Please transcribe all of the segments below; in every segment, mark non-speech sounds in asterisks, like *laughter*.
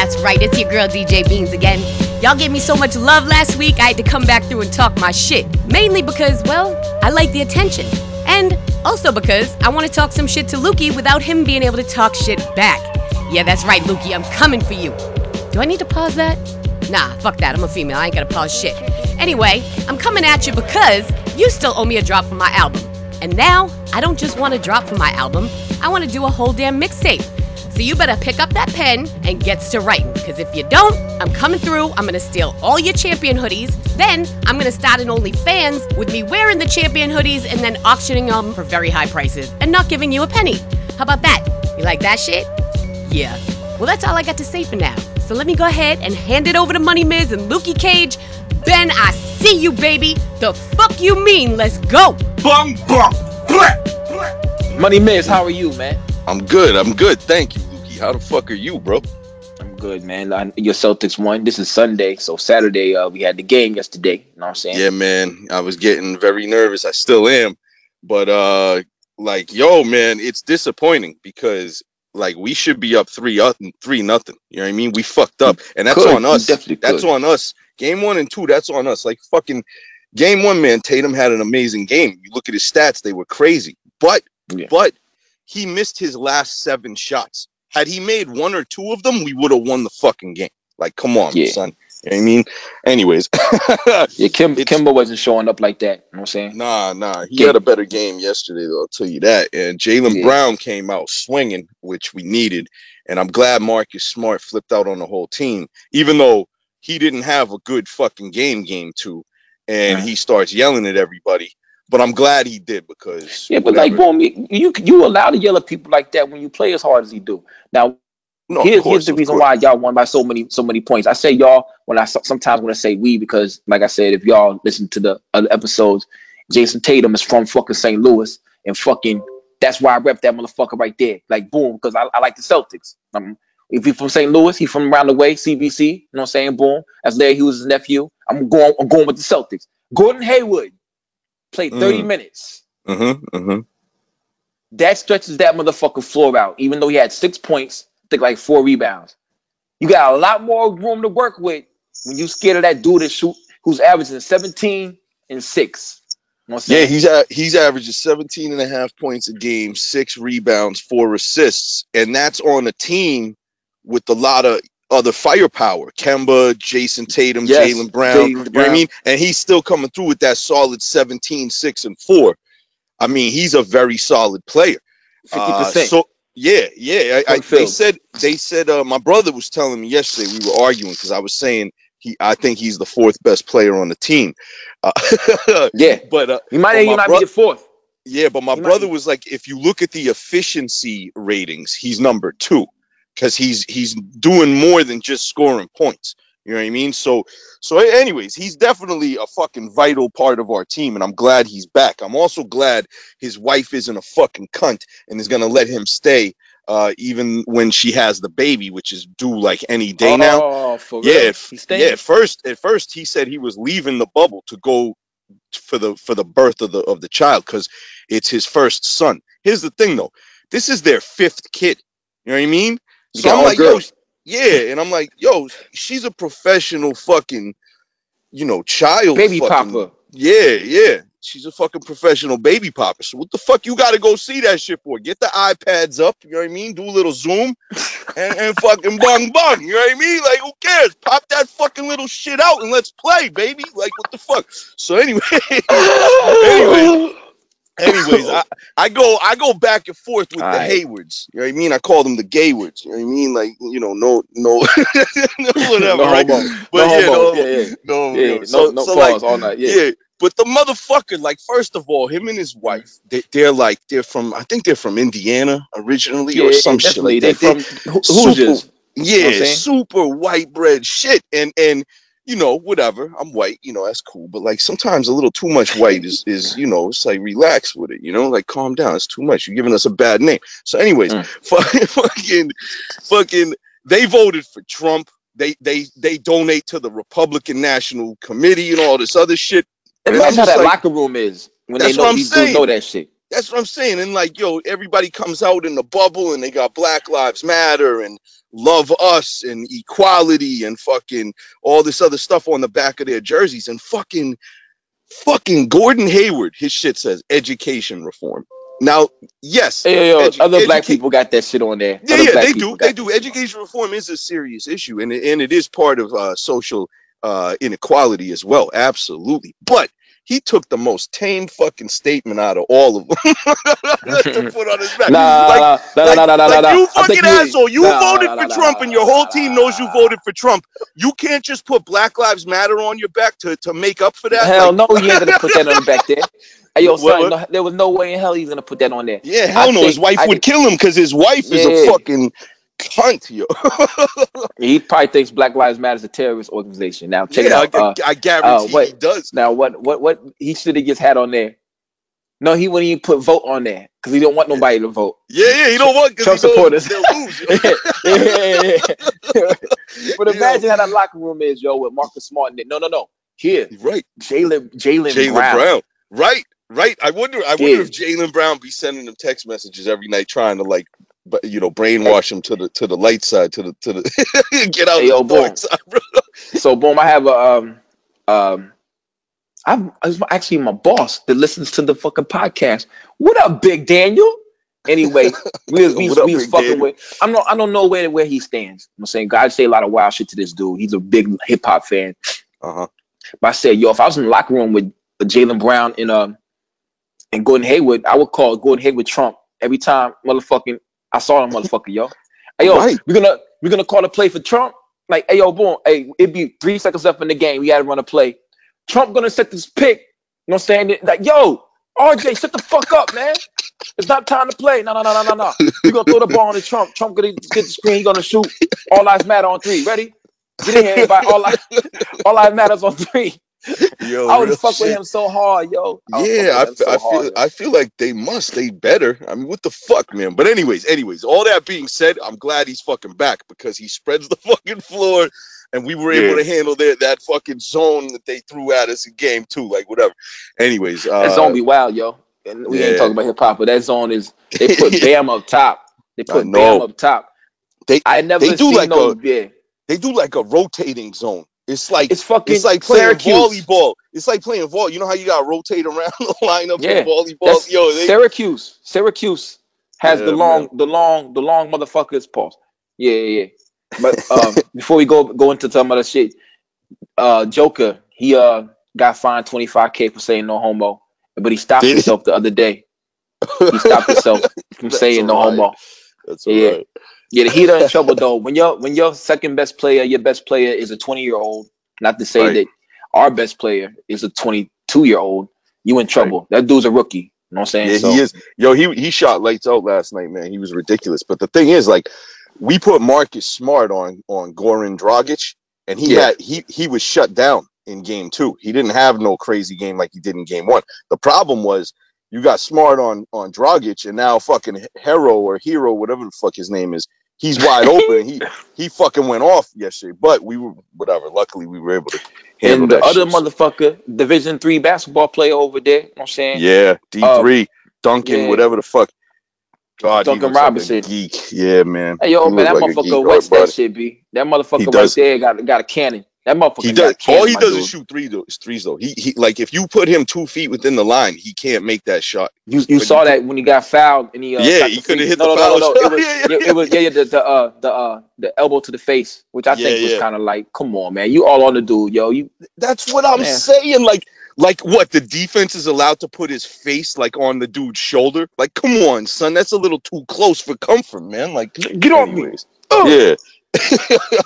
that's right. It's your girl DJ Beans again. Y'all gave me so much love last week, I had to come back through and talk my shit. Mainly because, well, I like the attention. And also because I want to talk some shit to Lukey without him being able to talk shit back. Yeah, that's right, Lukey, I'm coming for you. Do I need to pause that? Nah, fuck that, I'm a female, I ain't gotta pause shit. Anyway, I'm coming at you because you still owe me a drop for my album. And now, I don't just want to drop for my album, I want to do a whole damn mixtape. So you better pick up that pen and get to writing. Because if you don't, I'm coming through. I'm gonna steal all your champion hoodies. Then I'm gonna start an OnlyFans with me wearing the champion hoodies and then auctioning them for very high prices and not giving you a penny. How about that? You like that shit? Yeah. Well, that's all I got to say for now. So let me go ahead and hand it over to Money Miz and Lukey Cage. Ben, I see you, baby. The fuck you mean? Let's go. Bung bung. Blah, blah. Money Miz, how are you, man? I'm good. I'm good. Thank you. How the fuck are you, bro? I'm good, man. Your Celtics won. This is Sunday, so Saturday uh, we had the game yesterday. You know what I'm saying? Yeah, man. I was getting very nervous. I still am, but uh, like, yo, man, it's disappointing because like we should be up three up three nothing. You know what I mean? We fucked up, and that's could. on us. That's on us. Game one and two, that's on us. Like fucking game one, man. Tatum had an amazing game. You look at his stats; they were crazy. But yeah. but he missed his last seven shots. Had he made one or two of them, we would have won the fucking game. Like, come on, yeah. son. You know I mean? Anyways. *laughs* yeah, Kim, Kemba wasn't showing up like that. You know what I'm saying? Nah, nah. He had a better game yesterday, though, I'll tell you that. And Jaylen yeah. Brown came out swinging, which we needed. And I'm glad Marcus Smart flipped out on the whole team, even though he didn't have a good fucking game, game two. And right. he starts yelling at everybody. But I'm glad he did because yeah. But whatever. like, boom, you you allowed to yell at people like that when you play as hard as he do. Now, no, here's, course, here's the reason why y'all won by so many so many points. I say y'all when I sometimes when I say we because like I said, if y'all listen to the other episodes, Jayson Tatum is from fucking St. Louis and fucking that's why I rep that motherfucker right there. Like boom, because I, I like the Celtics. Um, if he's from St. Louis, he's from around the way, CBC. You know what I'm saying? Boom. As Larry Hughes' nephew, I'm going. I'm going with the Celtics. Gordon Hayward played 30 mm. minutes. Mm-hmm, mm-hmm. That stretches that motherfucker floor out, even though he had six points, I think like four rebounds. You got a lot more room to work with when you scared of that dude that shoot who's averaging 17 and 6. yeah, he's a, he's averaging 17 and a half points a game, six rebounds, four assists, and that's on a team with a lot of other firepower. Kemba, Jayson Tatum, yes, Jaylen Brown, Brown. You know what I mean? And he's still coming through with that solid 17, 6, and 4. I mean, he's a very solid player. 50%. Uh, so yeah, yeah. I, I, they said they said uh, my brother was telling me yesterday we were arguing because I was saying he I think he's the fourth best player on the team. Uh, *laughs* yeah, but uh, he might even not bro- be the fourth. Yeah, but my he brother was like, if you look at the efficiency ratings, he's number two because he's he's doing more than just scoring points. You know what I mean? So so anyways, he's definitely a fucking vital part of our team and I'm glad he's back. I'm also glad his wife isn't a fucking cunt and is going to let him stay uh, even when she has the baby, which is due like any day now. Oh, for yeah, yeah. At first, at first, he said he was leaving the bubble to go for the for the birth of the of the child because it's his first son. Here's the thing, though. This is their fifth kid. You know what I mean? So I'm like, yo, yeah, and I'm like, yo, she's a professional fucking, you know, child baby fucking, papa. Yeah, yeah. She's a fucking professional baby papa. So what the fuck you gotta go see that shit for? Get the iPads up, you know what I mean? Do a little zoom *laughs* and, and fucking bung bung, you know what I mean? Like who cares? Pop that fucking little shit out and let's play, baby. Like what the fuck? So anyway, *laughs* anyway, Anyways, *laughs* I, I go I go back and forth with All the right. Haywards. You know what I mean? I call them the Gaywards. You know what I mean? Like you know, no, no, *laughs* whatever, no right? Homo. But no yeah, no, yeah, yeah, no, yeah, no, so, no, so like, all night. Yeah. yeah. But the motherfucker, like, first of all, him and his wife, they, are like, they're from, I think they're from Indiana originally yeah, or some shit like that. They're from Hoosiers. Yeah, super white bread shit. And and you know, whatever. I'm white, you know, that's cool. But like sometimes a little too much white is is, you know, it's like relax with it, you know, like calm down. It's too much. You're giving us a bad name. So, anyways, mm. *laughs* fucking fucking fucking they voted for Trump. They they they donate to the Republican National Committee and all this other shit. And, and that's how that like, locker room is when they know, these dudes know that shit. That's what I'm saying. And like, yo, everybody comes out in the bubble and they got Black Lives Matter and Love Us and equality and fucking all this other stuff on the back of their jerseys. And fucking, fucking Gordon Hayward, his shit says education reform. Now, yes, Hey, yo, yo, edu- other black educa- people got that shit on there. yeah, yeah, they do. They do. Education reform is a serious issue, and it, and it is part of uh, social uh, inequality as well. Absolutely. But he took the most tame fucking statement out of all of them to put on his back. Nah, like, nah, nah, like, nah, nah, nah, like nah, you fucking asshole. You voted for Trump, and your whole team knows you voted for Trump. You can't just put Black Lives Matter on your back to, to make up for that. Hell no, you ain't gonna put that on the back there. *laughs* Hey, yo, son, no, there was no way in hell he's gonna put that on there. Yeah, hell I no. think- his wife I would kill him because his wife is a Yeah. fucking cunt, yo. *laughs* He probably thinks Black Lives Matter is a terrorist organization. Now check yeah, it out. I, Uh, I guarantee he does. now what? What? What? He should have just had on there. No, he wouldn't even put vote on there because he don't want nobody to vote. Yeah, yeah, you know what? Trump supporters. yo. *laughs* yeah, yeah, yeah. *laughs* but imagine how that locker room is, yo, with Marcus Smart. No, no, no. Here, right, Jaylen, Jaylen Jaylen Brown. Brown. Right, right. I wonder. I wonder if Jaylen Brown be sending them text messages every night, trying to like, but you know, brainwash him to the to the light side, to the to the *laughs* get out Hey, yo, of the boom. side. So boom, I have a um um I'm actually my boss that listens to the fucking podcast. What up, Big Daniel? Anyway, *laughs* we was, we was, we was fucking Daniel? with. I'm not. I don't know where where he stands. I'm saying, God say a lot of wild shit to this dude. He's a big hip hop fan. Uh huh. But I said, yo, if I was in the locker room with Jaylen Brown and um and Gordon Hayward, I would call Gordon Hayward Trump every time, motherfucking. I saw him, motherfucker, yo. Hey, yo, Right. we're gonna we're gonna call a play for Trump. Like, hey, yo, boom, hey, it'd be three seconds left in the game. We had to run a play. Trump gonna set this pick. You know what I'm saying? Like, yo, RJ, shut the fuck up, man. It's not time to play. No, no, no, no, no, no. You gonna throw the ball on to Trump. Trump gonna get the screen. He gonna shoot. All lives matter on three. Ready? Get in here, everybody. All lives, *laughs* all lives matters on three. *laughs* Yo, I would real fuck with him so hard, yo. I Yeah, I, fuck with him fe- I so hard, feel yo. I feel like they must. They better. I mean, what the fuck, man? But anyways, anyways, all that being said, I'm glad he's fucking back because he spreads *laughs* the fucking floor, and we were able Yeah. to handle that that fucking zone that they threw at us in game two, like whatever. Anyways, uh, that zone be wild, yo. And we yeah. ain't talking about hip hop, but that zone is they *laughs* put Bam up top. They put know. Bam up top. They- I never they do seen like no a- yeah. they do like a rotating zone. It's like It's fucking it's like playing Syracuse. volleyball. It's like playing vol. You know how you gotta rotate around *laughs* the lineup Yeah, for volleyball. That's Yo, they, Syracuse. Syracuse has Yeah, the long, man. the long, the long motherfuckers. Pause. Yeah, yeah, yeah. But um, *laughs* before we go go into some other shit, uh, Joker he uh got fined twenty five k for saying no homo, but he stopped Did he? himself the other day. He stopped himself *laughs* from That's saying no alright. homo. that's Yeah. alright. Yeah, the Heat are in trouble though. When your when your second best player, your best player is a twenty year old. Not to say Right. that our best player is a twenty two year old. You in trouble. That dude's a rookie. You know what I'm saying? Yeah, so, he is. Yo, he he shot lights out last night, man. He was ridiculous. But the thing is, like, we put Marcus Smart on on Goran Dragic, and he Yeah. had he he was shut down in game two. He didn't have no crazy game like he did in game one. The problem was you got Smart on on Dragic, and now fucking Hero or Hero, whatever the fuck his name is, he's wide open. he he fucking went off yesterday. But we were whatever. Luckily, we were able to handle and the other shit. motherfucker, Division three basketball player over there. You know what I'm saying? Yeah, D three, uh, Duncan, yeah. whatever the fuck. God, Duncan like Robinson. geek. Yeah, man. Hey yo, He man, that like motherfucker wets that shit, b. That motherfucker right there got got a cannon. That motherfucker He does. All he does dude. is shoot three though. Threes though. He he like if you put him two feet within the line, he can't make that shot. You you But saw that when he got fouled and he uh, Yeah, he coulda free- hit no, the no, no, no, foul no. shot. It was, Yeah, *laughs* yeah, yeah, it was yeah, yeah the the uh the uh the elbow to the face, which I Yeah, think was yeah. kind of like, come on, man, you all on the dude, yo. You That's what I'm Man. saying. Like like what the defense is allowed to put his face like on the dude's shoulder. Like come on, son, that's a little too close for comfort, man. Like get on me. Oh, Yeah.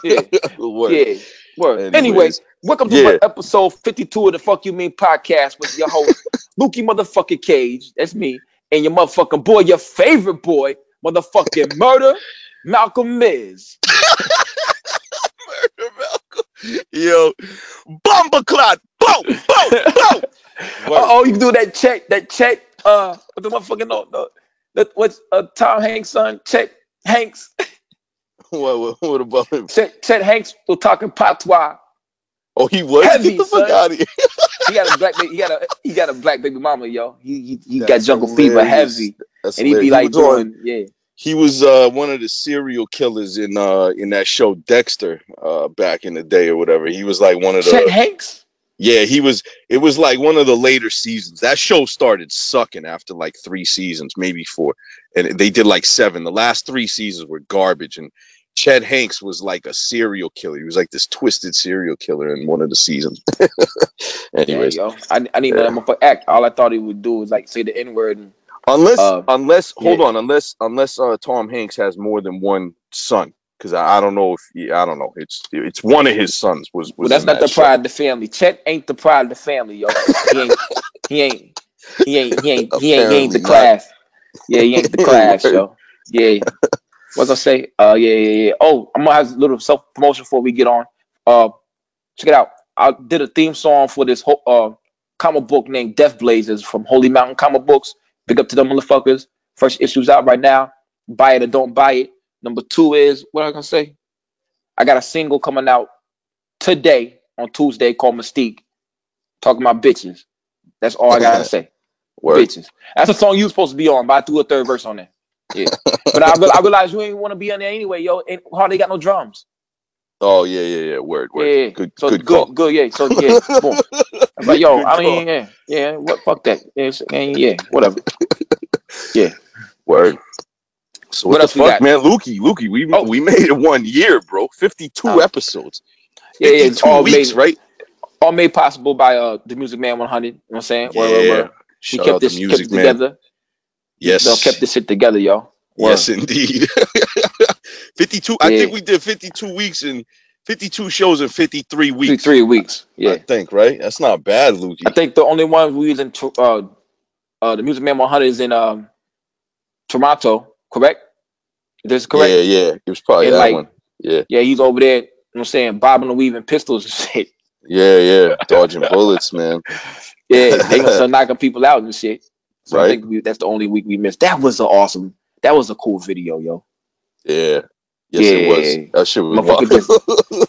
yeah, *laughs* yeah. Word. Anyways. Welcome to Yeah. episode 52 of the Fuck You Mean podcast with your host, *laughs* Lukey motherfucking Cage. That's me. And your motherfucking boy, your favorite boy, motherfucking Murder, Malcolm Miz. *laughs* Murder Malcolm. Yo, bomber clot. Boom, boom, boom. *laughs* Oh, you can do that check, that check, uh, what the motherfucking, no, no, that, what's, uh, Tom Hanks' son, Chet Hanks, *laughs* What, what, what about him? Chet Hanks, was talking patois. Oh, he was. Heavy, Get the fuck out of here. *laughs* He got a black baby. He got a he got a black baby mama, yo. He he, he got jungle fever hilarious. heavy, That's and he'd be like he on- doing yeah. he was uh, one of the serial killers in uh, in that show Dexter uh, back in the day or whatever. He was like one of Chet the Hanks. yeah. He was. It was like one of the later seasons. That show started sucking after like three seasons, maybe four, and they did like seven. The last three seasons were garbage, and Chet Hanks was like a serial killer. He was like this twisted serial killer in one of the seasons. *laughs* Anyways, yo. I, I need Yeah. that act. All I thought he would do was like say the N word unless Uh, unless hold yeah. on, unless unless uh, Tom Hanks has more than one son, because I, I don't know if yeah, I don't know. It's it's one of his sons was. was well, that's not that the show. pride of the family. Chet ain't the pride of the family, yo. He ain't he ain't he ain't he ain't he ain't, he ain't the class. Yeah, he ain't the *laughs* class, yo. Yeah. What's I say? Uh yeah, yeah, yeah. Oh, I'm gonna have a little self promotion before we get on. Uh check it out. I did a theme song for this whole uh comic book named Death Blazers from Holy Mountain Comic Books. Big up to them motherfuckers. First issue's out right now. Buy it or don't buy it. Number two is what I gonna say? I got a single coming out today on Tuesday called Mystique. Talking about bitches. That's all I gotta *laughs* say. Word. Bitches. That's a song you supposed to be on, but I threw a third verse on there. Yeah. *laughs* but I, re- I realized you ain't want to be on there anyway, yo. Ain't hardly got no drums. Oh yeah, yeah, yeah. Word, word. Yeah. Good, So good, good, call. good, yeah. So yeah, *laughs* boom. I'm yo, Good I mean, yeah, yeah. What? Fuck that. Yeah, yeah, Whatever. *laughs* yeah. Word. So What what, else the fuck, man? Lukey, Lukey, we Oh. we made it one year, bro. Fifty-two Oh. episodes. Yeah, yeah. It's all weeks, made, right? all made possible by uh the Music Man 100. You know what I'm saying? Word, word, Yeah. word. He Shout kept out this, the kept music together. Yes. Kept this shit together, y'all. Yes, indeed. *laughs* 52. I Yeah. think we did 52 weeks and 52 shows in 53 Three, weeks. three weeks. Yeah. I Yeah. think, right? That's not bad, Lukey. I think the only one we was in uh uh the Music Man 100 is in um Toronto, correct? Is This is correct. Yeah, yeah. It was probably And, that like- one. Yeah, Yeah, he's over there, you know what I'm saying, bobbing and weaving pistols and *laughs* shit. yeah, yeah. Dodging bullets, man. Yeah, they gonna *laughs* start knocking people out and shit. So I Right. think we, that's the only week we missed. That was an awesome. That was a cool video, yo. Yeah. Yes, it was. That shit was wild. *laughs*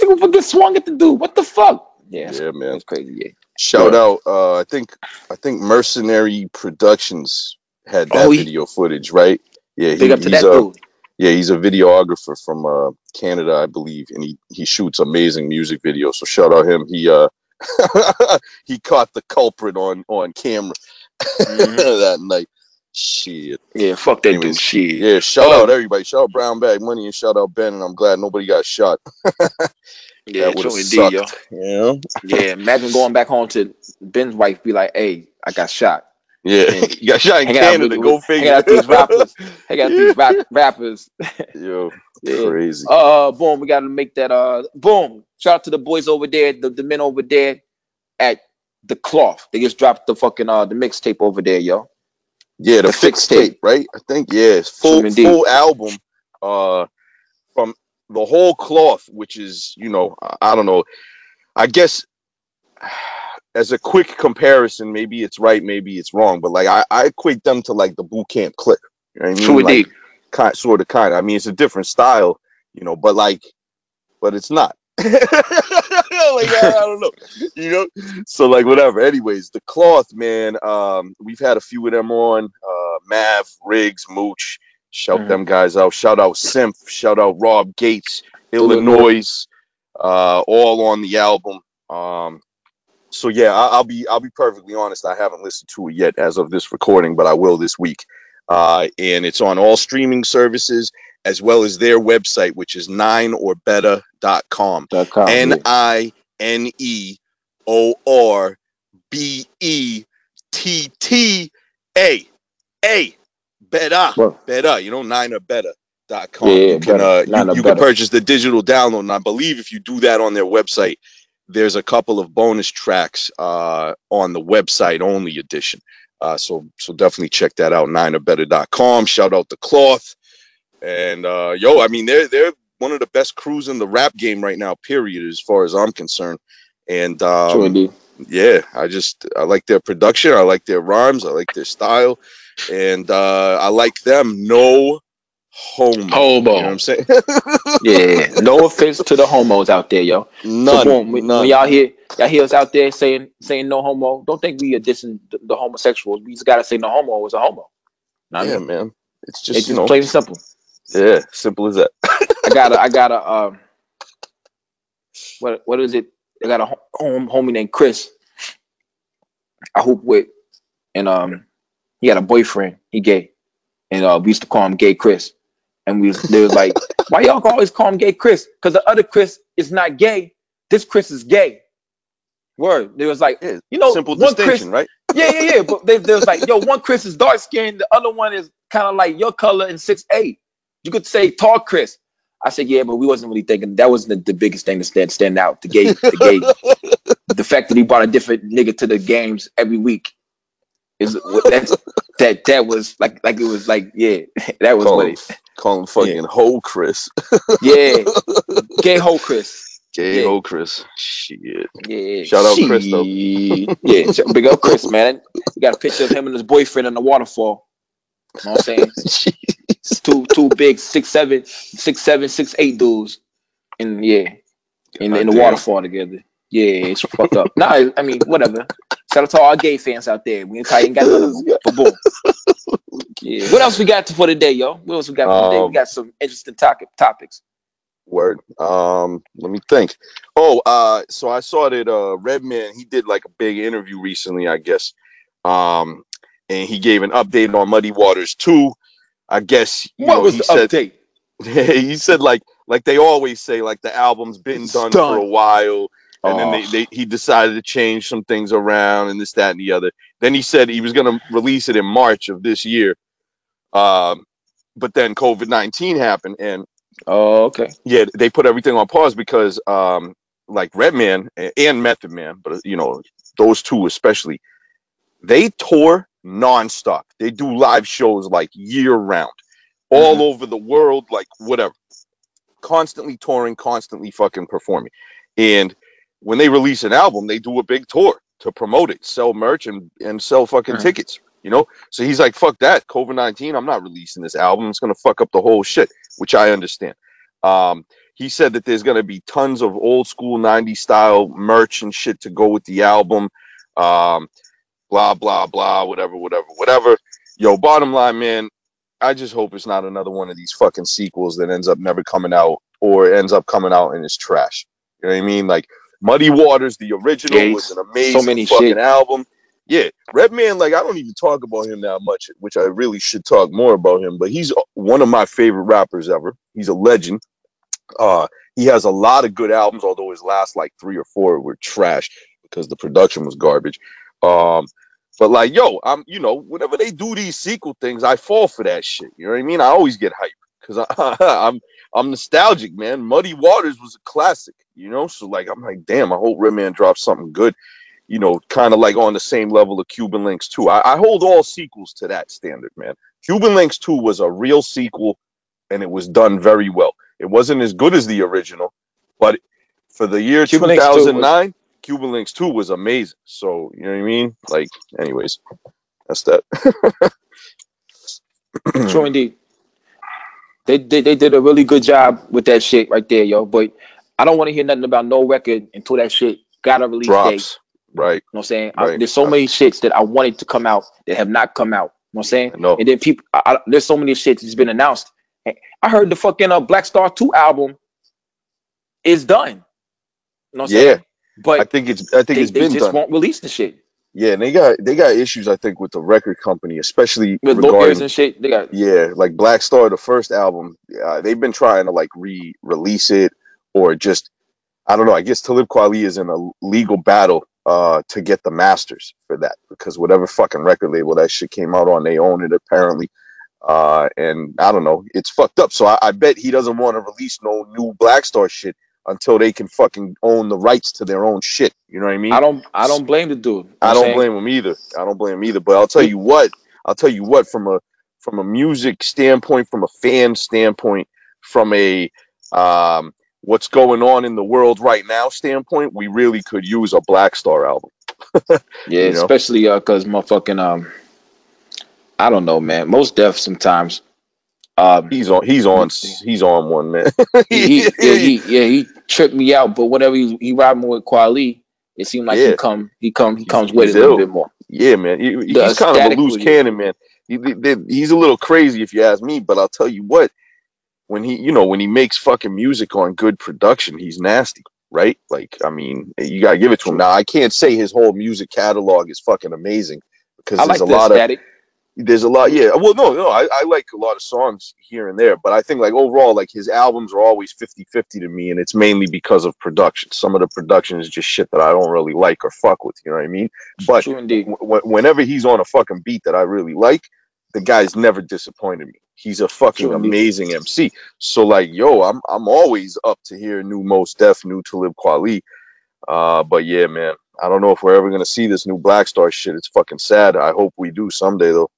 People fucking swung at the dude. What the fuck? Yeah, yeah, man. that's crazy. Yeah. Shout out. Uh, I think I think Mercenary Productions had that Oh, he- video footage, right? Yeah, he, Big up to he's that a dude. yeah he's a videographer from uh, Canada, I believe, and he he shoots amazing music videos. So shout out him. He uh *laughs* he caught the culprit on on camera Mhm. *laughs* that night. Shit. Yeah, fuck that Anyways, dude. Shit. Yeah, shout Oh. out everybody. Shout out Brown Bag Money and shout out Ben. And I'm glad nobody got shot. *laughs* Yeah, that would true have indeed, yo. sucked. Yeah. Yeah, imagine going back home to Ben's wife, be like, "Hey, I got shot. Yeah. Yeah. *laughs* you got shot in Hang Canada. with- Go with- figure. hang out these rappers. I got these rap, rappers. Yo, Yeah. crazy. Uh, boom, we got to make that. Uh, boom. Shout out to the boys over there, the, the men over there at the cloth. They just dropped the fucking uh the mixtape over there, yo. Yeah, the, The fixed tape. tape, right? I think yeah, it's full full album uh from the whole cloth, which is, you know, I, I don't know. I guess *sighs* as a quick comparison, maybe it's right, maybe it's wrong, but like I, I equate them to like the boot camp click. You know what I mean? True Like, indeed. kind sort of kind. I mean it's a different style, you know, but like but it's not. *laughs* *laughs* like I, I don't know. You know? So like whatever. Anyways, the cloth, man, um, we've had a few of them on. Uh Mav, Riggs, Mooch. Shout Mhm. them guys out. Shout out Simph, shout out Rob Gates, Illinois. Uh, all on the album. Um so yeah, I, I'll be I'll be perfectly honest. I haven't listened to it yet as of this recording, but I will this week. Uh, and it's on all streaming services as well as their website, which is nineorbetter.com. Dot com, N. I N E O R B E T T A A better Well, better. You know, nineorbetter.com. Yeah, you can better. uh, Nine you, or you can purchase the digital download, and I believe if you do that on their website, there's a couple of bonus tracks uh, on the website only edition. Uh, so so definitely check that out. Nineorbetter.com. Shout out the cloth. And uh, yo, I mean they're they're one of the best crews in the rap game right now. Period, as far as I'm concerned. And true um, indeed. yeah, I just I like their production. I like their rhymes. I like their style, and uh, I like them. No homo. Homo. You know what I'm saying? *laughs* Yeah, no offense to the homos out there, yo. none. so when, none. when y'all hear y'all hear us out there saying saying no homo, don't think we are dissing the, the homosexuals. We just gotta say no homo is a homo. Know I yeah, mean? man. It's just, it's just you know, plain and simple. Yeah, simple as that. I got a I got a *laughs* um what what is it? I got a home homie named Chris. I hoop with, and um he had a boyfriend. He gay, and uh we used to call him Gay Chris. And we was, they was like, *laughs* why y'all always call him Gay Chris? Because the other Chris is not gay. This Chris is gay. Word. There was like, Yeah, you know, simple one Chris, distinction, right? *laughs* yeah, yeah, yeah. But they, they was like, yo, one Chris is dark skinned, the other one is kind of like your color and six eight. You could say tall Chris. I said, yeah, but we wasn't really thinking that wasn't the, the biggest thing to stand stand out. The gay, the gay, *laughs* the fact that he brought a different nigga to the games every week is that's that that was like like it was like yeah *laughs* that was Call what him, it call him fucking ho Chris. *laughs* yeah gay ho Chris Gay Yeah. ho Chris. Shit. yeah Shout out Chris, though. Yeah big up Chris man we got a picture of him and his boyfriend in the waterfall you know what I'm saying two two big six seven six seven six eight dudes and yeah in, in the waterfall together. Yeah it's fucked up. Nah I mean whatever. Shout out to all our gay fans out there. We ain't got them but boom yeah. What else we got for today yo? What else we got for today? We Um, got some interesting topic topics. Word. Um, let me think. Oh, uh, so I saw that uh Redman he did like a big interview recently, I guess. Um, and he gave an update on Muddy Waters 2. I guess you what know, was he the said update? *laughs* he said like like they always say like the album's been It's done, for a while and then Oh. they, they he decided to change some things around and this that and the other. Then he said he was going to release it in march of this year um but then covid-19 happened and oh okay. Yeah they put everything on pause because um like redman a- and method man but you know those two especially they tour nonstop. They do live shows like year round all over the world like whatever. Constantly touring constantly fucking performing. And when they release an album they do a big tour to promote it sell merch and and sell fucking Mhm. tickets you know? So he's like fuck that. Covid-19 i'm not releasing this album. It's gonna fuck up the whole shit which i understand. Um he said that there's gonna be tons of old school 90s style merch and shit to go with the album. Um blah blah blah whatever whatever whatever yo bottom line man I just hope it's not another one of these fucking sequels that ends up never coming out or ends up coming out and it's trash. You know what I mean? Like Muddy Waters, the original, Yeah, was an amazing so many fucking shit. album. Yeah, Redman, like I don't even talk about him that much, which I really should talk more about him. But he's one of my favorite rappers ever. He's a legend. Uh, he has a lot of good albums, although his last like three or four were trash because the production was garbage. Um, but like, yo, I'm, you know, whenever they do these sequel things, I fall for that shit. You know what I mean? I always get hyped because *laughs* I'm, I'm nostalgic, man. Muddy Waters was a classic, you know. So like, I'm like, damn, I hope Redman drops something good. You know, kind of like on the same level of Cuban Links 2. I, I hold all sequels to that standard, man. Cuban Links 2 was a real sequel, and it was done very well. It wasn't as good as the original, but for the year Cuban Links 2 was- 2009, Cuban Links 2 was amazing. So, you know what I mean? Like, anyways, that's that. *laughs* True indeed. They, they they did a really good job with that shit right there, yo. But I don't want to hear nothing about no record until that shit got a release date. Right. You know what I'm saying? I- there's so many shits that I wanted to come out that have not come out. You know what I'm saying? No. And then people, I, I, there's so many shits that's been announced. I heard the fucking uh, Black Star 2 album is done. You know what I'm Yeah. saying? But I think it's I think they, it's they been just done. won't release the shit Yeah, and they got they got issues I think with the record company, especially with lawyers and shit. They got Yeah, like Black Star, the first album, uh, they've been trying to like re-release it or just, I don't know. I guess Talib Kweli is in a legal battle uh, to get the masters for that because whatever fucking record label that shit came out on, they own it apparently. Uh, and I don't know, it's fucked up. So I, I bet he doesn't want to release no new Black Star shit until they can fucking own the rights to their own shit. You know what I mean? I don't I don't blame the dude. I don't saying? blame him either. I don't blame him either. But I'll tell you what. I'll tell you what. From a from a music standpoint, from a fan standpoint, from a um, what's going on in the world right now standpoint, we really could use a Black Star album. *laughs* Yeah, you know? especially uh, cause motherfucking um, I don't know, man. Mos Def sometimes Um, he's on. He's on. He's on one man. *laughs* he, he, yeah, he, yeah, he tripped me out. But whenever he he riding with Kweli, it seemed like Yeah. he come he come he He's- comes with he's it a little bit more. Yeah, man. He- he's kind of a loose cannon, man. He, he- he- he's a little crazy if you ask me, but I'll tell you what. When he, you know, when he makes fucking music on good production, he's nasty, right? Like, I mean, you gotta give it to him. Now, I can't say his whole music catalog is fucking amazing because I there's like a the lot of. There's a lot yeah well no no I, I like a lot of songs here and there but i think like overall like his albums are always 50-50 to me and it's mainly because of production. Some of the production is just shit that i don't really like or fuck with you know what i mean? But True indeed. w- whenever he's on a fucking beat that i really like the guy's never disappointed me. He's a fucking True indeed. amazing mc so like yo i'm i'm always up to hear new Mos Def new talib kweli. Uh but yeah man i don't know if we're ever gonna see this new black star shit. It's fucking sad. I hope we do someday though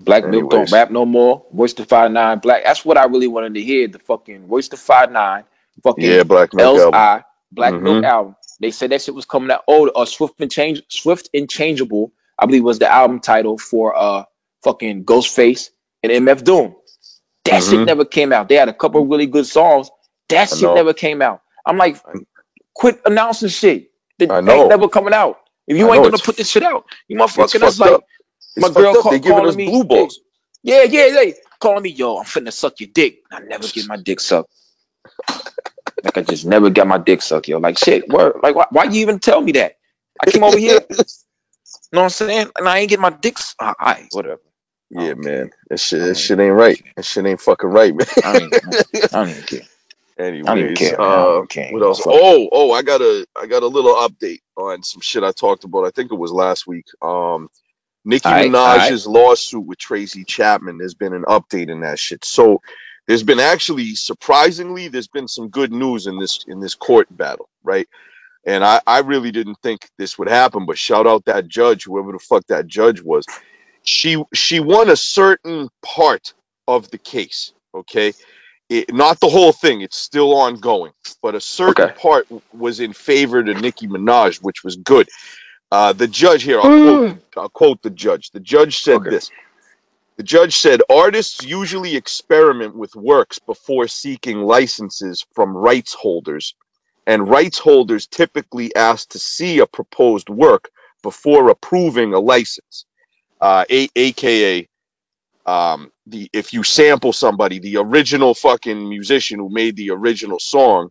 Black Milk don't Anyways. rap no more. Royce the Five Nine Black. That's what I really wanted to hear. The fucking Royce the Five Nine. Fucking Yeah, Black Milk album. LI Black Milk Mhm. album. They said that shit was coming out. Oh, uh, Swift and Change, Swift and Changeable. I believe was the album title for uh fucking Ghostface and MF Doom. That shit Mhm. never came out. They had a couple of really good songs. That I shit know. never came out. I'm like, quit announcing shit. The, I they know. ain't never coming out. If you I ain't know, gonna it's- put this shit out, you It's motherfucking that's fucked like up. It's my girl up. call, They giving calling us me blue balls. Yeah, yeah, they calling me, yo, I'm finna suck your dick. I never get my dick sucked. like I just never got my dick sucked, yo. Like shit, word. Like why, why you even tell me that? I came over here, you *laughs* know what I'm saying? And I ain't get my dicks. All right, whatever. Yeah, man. That shit, that shit ain't right. That shit ain't fucking right, man. I don't even, *laughs* I don't even care. Anyways, I don't even care. Uh, care. what else? Oh, oh, I got a, I got a little update on some shit I talked about. I think it was last week. Um, Nicki Alright, Minaj's lawsuit with Tracy Chapman. There's been an update in that shit. So there's been actually surprisingly, there's been some good news in this in this court battle, right? And I, I really didn't think this would happen, but shout out that judge, whoever the fuck that judge was. She she won a certain part of the case, okay? It, not the whole thing, it's still ongoing, but a certain Okay. part was in favor to Nicki Minaj, which was good. Uh, the judge here, I'll quote, I'll quote the judge. The judge said Okay. this. The judge said artists usually experiment with works before seeking licenses from rights holders, and rights holders typically ask to see a proposed work before approving a license. Uh, a- AKA, um, the if you sample somebody, the original fucking musician who made the original song,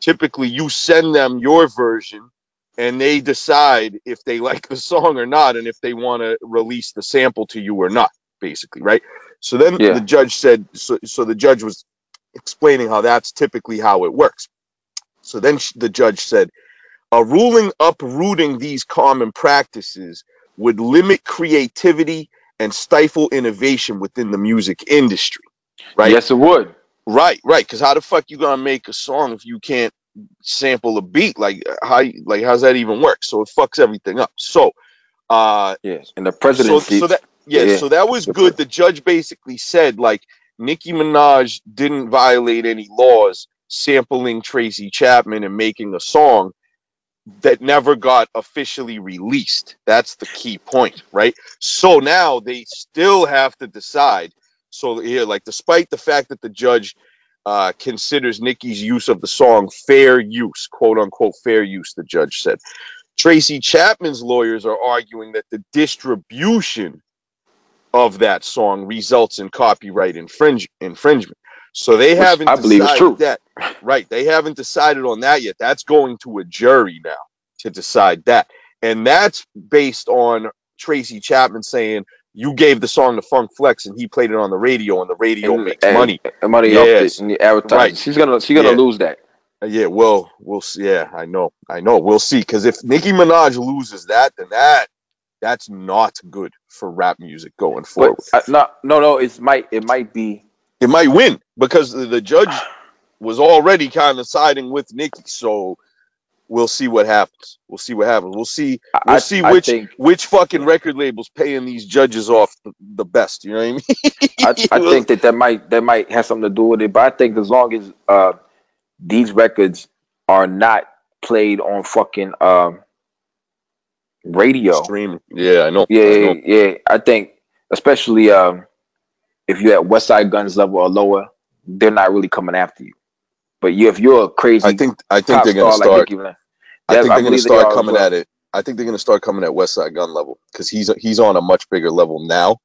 typically you send them your version and they decide if they like the song or not and if they want to release the sample to you or not basically right so then Yeah. the judge said so, so the judge was explaining how that's typically how it works so then sh- the judge said a ruling uprooting these common practices would limit creativity and stifle innovation within the music industry right Yes, it would. Right, right. Because how the fuck you gonna make a song if you can't sample a beat? Like how like how's that even work? So it fucks everything up. So uh Yes. And the so, so that yeah, Yeah. so that was good. The judge basically said like Nicki Minaj didn't violate any laws sampling Tracy Chapman and making a song that never got officially released. That's the key point, right? So now they still have to decide. So here, like, despite the fact that the judge uh, considers Nicki's use of the song fair use, quote unquote fair use, the judge said. Tracy Chapman's lawyers are arguing that the distribution of that song results in copyright infringe- infringement. So they Which haven't I believe decided true. that. Right. They haven't decided on that yet. That's going to a jury now to decide that. And that's based on Tracy Chapman saying, you gave the song to Funk Flex and he played it on the radio and the radio and, makes and- money. and money Yes. off it and the advertising. Right. She's gonna she's gonna Yeah. lose that. Uh, Yeah, well, we'll see. Yeah, I know. I know. We'll see. Because if Nicki Minaj loses that, then that that's not good for rap music going forward. But uh, no, no, no. It might it might be. it might win because the, the judge was already kind of siding with Nicki. So we'll see what happens. We'll see what happens. We'll see. We'll I, see I which think which fucking record labels paying these judges off the, the best. You know what I mean? I, *laughs* I think that that might that might have something to do with it. But I think as long as uh these records are not played on fucking um radio. Streaming. Yeah, I know. Yeah, I yeah, know. yeah. I think especially um if you're at Westside Gunn's level or lower, they're not really coming after you. But you, if you're a crazy, I think I think they're gonna star start. like I think they're gonna believe they start coming well. at it. I think they're gonna start coming at Westside Gunn level because he's he's on a much bigger level now.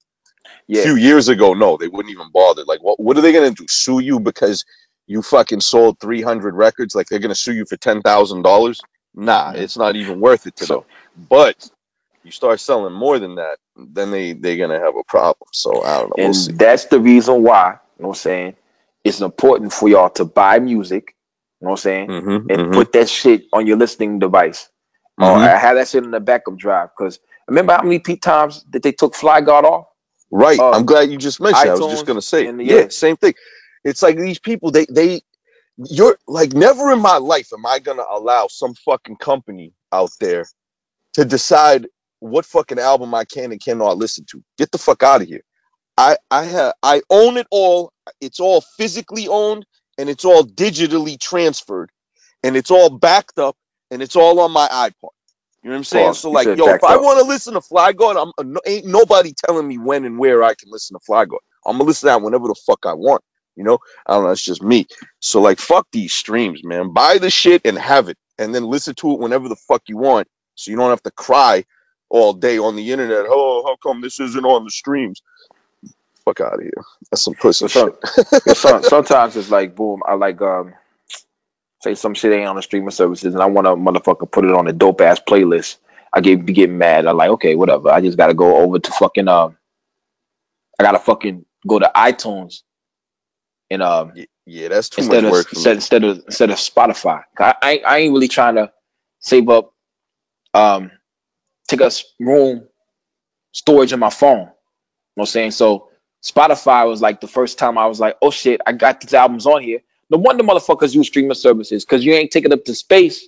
A few years ago, no, they wouldn't even bother. Like, what what are they gonna do? Sue you because you fucking sold three hundred records? Like, they're gonna sue you for ten thousand dollars? Nah, it's not even worth it to them. But you start selling more than that, then they they're gonna have a problem. So I don't know. We'll and see. that's the reason why, you know what I'm saying, it's important for y'all to buy music, you know what I'm saying, Mm-hmm, and put that shit on your listening device. Or Mhm. have that shit in the backup drive. Because remember how many times that they took Fly God off? Right. Um, I'm glad you just mentioned. that. I was just gonna say. the- yeah, yeah. same thing. It's like these people. They they. You're like never in my life am I gonna allow some fucking company out there to decide what fucking album I can and cannot listen to. Get the fuck out of here. I I have I own it all. It's all physically owned and it's all digitally transferred and it's all backed up and it's all on my iPod. You know what I'm saying? Pause. So You like, said yo, if backed I up. want to listen to Fly God, I'm uh, no- ain't nobody telling me when and where I can listen to Fly God. I'm gonna listen to that whenever the fuck I want. You know, I don't know. It's just me. So like, fuck these streams, man. Buy the shit and have it, and then listen to it whenever the fuck you want, so you don't have to cry all day on the internet. Oh, how come this isn't on the streams? Fuck out of here. That's some pussy some- shit. some- *laughs* sometimes it's like, boom, I like, um, say some shit ain't on the streaming services, and I want to motherfucker put it on a dope ass playlist. I get be getting mad. I'm like, okay, whatever. I just gotta go over to fucking um, I gotta fucking go to iTunes and um Y- Yeah, that's too instead much of work instead, instead of instead of Spotify. I, I ain't- I ain't really trying to save up um take us room storage in my phone. You know what I'm saying? So Spotify was like the first time I was like, oh shit, I got these albums on here. No wonder motherfuckers use streaming services because you ain't taking up the space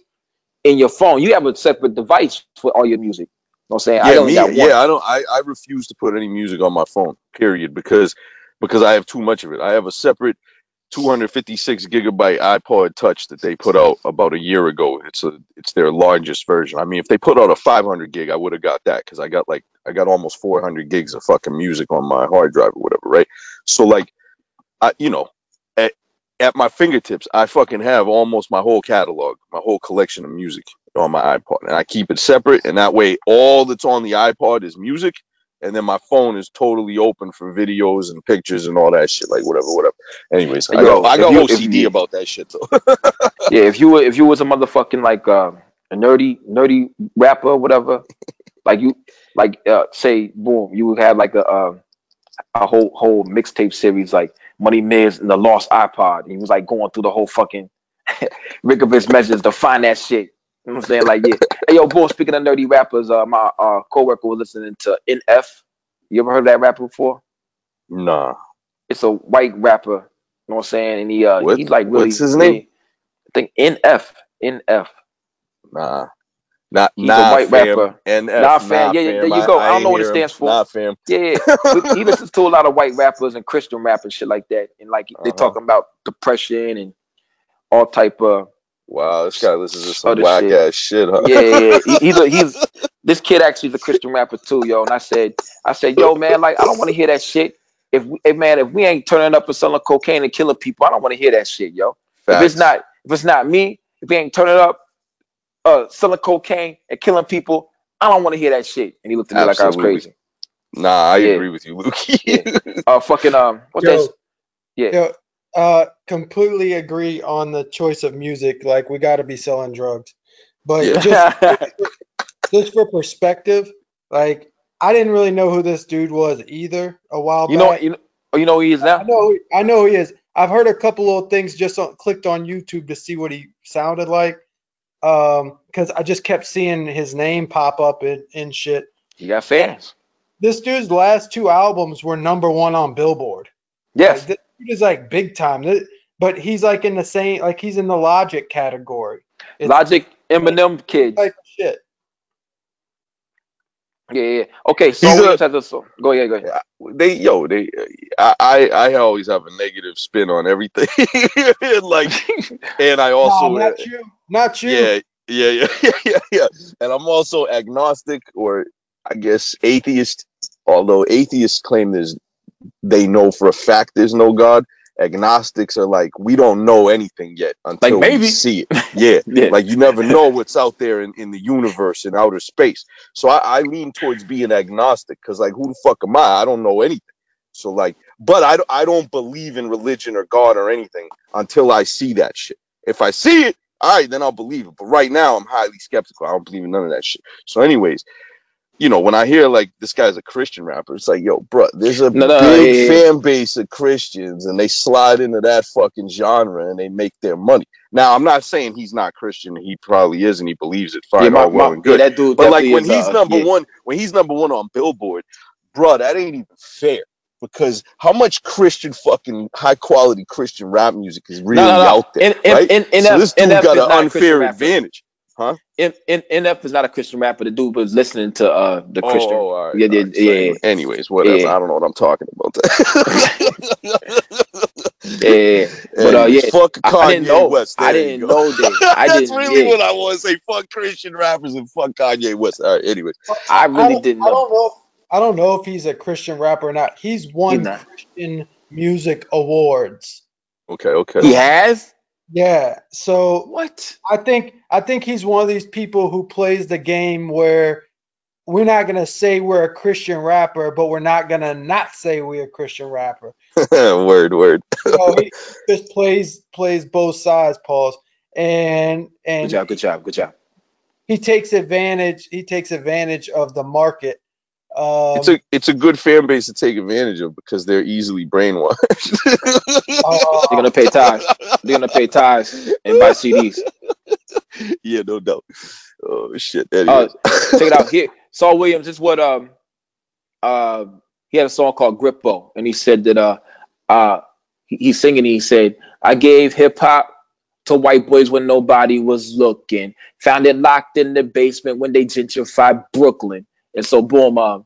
in your phone. You have a separate device for all your music. You know what I'm saying? I Yeah, only me, got one. yeah, I don't. I, I refuse to put any music on my phone. Period. Because because I have too much of it. I have a separate 256 gigabyte iPod Touch that they put out about a year ago. It's a it's their largest version. I mean, if they put out a 500 gig, I would have got that because I got like I got almost 400 gigs of fucking music on my hard drive or whatever, right? So like, I you know, at at my fingertips, I fucking have almost my whole catalog, my whole collection of music on my iPod, and I keep it separate, and that way, all that's on the iPod is music, and then my phone is totally open for videos and pictures and all that shit, like whatever, whatever. Anyways, I got, I got you- OCD you- about that shit though. *laughs* Yeah, if you were if you was a motherfucking like uh, a nerdy nerdy rapper whatever, like you like uh, say boom, you would have like a uh, a whole whole mixtape series like Money Miz and the Lost iPod. And he was like going through the whole fucking *laughs* Rick of his measures to find that shit. You know what I'm saying? Like yeah. Hey yo, boy, speaking of nerdy rappers, uh my uh coworker was listening to NF. You ever heard of that rapper before? nah, It's a white rapper. You know what I'm saying? And he uh What- he's like really what's his name? I think NF. NF. nah, not He's nah, a white fam. rapper. NF, Nah, fam. Yeah, yeah, there you I- go. I don't know what it hear him. stands for. Nah, fam. Yeah, yeah. *laughs* he listens to a lot of white rappers and Christian rap and shit like that, and like they Uh-huh. talking about depression and all type of Wow, this guy listens to some Other whack shit. ass shit, huh? yeah, yeah. yeah. He, he's a, *laughs* he's this kid actually is a Christian rapper too, yo. And I said, I said, yo, man, like I don't want to hear that shit. If we, if man, if we ain't turning up and selling cocaine and killing people, I don't want to hear that shit, yo. If it's not if it's not me, if we ain't turning up, uh, selling cocaine and killing people, I don't want to hear that shit. And he looked at me like I was crazy. Nah, I Yeah. agree with you, Luke. *laughs* Uh, fucking um, what's Yo, that? Yeah. yo, uh, completely agree on the choice of music. Like we got to be selling drugs, but Yeah. just *laughs* just for perspective, like I didn't really know who this dude was either a while you know, you know, you know who he is now. I know, I know he is. I've heard a couple of things just on, clicked on YouTube to see what he sounded like. Um, because I just kept seeing his name pop up in, in shit. He got fans. This dude's last two albums were number one on Billboard. Yes, Like, this dude is like big time. Th- But he's like in the same, like he's in the Logic category. It's Logic, Eminem, kids. like shit. Yeah, yeah. Okay, so He's a- Williams has a song. Go ahead, go ahead. they yo they I, I I always have a negative spin on everything *laughs* like *laughs* and I also Nah, not you, not you. yeah yeah yeah *laughs* yeah yeah yeah and I'm also agnostic or I guess atheist although atheists claim there's they know for a fact there's no God. Agnostics are like we don't know anything yet until maybe. we see it. *laughs* Yeah, Yeah. like you never know what's out there in, in the universe in outer space. So I, I lean towards being agnostic because like who the fuck am I? I don't know anything. So like, but I, I don't believe in religion or God or anything until I see that shit. If I see it, all right, then I'll believe it. But right now, I'm highly skeptical. I don't believe in none of that shit. So, anyways, you know, when I hear like this guy's a Christian rapper, it's like, yo, bro, there's a No, no, big yeah, yeah, fan base of Christians, and they slide into that fucking genre and they make their money. Now, I'm not saying he's not Christian. He probably is, and he believes it. Fine, yeah, my, all well my- and good. yeah, that dude. But like when is, he's uh, number one, when he's number one on Billboard, bro, that ain't even fair. Because how much Christian fucking high quality Christian rap music is really no, no, no. out there, N- right? N- so this dude got an unfair rapper. Advantage. N- N- NF is not a Christian rapper. The dude was listening to uh the Christian. Oh, all right, yeah, all yeah, right. Yeah, anyways, whatever. Yeah. I don't know what I'm talking about. *laughs* yeah, yeah. But uh, yeah, fuck Kanye I didn't know. West. I There you didn't go. know that. I *laughs* That's didn't. really yeah. what I want to say. Fuck Christian rappers and fuck Kanye West. All right. Anyways, I I really don't, didn't I don't know. If, I don't know if he's a Christian rapper or not. He's won not. Christian music awards. okay, okay. He has Yeah. So what? I think I think he's one of these people who plays the game where we're not gonna say we're a Christian rapper, but we're not gonna not say we're a Christian rapper. *laughs* word, word. So he just plays plays both sides, Pauls, and and Good job. Good job. Good job. he takes advantage. He takes advantage of the market. Um, it's a it's a good fan base to take advantage of because they're easily brainwashed. uh, *laughs* They're gonna pay tithes. They're gonna pay tithes and buy CDs. yeah, no doubt. Oh shit. Uh, Anyways. *laughs* check it out here. Saul Williams. Is what um uh he had a song called Grippo, and he said that uh uh he- he's singing. He said, "I gave hip hop to white boys when nobody was looking. Found it locked in the basement when they gentrified Brooklyn." And so, boom. Um,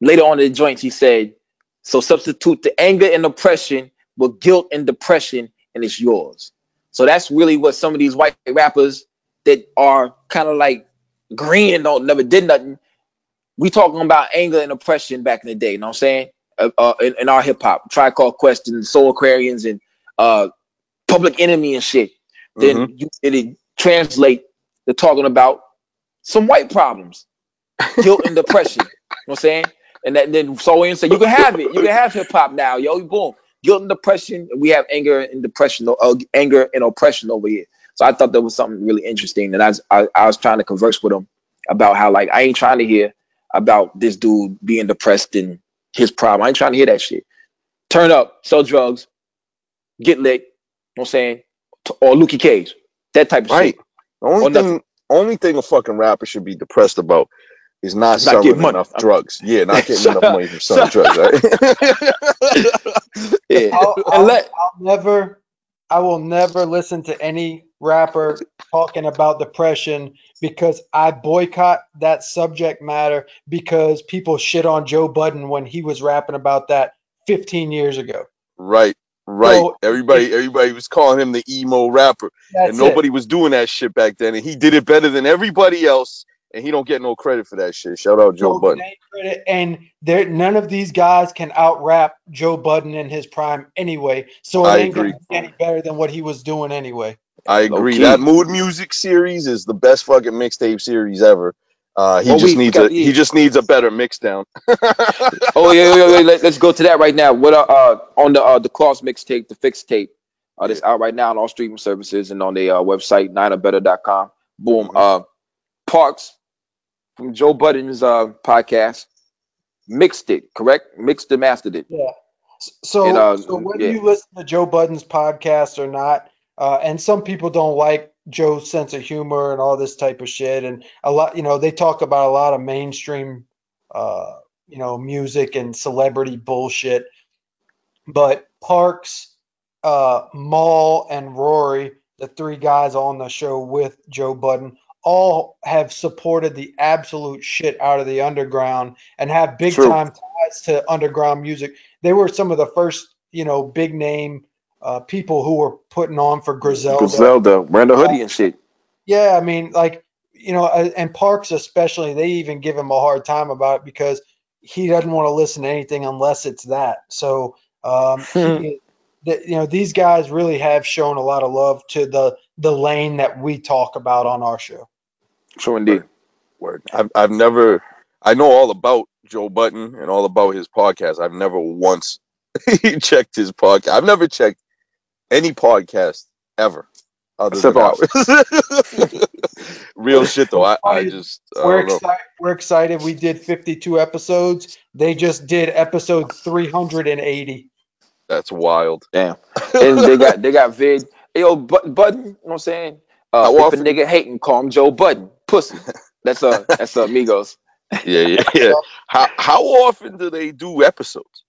later on in the joints, he said, "So substitute the anger and oppression with guilt and depression, and it's yours." So that's really what some of these white rappers that are kind of like green and don't never did nothing. We talking about anger and oppression back in the day. You know what I'm saying? Uh, uh, in, in our hip hop, Tribe Called Quest, Soul Aquarians, and uh, Public Enemy and shit. Then Mm-hmm. you it translate to talking about some white problems, guilt and depression. You know what I'm saying? And that, then Saul Williams said, "You can have it. You can have hip hop now, yo. Boom, guilt and depression. and We have anger and depression, uh, anger and oppression over here." So I thought that was something really interesting, and I was, I, I was trying to converse with him about how like I ain't trying to hear about this dude being depressed and his problem. I ain't trying to hear that shit. Turn up, sell drugs, get lit. You know what I'm saying? Or Luke Cage, that type of Right. shit. The only Or nothing. thing, only thing a fucking rapper should be depressed about is not Not selling getting money. enough drugs. Yeah, not getting *laughs* enough money from selling drugs. Right? *laughs* Yeah. I'll, I'll, I'll never, I will never listen to any rapper talking about depression because I boycott that subject matter because people shit on Joe Budden when he was rapping about that 15 years ago. right, right. So, everybody, everybody was calling him the emo rapper, and nobody was doing that shit back then, and he did it better than everybody else, and he don't get no credit for that shit. Shout out. Joe No Budden. credit, And there, none of these guys can out rap Joe Budden in his prime anyway. So it I ain't gonna agree. be any better than what he was doing anyway. I agree. Low-key. That mood music series is the best fucking mixtape series ever. Uh, he Well, just needs got- a he yeah. just needs a better mix down. *laughs* Oh yeah, yeah, yeah. Let, us go to that right now. What uh, uh on the uh the cross mixtape, the fix tape, uh, that's out right now on all streaming services and on the uh, website nineorbetter.com. Boom. Mhm. Uh, Parks from Joe Budden's uh podcast mixed it, correct? Mixed and mastered it. Yeah. So, And, uh, so whether yeah. you listen to Joe Budden's podcast or not, uh, and some people don't like Joe's sense of humor and all this type of shit, and a lot, you know, they talk about a lot of mainstream, uh, you know, music and celebrity bullshit. But Parks, uh, Mal, and Rory, the three guys on the show with Joe Budden, all have supported the absolute shit out of the underground and have big True. time ties to underground music. They were some of the first, you know, big name uh, people who were putting on for Griselda. Griselda, wearing the hoodie and shit. Yeah, I mean, like, you know, uh, and Parks especially, they even give him a hard time about it because, he doesn't want to listen to anything unless it's that. So um, *laughs* he, the, you know these guys really have shown a lot of love to the the lane that we talk about on our show. True indeed. Word. I've I've never I know all about Joe Budden and all about his podcast. I've never once *laughs* checked his podcast. I've never checked any podcast ever. Other Except than ours. ours. *laughs* Real shit though. I, I just I We're don't know. excited. We're excited. We did 52 episodes. They just did episode 380. That's wild. Damn. *laughs* and they got they got vid. Yo, Bud- Budden, you know what I'm saying? Uh, How if a nigga hating, call him Joe Budden. Pussy. *laughs* That's uh that's uh, Migos. Yeah, yeah, yeah. *laughs* How how often do they do episodes?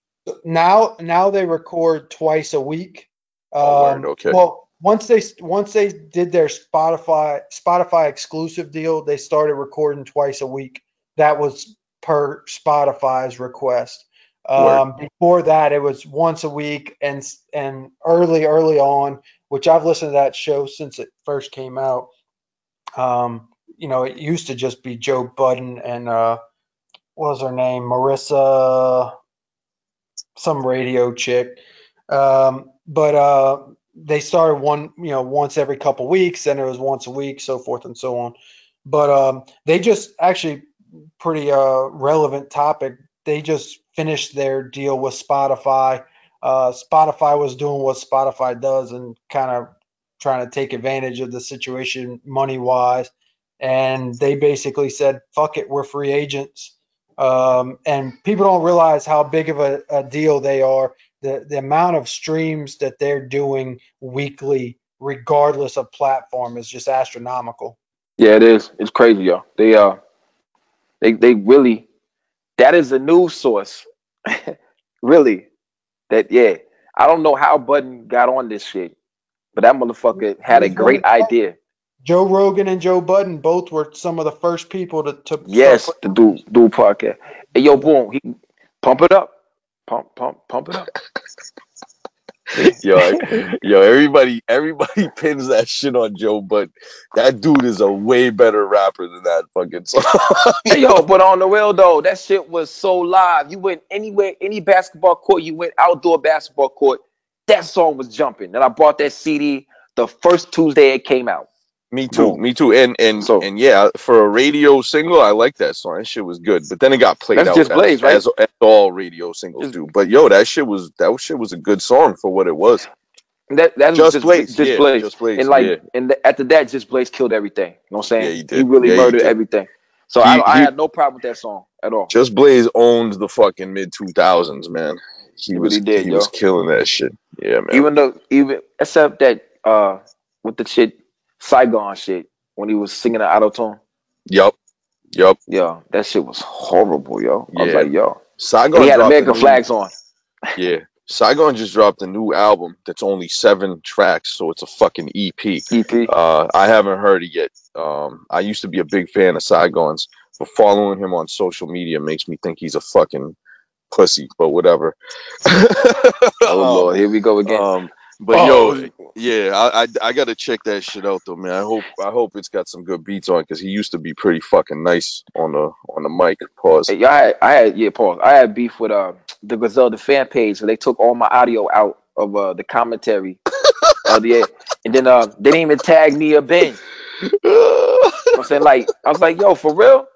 Now, now they record twice a week. Oh, Um, okay. Well, once they once they did their Spotify Spotify exclusive deal, they started recording twice a week. That was per Spotify's request. Um, before that, it was once a week, and and early early on, which I've listened to that show since it first came out. Um, you know, it used to just be Joe Budden and uh, what was her name, Marissa, some radio chick. Um, but uh, they started one, you know, once every couple weeks, and it was once a week, so forth and so on. But um, they just actually pretty uh, relevant topic. They just finished their deal with Spotify. Uh, Spotify was doing what Spotify does and kind of trying to take advantage of the situation money wise. And they basically said, fuck it, we're free agents. Um, and people don't realize how big of a, a deal they are. The, the amount of streams that they're doing weekly, regardless of platform, is just astronomical. Yeah, it is. It's crazy, yo. They uh they they really that is a news source. *laughs* really. That yeah. I don't know how Budden got on this shit, but that motherfucker had a great *laughs* idea. Joe Rogan and Joe Budden both were some of the first people to, to Yes, to do do a podcast. Hey yo, boom, he pump it up. Pump, pump, pump it up. *laughs* Yo, yo, everybody, everybody *laughs* pins that shit on Joe, but that dude is a way better rapper than that fucking song. Hey yo, but on the real though, that shit was so live. You went anywhere, any basketball court, you went outdoor basketball court, that song was jumping. And I bought that CD the first Tuesday it came out. Me too, me too. And and So- and yeah, for a radio single, I like that song. That shit was good. But then it got played That's out just Blaze, as, right? as, as all radio singles Just- do. But yo, that shit was that shit was a good song for what it was. That that Just just Blaze, just yeah, Blaze. Just Blaze, and like yeah. and th- after that, just Blaze killed everything. You know what I'm saying? Yeah, he did. He really Yeah, he murdered did. everything. So He- I, I he- had no problem with that song at all. Just Blaze owned the fucking mid two thousands, man. He, He was really did, he yo. was killing that shit. Yeah, man. Even though even except that uh with the shit Saigon shit when he was singing the auto tune. yup. Yup. Yo, that shit was horrible, yo. I was Yeah. like, yo. Saigon he had dropped a American new- flags on. *laughs* Yeah. Saigon just dropped a new album that's only seven tracks, so it's a fucking EP. EP. Uh, I haven't heard it yet. Um, I used to be a big fan of Saigon's, but following him on social media makes me think he's a fucking pussy, but whatever. *laughs* Oh Lord, here we go again. Um, but Oh. yo, yeah, I, I I gotta check that shit out though, man. I hope I hope it's got some good beats on because he used to be pretty fucking nice on the on the mic. Pause. Hey, y'all had, I had yeah, pause. I had beef with uh the Griselda fan page, so they took all my audio out of uh the commentary *laughs* of the and then uh they didn't even tag me or Ben. You know what I'm saying like I was like, yo, for real?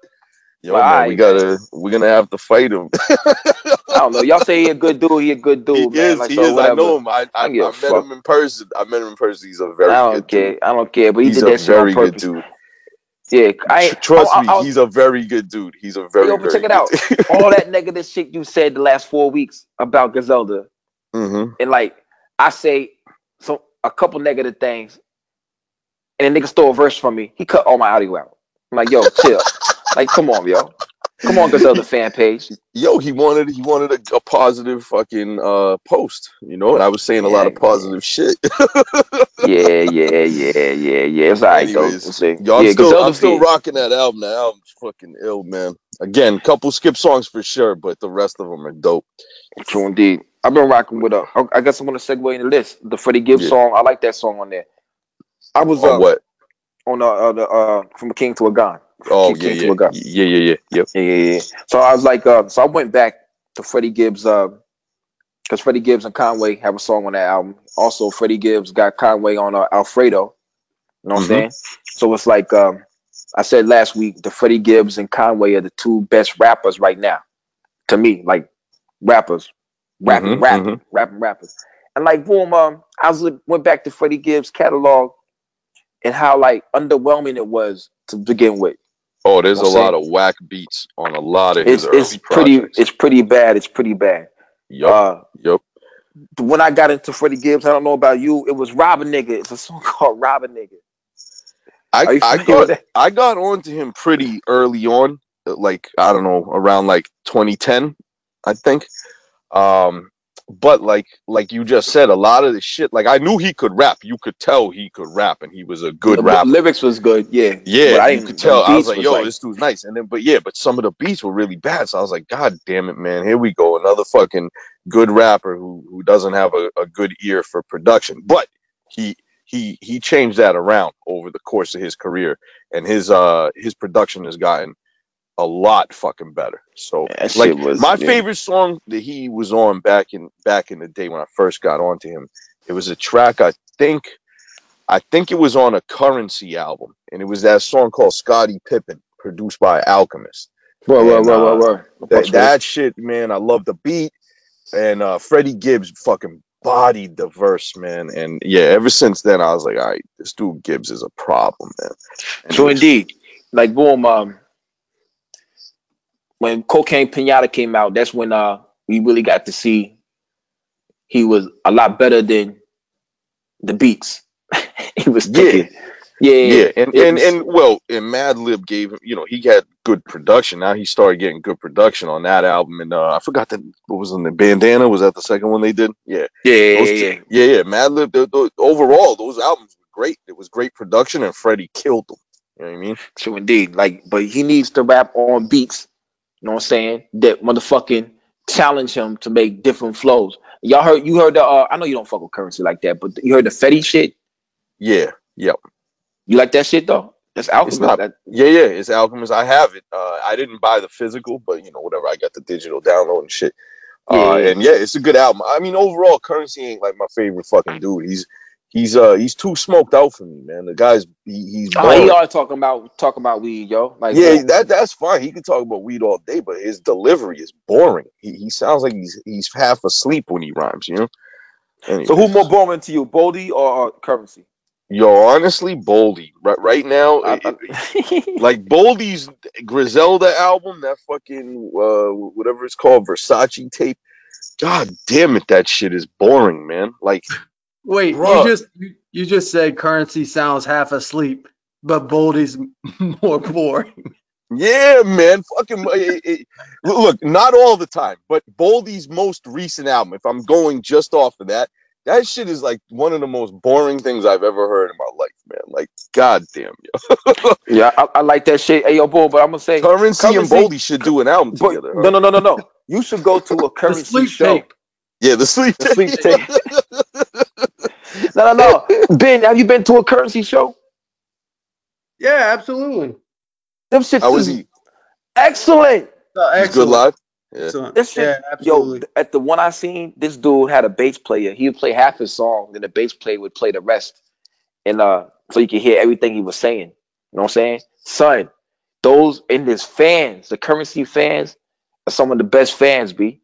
Yo, Well, man, we gotta we're gonna have to fight him. *laughs* I don't know. Y'all say he a good dude, he a good dude, he man. is, like, he so is. I whatever. know him. I, I, I a met fuck. him in person. I met him in person. He's a very I don't good care. dude. I don't care. But he He's did a that shit very on good dude. Yeah, I Trust I- me, I- I- he's a very good dude. He's a very Yo, but very check it out. *laughs* all that negative shit you said the last four weeks about Griselda, hmm and like I say some a couple negative things, and a nigga stole a verse from me. He cut all my audio out. I'm like, yo, chill. *laughs* like, come on, yo. Come on, Griselda *laughs* fan page. Yo, he wanted he wanted a, a positive fucking uh post, you know, and I was saying a lot of Yeah, positive shit. *laughs* Yeah, yeah, yeah, yeah, yeah. It's alright though. Anyways, see. Yo, I'm yeah, still Griselda I'm still rocking that album. That album's fucking ill, man. Again, couple skip songs for sure, but the rest of them are dope. True indeed. I've been rocking with uh I guess I'm gonna segue into this. The Freddie Gibbs Yeah. song. I like that song on there. I was On uh, what? on uh, uh, the uh from a king to a god. Oh yeah, yeah. yeah, yeah, yeah, yep. yeah, yeah, yeah. So I was like, uh, so I went back to Freddie Gibbs, because uh, Freddie Gibbs and Conway have a song on that album. Also, Freddie Gibbs got Conway on uh, Alfredo. You know what mm-hmm. I'm saying? So it's like um, I said last week, the Freddie Gibbs and Conway are the two best rappers right now. To me, like rappers, rapping, mm-hmm, rapping, mm-hmm. rapping, rappers. And like boom, um, I was went back to Freddie Gibbs' catalog and how like underwhelming it was to begin with. Oh, there's a lot of whack beats on a lot of his it's, it's pretty projects. it's pretty bad. It's pretty bad. Yep. Uh, yep. When I got into Freddie Gibbs, I don't know about you, it was Robin Nigga. It's a song *laughs* called Robin Nigga. I, I got I got onto him pretty early on, like I don't know, around like 2010, I think. Um, but like like you just said, a lot of the shit, like I knew he could rap. You could tell he could rap, and he was a good the, rapper. Lyrics was good, yeah. Yeah, you could tell. I was like, was yo, like... this dude's nice. And then, but yeah, but some of the beats were really bad. So I was like, God damn it, man, here we go, another fucking good rapper who who doesn't have a, a good ear for production. But he he he changed that around over the course of his career, and his uh his production has gotten a lot fucking better. So yeah, like was, my yeah. favorite song that he was on back in back in the day when I first got onto him, it was a track I think I think it was on a Curren$y album, and it was that song called Scottie Pippen, produced by Alchemist. Whoa, whoa, whoa, whoa, whoa. That, that shit, man, I love the beat. And uh Freddie Gibbs fucking bodied the verse, man. And yeah, ever since then I was like, all right, this dude Gibbs is a problem, man. And so indeed, like boom, um, when Cocaine Piñata came out, that's when uh we really got to see he was a lot better than the beats. *laughs* he was yeah. Yeah, yeah, and and, was, and well, and Madlib gave him, you know, he had good production. Now he started getting good production on that album, and uh, I forgot that what was in the bandana. Was that the second one they did? Yeah, yeah, those, yeah, yeah, yeah. Madlib. Overall, those albums were great. It was great production, and Freddie killed them. You know what I mean? So indeed, like, but he needs to rap on beats you know what I'm saying? That motherfucking challenge him to make different flows. Y'all heard you heard the uh, I know you don't fuck with Curren$y like that, but you heard the Fetti shit? Yeah, yep. You like that shit though? That's Alchemist. Not, that, yeah, yeah, it's Alchemist. I have it. Uh, I didn't buy the physical, but you know, whatever. I got the digital download and shit. Uh, yeah, uh, and yeah, it's a good album. I mean, overall, Curren$y ain't like my favorite fucking dude. He's he's uh he's too smoked out for me, man. The guy's he, he's oh, he are talking about talking about weed, yo. Like yeah, that that's fine. He can talk about weed all day, but his delivery is boring. He, he sounds like he's he's half asleep when he rhymes, you know. Anyways. So who more boring to you, Boldy or uh, Curren$y? Yo, honestly, Boldy. Right, right now, it, *laughs* like Boldy's Griselda album, that fucking uh, whatever it's called, Versace tape. God damn it, that shit is boring, man. Like Wait, Bruh. you just you, you just said Curren$y sounds half asleep, but Boldy's *laughs* more boring. Yeah, man. Fucking it, it, look, not all the time, but Boldy's most recent album. If I'm going just off of that, that shit is like one of the most boring things I've ever heard in my life, man. Like, goddamn, yo. *laughs* yeah, I, I, like that shit. Hey, yo, boy, but I'm gonna say currency, Curren$y and Boldy should do an album but, together. Huh? No, no, no, no, no. You should go to a Curren$y show. Tape. Yeah, the sleep the tape. Sleep tape. *laughs* no, no, no. *laughs* Ben, have you been to a Curren$y show? Yeah, absolutely. Them shit How was he? Excellent. Uh, excellent. good live. Yeah. This shit, yeah, absolutely. Yo, at the one I seen, this dude had a bass player. He would play half his song, then the bass player would play the rest, and uh, so you could hear everything he was saying. You know what I'm saying, son? Those in his fans, the Curren$y fans, are some of the best fans. Be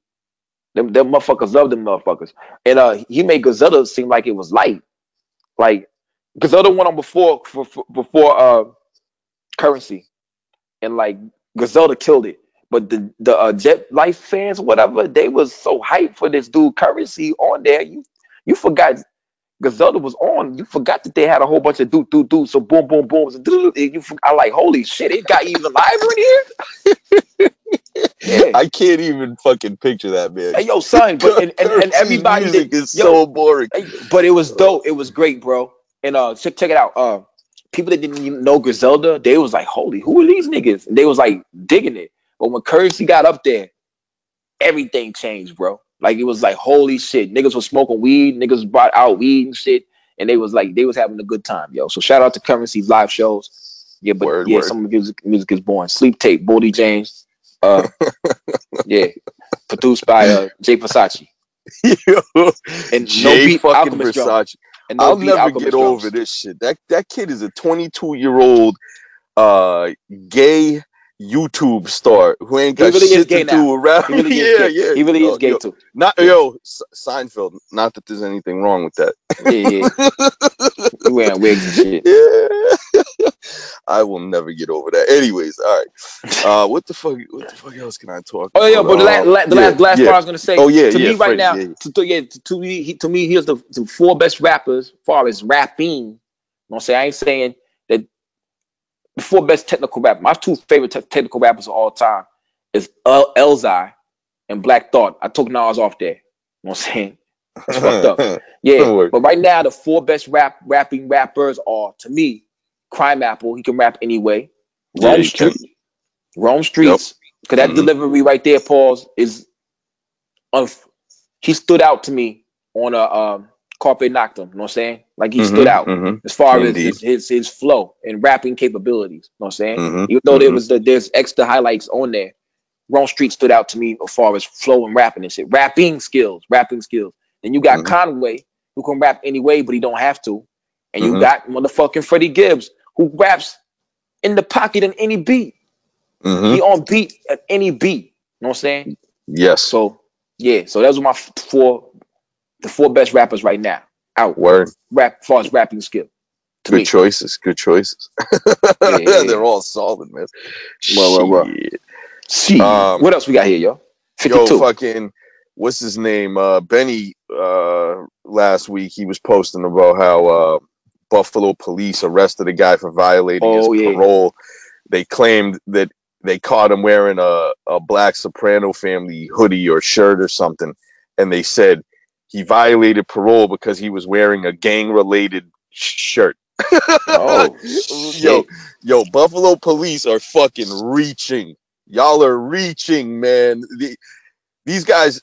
them, them motherfuckers love them motherfuckers. And uh, he made Griselda seem like it was light. Like Griselda went on before for, for, before uh, Curren$y, and like Griselda killed it. But the the uh, Jet Life fans, whatever, they was so hyped for this dude Curren$y on there. You you forgot Griselda was on. You forgot that they had a whole bunch of do do do. So boom boom boom. So And you, I like holy shit. It got even liver in here. *laughs* yeah. I can't even fucking picture that man. Hey yo, son, but and, and, and *laughs* everybody music is yo, so boring. But it was dope. It was great, bro. And uh, check check it out. Uh, people that didn't even know Griselda, they was like, "Holy, who are these niggas?" And they was like digging it. But when Curren$y got up there, everything changed, bro. Like it was like, holy shit, niggas was smoking weed, niggas brought out weed and shit, and they was like, they was having a good time, yo. So shout out to Curren$y's live shows. Yeah, but Word, yeah, word. some music music is born. Sleep tape, Boldy James. Uh, *laughs* yeah, produced by uh, Jay Versace Yo, and Jay no fucking Alchemist. Versace. And no I'll never Alchemist get drums. over this shit. That that kid is a 22 year old uh gay YouTube star who ain't got really shit to now. do around. He really *laughs* yeah, gay. yeah. He really Yo, is gay yo, too. Not yo S- Seinfeld. Not that there's anything wrong with that. Yeah, yeah. *laughs* Wearing wigs and shit. Yeah. *laughs* I will never get over that. Anyways, all right. Uh, what the fuck? What the fuck else can I talk? Oh yeah, but the, la- Um, la- the yeah, last last part I was gonna say. Oh, yeah, to me right Freddie, now. To, to, yeah, to, to me, he, to me, here's the, the four best rappers as far as rapping. You know what I'm saying? I ain't saying four best technical rappers. My two favorite te- technical rappers of all time is El- Elzhi and Black Thought. I took Nas off there. You know what I'm saying? That's fucked up. *laughs* Yeah, but right now the four best rap rapping rappers are to me, Crimeapple. He can rap anyway. Yeah, Rome he can. Street, Rome Streetz. Cause that Mhm. delivery right there, Pauls, is. Unf- he stood out to me on a um, Carpe Noctem. You know what I'm saying? Like he stood Mhm, out mhm, as far as his, his his flow and rapping capabilities. You know what I'm saying? mhm, Even though there mhm. was the, there's extra highlights on there, Rome Streetz stood out to me as far as flow and rapping and shit. Rapping skills, rapping skills. Then you got Mhm. Conway who can rap anyway, but he don't have to. And you Mhm. got motherfucking Freddie Gibbs who raps in the pocket in any beat. He on beat at any beat. You know what I'm saying? Yes. So yeah, so those are my f- four, the four best rappers right now out. Word. Rap as far as rapping skill. To Good me. choices. Good choices. yeah, yeah. *laughs* They're all solid, man. Well, well, well. Shit. Um, what else we got here, yo? Yo, fucking, what's his name? Uh, Benny. Uh, last week he was posting about how uh, Buffalo police arrested a guy for violating Oh, his yeah. parole. They claimed that they caught him wearing a, a black soprano family hoodie or shirt or something, and they said he violated parole because he was wearing a gang related shirt. Oh, *laughs* yo, shit. yo, Buffalo police are fucking reaching. Y'all are reaching, man. The, these guys,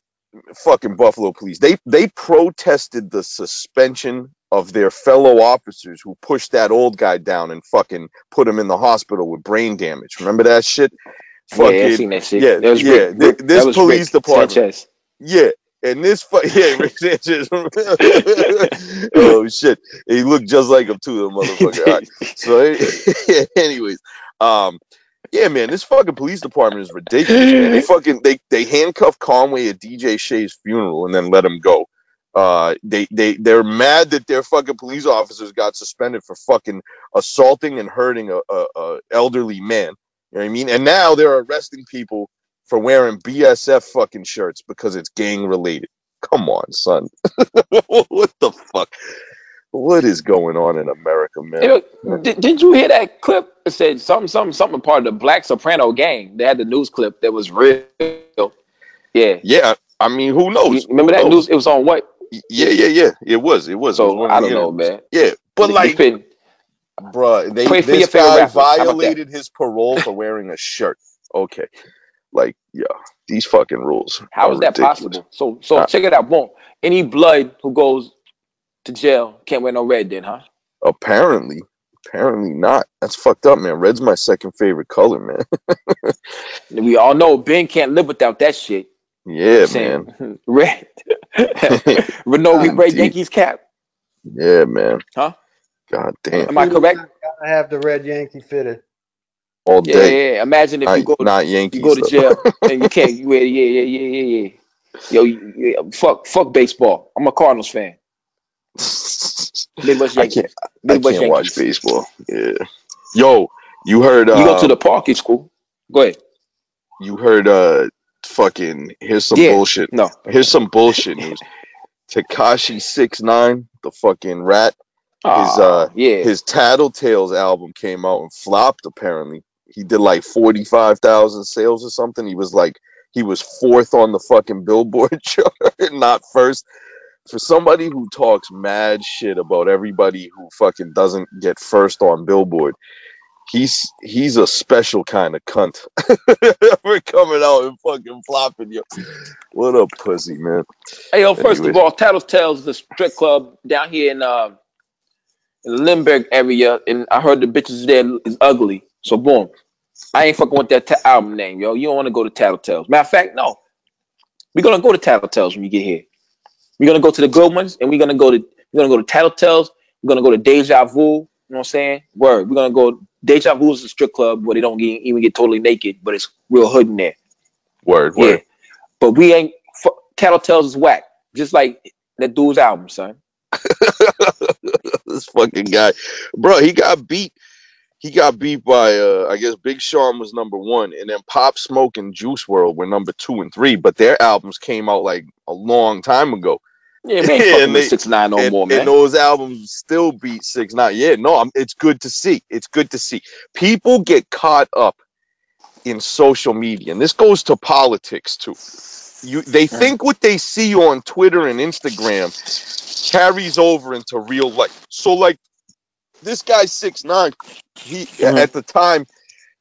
fucking Buffalo police, they they protested the suspension of their fellow officers who pushed that old guy down and fucking put him in the hospital with brain damage. Remember that shit? Yeah, I seen that shit. yeah, that yeah, Rick, Rick- this that police Rick department. Sanchez. Yeah, and this fu- *laughs* yeah, *laughs* Rick Sanchez. *laughs* oh shit, he looked just like him too, the motherfucker. So, anyways, um, yeah, man, this fucking police department is ridiculous. Man. They fucking they they handcuffed Conway at DJ Shay's funeral and then let him go. Uh, they they they're mad that their fucking police officers got suspended for fucking assaulting and hurting a, a, a elderly man. You know what I mean? And now they're arresting people for wearing BSF fucking shirts because it's gang related. Come on, son. *laughs* what the fuck? What is going on in America, man? You know, did, did you hear that clip? It said something, something, something part of the Black Soprano gang. They had the news clip that was real. Yeah. Yeah, I mean, who You knows? remember Who that knows? news? It was on what? Yeah, yeah, yeah. It was. It was. It was I don't know, man. Yeah, but like, been- bruh, they this guy rappers. How about that? violated his parole for wearing a shirt. Okay, like, yeah, these fucking rules. How is that ridiculous. possible? So, so Uh, check it out. Boom. Any blood who goes to jail can't wear no red, then, huh? Apparently, apparently not. That's fucked up, man. Red's my second favorite color, man. *laughs* We all know Ben can't live without that shit. Yeah, Saying, man. *laughs* red. Renault God, red dude. Yankees cap. Yeah, man. Huh? God damn. Am I correct? Gotta have the red Yankee fitted. All Yeah, day. yeah. Imagine if Not, you go not Yankees. you go to jail *laughs* and you can't you wear yeah yeah yeah yeah yeah. Yo, yeah, fuck fuck baseball. I'm a Cardinals fan. Midwest *laughs* I Yankees. can't. I can't watch baseball. Yeah. Yo, you heard? Uh, You go to the park, it's cool. Go ahead. You heard? Uh, fucking. Here's some Yeah. bullshit. No. Here's some bullshit news. Tekashi six nine, the fucking rat. His uh, yeah. His Tattletales album came out and flopped. Apparently, he did like forty five thousand sales or something. He was like he was fourth on the fucking Billboard *laughs* chart, not first. For somebody who talks mad shit about everybody who fucking doesn't get first on Billboard, he's he's a special kind of cunt *laughs* for coming out and fucking flopping you. What a pussy, man. Hey, yo, first of Anyways. all, Tattletales is a strip club down here in uh, in the Limburg area, and I heard the bitches there is ugly. So boom, I ain't fucking with that ta- album name, yo. You don't want to go to Tattletales. Matter of fact, no. We're gonna go to Tattletales when you get here. We're gonna go to the good ones, and we're gonna go to we're gonna go to Tattletales. We're gonna go to Deja Vu. You know what I'm saying? Word. We're gonna go. Deja Vu is a strip club where they don't get, even get totally naked, but it's real hood in there. Word, Yeah. word. But we ain't. F- Tattletales is whack, just like that dude's album, son. *laughs* this fucking guy, bro. He got beat. He got beat by uh, I guess Big Sean was number one, and then Pop Smoke and Juice WRLD were number two and three. But their albums came out like a long time ago. Yeah, *laughs* we ain't And fucking they- with six nine no and, more, man. and those albums still beat six nine. Yeah, no, I'm, it's good to see. It's good to see. People get caught up in social media, and this goes to politics too. You, they think what they see on Twitter and Instagram carries over into real life. So, like this guy six nine, he Mhm. at the time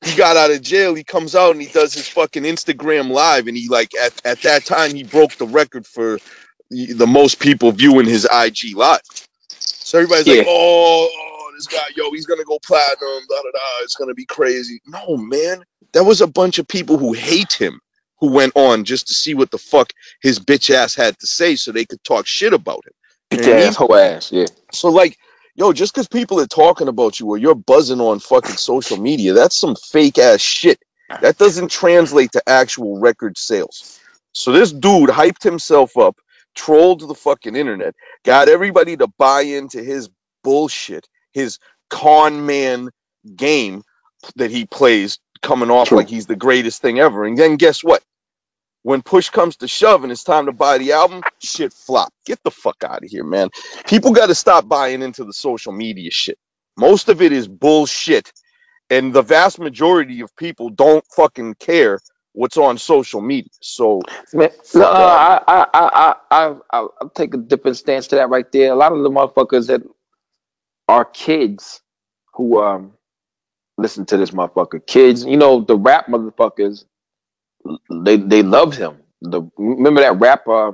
he got out of jail. He comes out and he does his fucking Instagram live, and he like at at that time he broke the record for the the most people viewing his IG live. So everybody's like, oh, oh, this guy, yo, he's gonna go platinum, da da da. It's gonna be crazy. No, man, that was a bunch of people who hate him who went on just to see what the fuck his bitch ass had to say, so they could talk shit about him. You know what I mean? ass, whole ass, yeah. So like, yo, just because people are talking about you or you're buzzing on fucking social media, that's some fake ass shit. That doesn't translate to actual record sales. So this dude hyped himself up, trolled the fucking internet, got everybody to buy into his bullshit, his con man game that he plays, coming off True. like he's the greatest thing ever. And then guess what? When push comes to shove and it's time to buy the album, shit flop. Get the fuck out of here, man. People got to stop buying into the social media shit. Most of it is bullshit. And the vast majority of people don't fucking care what's on social media. So, Man, no, I. I, I, I, I, I, I'll take a different stance to that right there. A lot of the motherfuckers that are kids who um listen to this motherfucker, kids, you know, the rap motherfuckers, they they loved him. The remember that rap? Uh,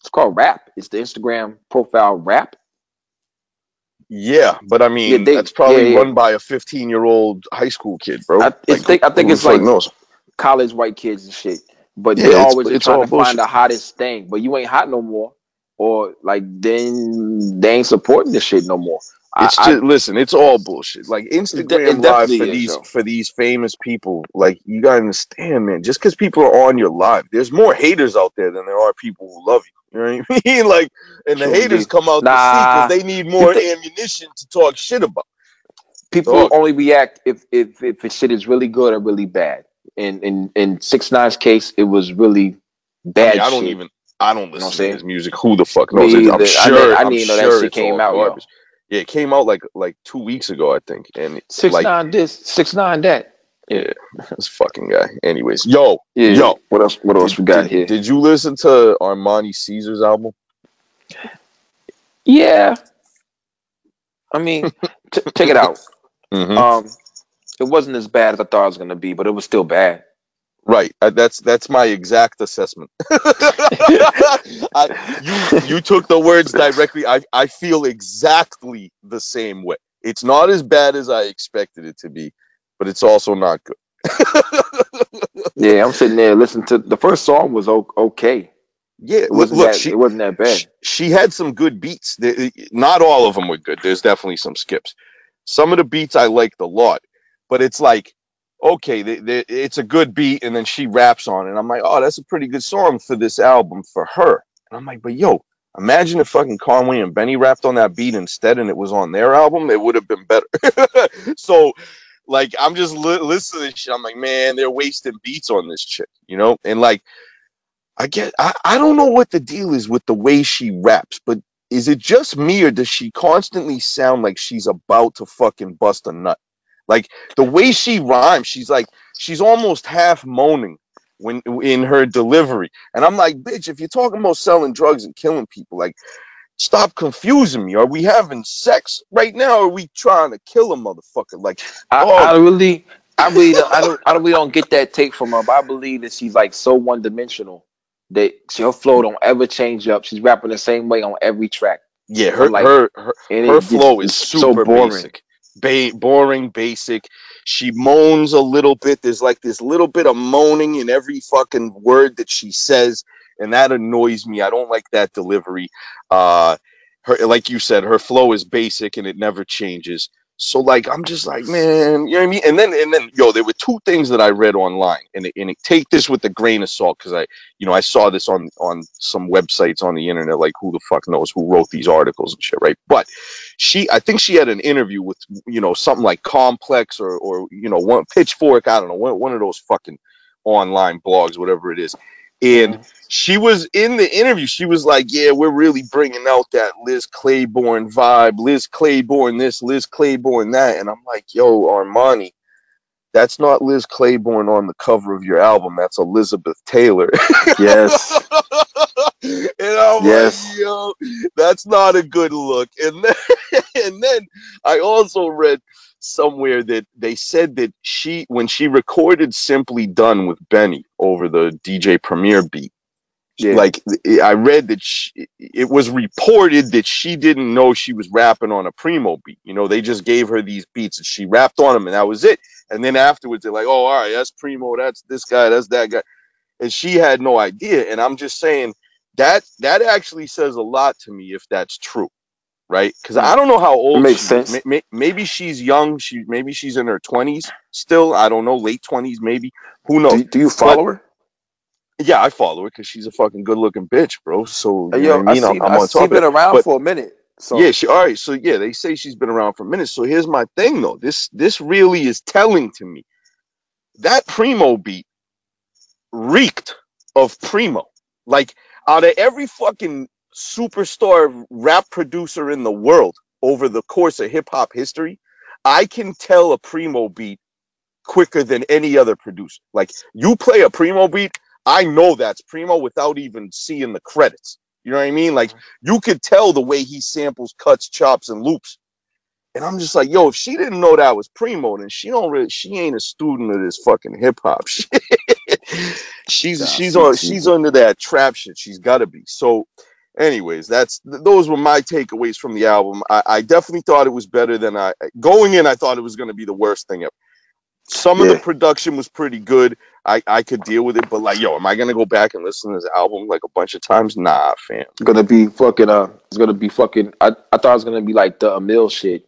it's called rap. It's the Instagram profile rap. yeah, but I mean, Yeah, they- that's probably yeah, yeah. run by a 15 year old high school kid, bro. I, it's think, I think who it's fuck like knows? college white kids and shit. But Yeah, they it's- always it's trying all to find bullshit. the hottest thing. But you ain't hot no more, or like then they ain't supporting this shit no more. I- It's I- just listen. It's all bullshit. Like Instagram it live for is, these yo. for these famous people. Like you gotta understand, man. Just because people are on your live, there's more haters out there than there are people who love you. You know what I *laughs* mean? Like, and the True haters come out Nah. to see because they need more ammunition to talk shit about. people Dog. only react if if if the shit is really good or really bad. And in in six nine's case, it was really I, bad. mean, I don't shit. even. I don't what I'm listen to his music. Who the fuck Me knows? it? I'm either. I sure. didn't- I didn't even know that shit came out, yo. Garbage. Yeah, it came out like like two weeks ago, I think. And Six like, nine this, six nine that. yeah, *laughs* this fucking guy. Anyways, yo, Yeah. Yo. what else? What else did, we got did- here? Did you listen to Armani Caesar's album? yeah. I mean, *laughs* t- check it out. Mm-hmm. Um, it wasn't as bad as I thought it was gonna be, but it was still bad. Right. Uh, that's that's my exact assessment. *laughs* I, you you took the words directly. I I feel exactly the same way. It's not as bad as I expected it to be, but it's also not good. *laughs* Yeah, I'm sitting there listening to the first song was o- okay. yeah, It look, wasn't look that. she, it wasn't that bad. sh- she had some good beats. They- Not all of them were good. There's definitely some skips. Some of the beats I liked a lot, but it's like, okay, they, they, it's a good beat, and then she raps on it. I'm like, oh, that's a pretty good song for this album for her. And I'm like, but yo, imagine if fucking Conway and Benny rapped on that beat instead, and it was on their album, it would have been better. *laughs* so, like, I'm just li- listening to this shit. I'm like, man, they're wasting beats on this chick, you know? And like, I get I, I don't know what the deal is with the way she raps, but is it just me or does she constantly sound like she's about to fucking bust a nut? Like the way she rhymes, she's like she's almost half moaning when in her delivery. And I'm like, bitch, if you're talking about selling drugs and killing people, like stop confusing me. Are we having sex right now or are we trying to kill a motherfucker? Like I, Oh. I really, I really, don't- I don't, I really don't get that take from her. But I believe that she's like so one dimensional that her flow don't ever change up. She's rapping the same way on every track. Yeah, her like, her her, her flow is so super boring. basic. Ba- boring, basic. She moans a little bit. There's like this little bit of moaning in every fucking word that she says, and that annoys me. I don't like that delivery. Uh, her, like you said, her flow is basic and it never changes. So like, I'm just like, man, you know what I mean? And then and then, yo, there were two things that I read online, and and it, take this with a grain of salt because I, you know, I saw this on on some websites on the internet. Like, who the fuck knows who wrote these articles and shit, right? But she i think she had an interview with you know something like complex or or you know one pitchfork i don't know one, one of those fucking online blogs whatever it is and she was in the interview she was like yeah we're really bringing out that liz claiborne vibe liz claiborne this liz claiborne that. And i'm like yo armani that's not liz claiborne on the cover of your album that's elizabeth taylor. Yes. *laughs* and I'm Yes. like, yo, that's not a good look. And then, *laughs* and then I also read somewhere that they said that she, when she recorded "Simply Done" with Benny over the DJ Premier beat, Yeah. like I read that she, it was reported that she didn't know she was rapping on a Primo beat. You know, they just gave her these beats and she rapped on them, and that was it. And then afterwards, they're like, "Oh, all right, that's Primo. That's this guy. That's that guy." And she had no idea. And I'm just saying that that actually says a lot to me if that's true, right? Because hmm. I don't know how old makes she sense. May- may- maybe she's young. She maybe she's in her 20s still. I don't know, late 20s maybe. Who knows? do, do you follow her? yeah, I follow her because she's a fucking good looking bitch, bro. So you Hey, know yo, what I mean? I I'm, I'm I on see top of been around But- for a minute. So Yeah, she all right. So yeah, they say she's been around for a minute. So here's my thing though. This this really is telling to me that Primo beat reeked of Primo. Like out of every fucking superstar rap producer in the world over the course of hip hop history, I can tell a Primo beat quicker than any other producer. Like you play a Primo beat, I know that's Primo without even seeing the credits. You know what I mean? Like you could tell the way he samples, cuts, chops, and loops. And I'm just like, yo, if she didn't know that was Primo, then she don't really, she ain't a student of this fucking hip hop *laughs* shit. *laughs* she's Nah, she's on she- she's under that trap shit. She's got to be. So, anyways, that's th- those were my takeaways from the album. I, I definitely thought it was better than I going in. I thought it was going to be the worst thing ever. Some of the production was pretty good. I, I could deal with it, but like, yo, am I gonna go back and listen to this album like a bunch of times? Nah, fam. it's gonna be fucking uh it's gonna be fucking I, I thought it was gonna be like the Amil shit.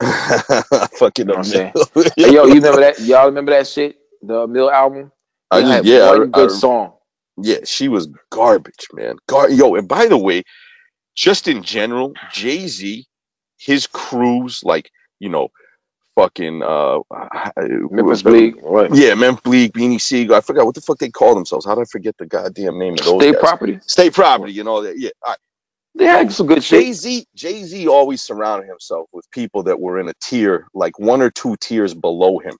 *laughs* Fucking know I'm saying? Amil. Hey, yo, you remember that? Y'all remember that shit? The Amil album? I just, had yeah, I- good I- song. yeah, she was garbage, man. Gar- yo, and by the way, just in general, Jay Z, his crews, like you know, fucking uh, Memphis Bleek. What? yeah, Memphis Bleek, Beanie Sigel. I forgot what the fuck they call themselves. How did I forget the goddamn name of those State guys? property. State property, you know that. Yeah, right. They had some good Jay Z. Jay Z always surrounded himself with people that were in a tier, like one or two tiers below him,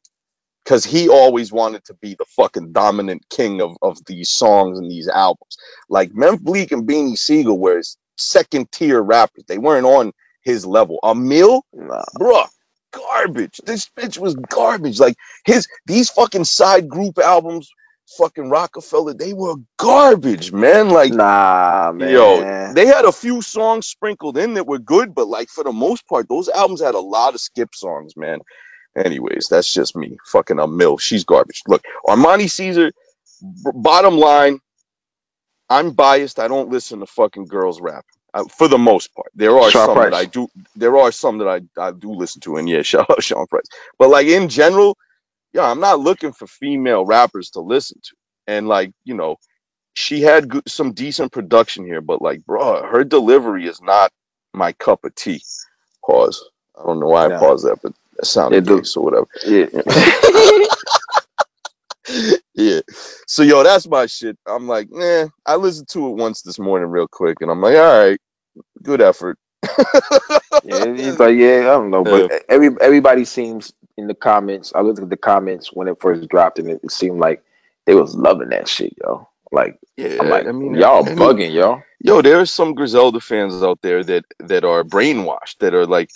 because he always wanted to be the fucking dominant king of, of these songs and these albums. Like Memphis Bleek and Beanie Sigel were his second tier rappers. They weren't on his level. Amil, Nah. bruh, garbage. This bitch was garbage. Like his these fucking side group albums, fucking Roc-A-Fella, they were garbage, man. Like Nah, man. Yo, they had a few songs sprinkled in that were good, but like for the most part, those albums had a lot of skip songs, man. Anyways, that's just me. Fucking Amil. She's garbage. Look, Armani Caesar. b- bottom line, I'm biased. I don't listen to fucking girls rap uh, for the most part. There are Sean some Price. that I do. There are some that I, I do listen to, and yeah, *laughs* shout out Sean Price. But like in general, yeah, I'm not looking for female rappers to listen to. And like you know, she had good, some decent production here, but like, bro, her delivery is not my cup of tea. Pause. I don't know why I paused that, but that sounded gay, so whatever. Yeah. *laughs* yeah. So yo, that's my shit. I'm like, nah. I listened to it once this morning, real quick, and I'm like, all right, good effort. *laughs* Yeah, it's like yeah, I don't know, but every everybody seems in the comments. I looked at the comments when it first dropped, and it, it seemed like they was loving that shit, yo. Like yeah, I'm like, I mean, y'all I mean, bugging, yo. yo, there are some Griselda fans out there that that are brainwashed. That are like,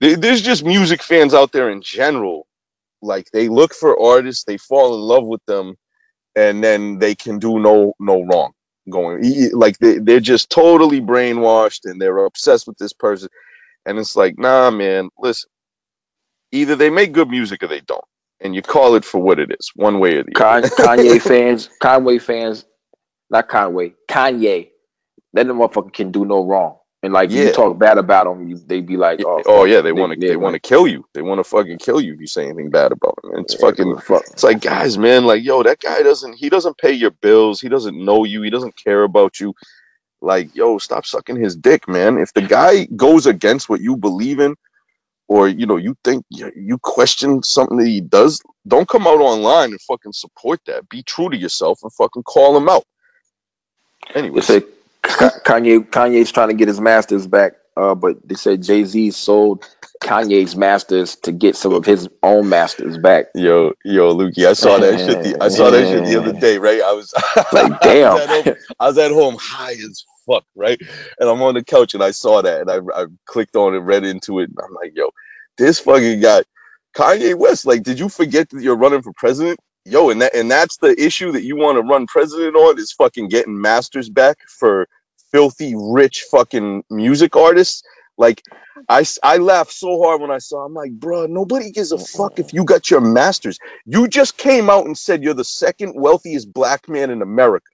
there- there's just music fans out there in general. Like they look for artists, they fall in love with them, and then they can do no no wrong. going. Like they, they're just totally brainwashed and they're obsessed with this person. And it's like, nah, man, listen. Either they make good music or they don't. And you call it for what it is, one way or the other. Kanye *laughs* fans, Conway fans, not Conway, Kanye, that motherfucker can do no wrong. And like yeah. you talk bad about them, you, they be like, "Oh, oh yeah, they want to, they, they want to kill you. They want to fucking kill you if you say anything bad about them." It's yeah, fucking, fuck. it's like, guys, man, like, yo, that guy doesn't, he doesn't pay your bills, he doesn't know you, he doesn't care about you. Like, yo, stop sucking his dick, man. If the guy goes against what you believe in, or you know, you think you question something that he does, don't come out online and fucking support that. Be true to yourself and fucking call him out. Anyway, Kanye Kanye's trying to get his masters back, uh, but they said Jay Z sold Kanye's masters to get some of his own masters back. Yo, yo, Lukey, I saw that shit. The, I saw that shit the other day, right? I was *laughs* like, damn. I was, home, I was at home high as fuck, right? And I'm on the couch and I saw that and I, I clicked on it, read into it, and I'm like, yo, this fucking guy, Kanye West. Like, did you forget that you're running for president? Yo, and that and that's the issue that you want to run president on is fucking getting masters back for filthy rich fucking music artists. Like, I I laughed so hard when I saw. I'm like, bro, nobody gives a fuck if you got your masters. You just came out and said you're the second wealthiest black man in America,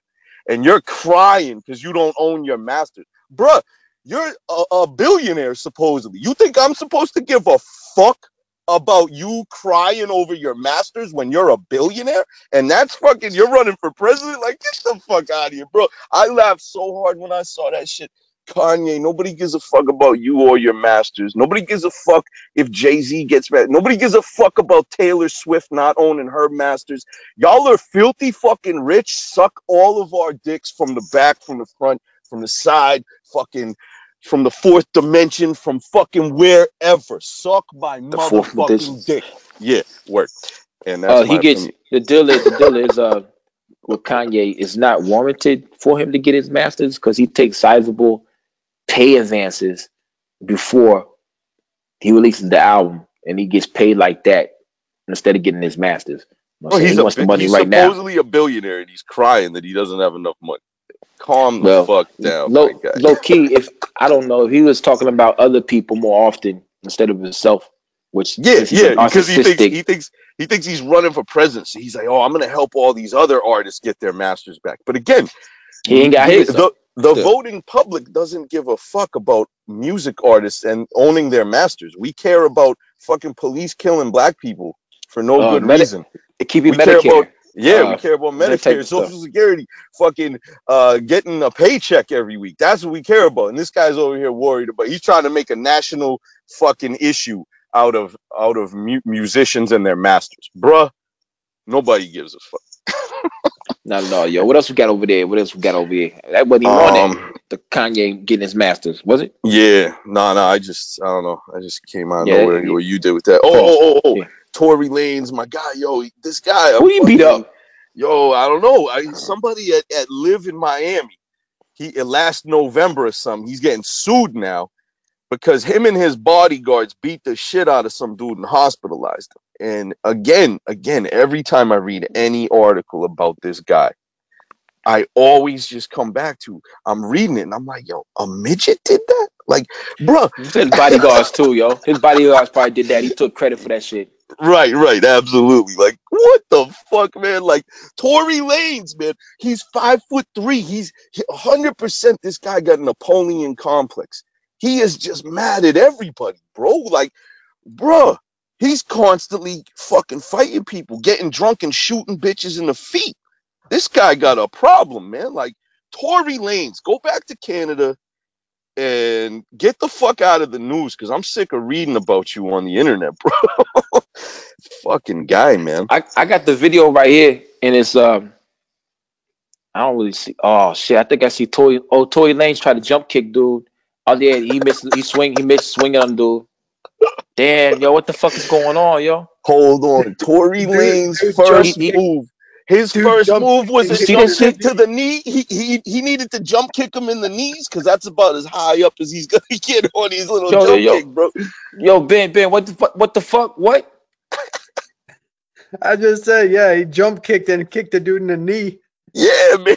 and you're crying because you don't own your masters, bruh. You're a, a billionaire supposedly. You think I'm supposed to give a fuck about you crying over your masters when you're a billionaire and that's fucking you're running for president like get the fuck out of here bro i laughed so hard when i saw that shit Kanye, nobody gives a fuck about you or your masters. Nobody gives a fuck if Jay Z gets mad. Nobody gives a fuck about Taylor Swift not owning her masters. Y'all are filthy fucking rich. Suck all of our dicks from the back, from the front, from the side. Fucking from the fourth dimension, from fucking wherever. Suck my the motherfucking dick. Yeah, work. And that's uh, he gets opinion. the deal is the deal is uh with Kanye is not warranted for him to get his masters because he takes sizable pay advances before he releases the album and he gets paid like that instead of getting his masters. well, he's he wants a, the money right now. he's supposedly a billionaire and he's crying that he doesn't have enough money calm the well, fuck down. Low, low key, if I don't know, if he was talking about other people more often instead of himself, which yeah, yeah, because he thinks he thinks he thinks he's running for presidency. He's like, oh, I'm gonna help all these other artists get their masters back. But again, he ain't got his. The, the voting public doesn't give a fuck about music artists and owning their masters. We care about fucking police killing black people for no uh, good Medi- reason. Keeping Medicare. Care about, yeah, uh, we care about Medicare, Social Security, fucking uh, getting a paycheck every week. That's what we care about. And this guy's over here worried about. He's trying to make a national fucking issue out of out of mu- musicians and their masters, bruh. Nobody gives a fuck. Not at all, yo. What else we got over there? What else we got over here? That wasn't even um, on it. The Kanye getting his masters, was it? Yeah, no, nah, no. Nah, I just, I don't know. I just came out of yeah, nowhere. Yeah. What you did with that? Oh, oh, oh, oh. Yeah. Tory Lanez, my guy, yo, this guy. Who you beat up? Yo, I don't know. I, somebody at, at Live in Miami. He last November or something. He's getting sued now because him and his bodyguards beat the shit out of some dude and hospitalized him. And again, again, every time I read any article about this guy, I always just come back to I'm reading it and I'm like, yo, a midget did that? Like, bro, his bodyguards too, yo. His bodyguards probably did that. He took credit for that shit. Right, right, absolutely. Like, what the fuck, man? Like, Tory Lanez, man, he's five foot three. He's 100% this guy got a Napoleon complex. He is just mad at everybody, bro. Like, bruh, he's constantly fucking fighting people, getting drunk and shooting bitches in the feet. This guy got a problem, man. Like, Tory Lanez, go back to Canada and get the fuck out of the news because I'm sick of reading about you on the internet, *laughs* bro. Fucking guy, man. I, I got the video right here, and it's um, I don't really see. Oh shit, I think I see Toy. Oh, Tory Lanez try to jump kick dude. Oh yeah, he missed. He swing. He missed swinging on dude. Damn, yo, what the fuck is going on, yo? Hold on, Tory Lanez first move his Dude, first move was a jump kick to the knee. He, he he needed to jump kick him in the knees because that's about as high up as he's *laughs* gonna get on his little yo, jump yo, kick, bro. Yo, Ben, Ben, what the fuck? What the fuck? What? I just said, yeah, he jump kicked and kicked the dude in the knee. Yeah, man.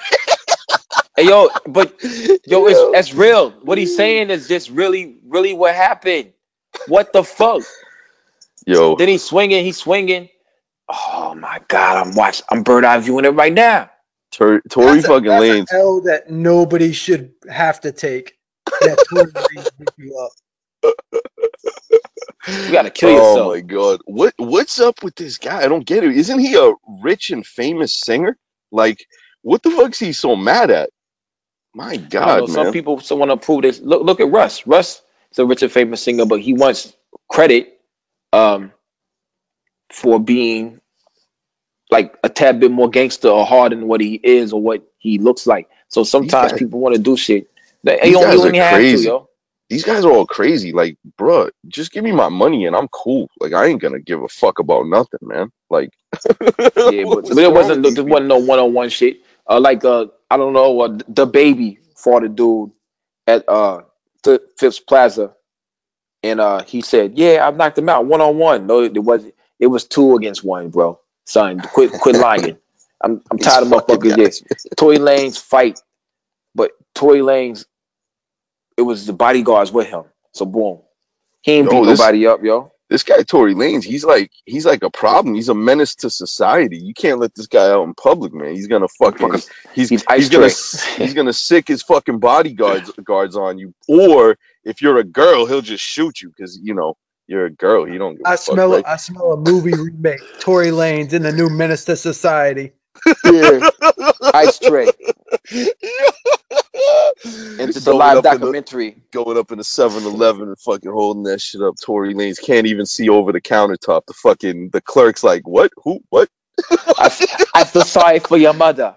Hey, yo, but *laughs* yo, it's that's real. What he's saying is just really, really what happened. What the fuck? Yo, Then he's swinging. He's swinging. Oh my god! I'm watching. I'm bird eye viewing it right now. Tor- Tory That's a- fucking that's an Lanez. L that nobody should have to take. That Tory Lanez beat you up. You gotta kill yourself. Oh my god, what what's up with this guy? I don't get it. Isn't he a rich and famous singer? Like, what the fuck's he so mad at? My God, know. Some people still want to prove this. Look, look at Russ. Russ is a rich and famous singer, but he wants credit um, for being like a tad bit more gangster or hard than what he is or what he looks like. So sometimes guys- people want to do shit. They, these guys are don't have to, crazy. These guys are all crazy. Like, bro, just give me my money and I'm cool. Like, I ain't gonna give a fuck about nothing, man. Like, *laughs* Yeah, but, *laughs* it wasn't. There wasn't no one on one shit. Uh, like uh, I don't know. Uh, DaBaby fought a dude at uh Th- Phipps Plaza, and uh he said, "Yeah, I knocked him out one on one." No, it wasn't. It was two against one, bro. Son, quit quit lying. I'm I'm These tired of motherfuckers. Yeah, Tory Lanez fight, but Tory Lanez it was the bodyguards with him. So boom, he ain't Yo, beat this- nobody up, yo. this guy Tory Lanez, he's like he's like a problem. He's a menace to society. You can't let this guy out in public, man. He's gonna fucking Fucking- he's he's he's, gonna he's gonna sick his fucking bodyguards guards on you. Or if you're a girl, he'll just shoot you because you know you're a girl. You don't I smell a, I smell a movie remake. Tory Lanez in the new Menace II Society. Yeah, *laughs* ice tray. *laughs* Into the live in the- documentary. going up in the 7-Eleven and fucking holding that shit up. Tory Lanez can't even see over the countertop. The fucking the clerk's like, what? Who? What? I, I feel sorry for your mother.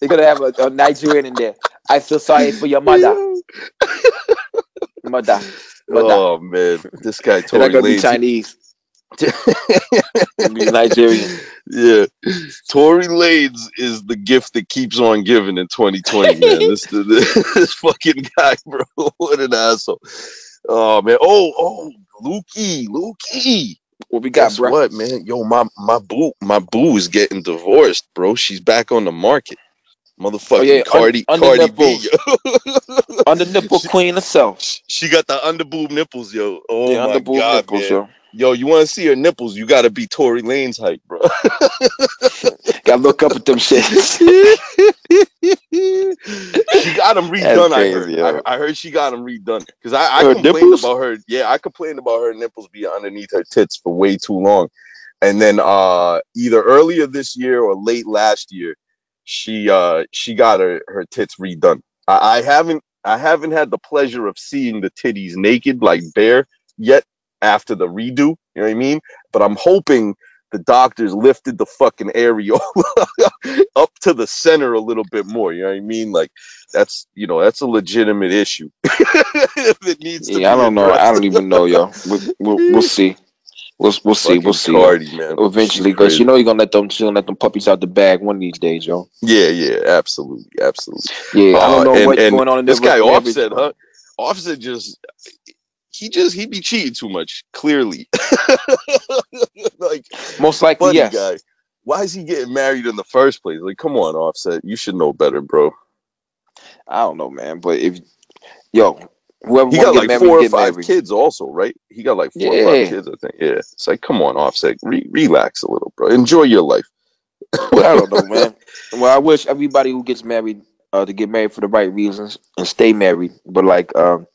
They're gonna have a, a Nigerian in there. I feel sorry for your mother, *laughs* mother, mother. Oh man, this guy *laughs* They're not gonna be Chinese. Be Nigerian. yeah, Tory Lanez is the gift that keeps on giving in 2020, man. this, *laughs* this this fucking guy, bro. *laughs* What an asshole. Oh man. Oh oh, Lukey, Lukey. What we got, Guess bro? what, man? Yo, my my boo, my boo is getting divorced, bro. She's back on the market. Motherfucking Oh, yeah, Cardi, under Cardi. B. yo. *laughs* Under nipple queen herself. she got the under boob nipples, yo. Oh the my god, nipples, man. yo. Yo, you want to see her nipples? You got to be Tory Lanez height, bro. *laughs* Gotta look up at them shits. *laughs* she got them redone. I heard. I, I heard she got them redone because I, I Her complained nipples? about her. Yeah, I complained about her nipples being underneath her tits for way too long, and then uh either earlier this year or late last year, she uh she got her her tits redone. I, I haven't I haven't had the pleasure of seeing the titties naked like bare yet after the redo. You know what I mean? But I'm hoping the doctors lifted the fucking areola *laughs* up to the center a little bit more. You know what I mean? Like that's you know that's a legitimate issue. *laughs* it needs to Yeah, I don't know. I don't even know, yo. We'll, we'll, we'll see. We'll, we'll see. We'll see. Cardi, man. Eventually, because you know you're gonna let them, she's gonna let them puppies out the bag one of these days, yo. Yeah, yeah, absolutely, absolutely. Yeah, I Uh, don't know and- what's and going on in this guy Offset, huh? Offset just he just he be cheating too much. Clearly, *laughs* like Most likely, yes. guy. Why is he getting married in the first place? Like, come on, Offset, you should know better, bro. I don't know, man. But if yo, whoever He got like married, four or five married. kids, also, right? He got like four or five kids, I think. Yeah, it's like, come on, Offset, re- relax a little, bro. Enjoy your life. Well, I don't know, man. Well, I wish everybody who gets married uh, to get married for the right reasons and stay married. But like, um,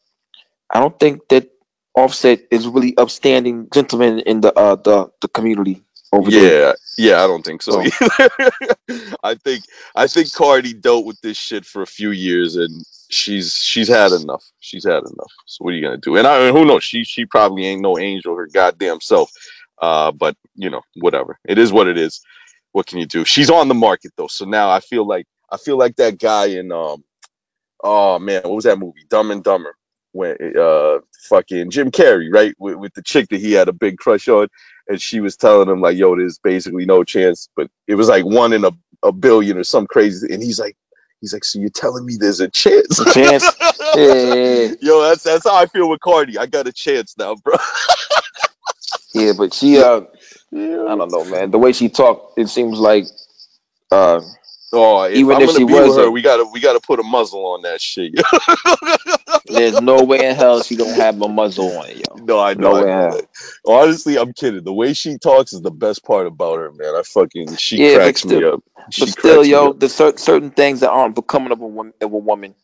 I don't think that Offset is really upstanding gentleman in the uh the the community over there. Yeah, yeah, I don't think so. So- either. *laughs* I think I think Cardi dealt with this shit for a few years, and she's she's had enough. She's had enough. So what are you gonna do? And I who knows? She she probably ain't no angel her goddamn self. Uh, but you know, whatever. It is what it is. What can you do? She's on the market though, so now I feel like I feel like that guy in um, oh man, what was that movie? Dumb and Dumber. When uh, fucking Jim Carrey, right, with, with the chick that he had a big crush on and she was telling him like, "Yo, there's basically no chance," but it was like one in a, a billion or some crazy. And he's like, he's like, "So you're telling me there's a chance?" A chance? *laughs* Yeah. Yo, that's that's how I feel with Cardi. I got a chance now, bro. *laughs* Yeah, but she uh I don't know, man. The way she talked, it seems like uh Oh, if Even I'm if gonna she be was her, a- we gotta we gotta put a muzzle on that shit. *laughs* There's no way in hell she don't have a muzzle on it, yo. *laughs* no, I know. No I know in hell. that. Honestly, I'm kidding. The way she talks is the best part about her, man. I fucking she Yeah, cracks me still- up. She But still, yo, there's cer- certain things that aren't becoming of a woman. Of a woman.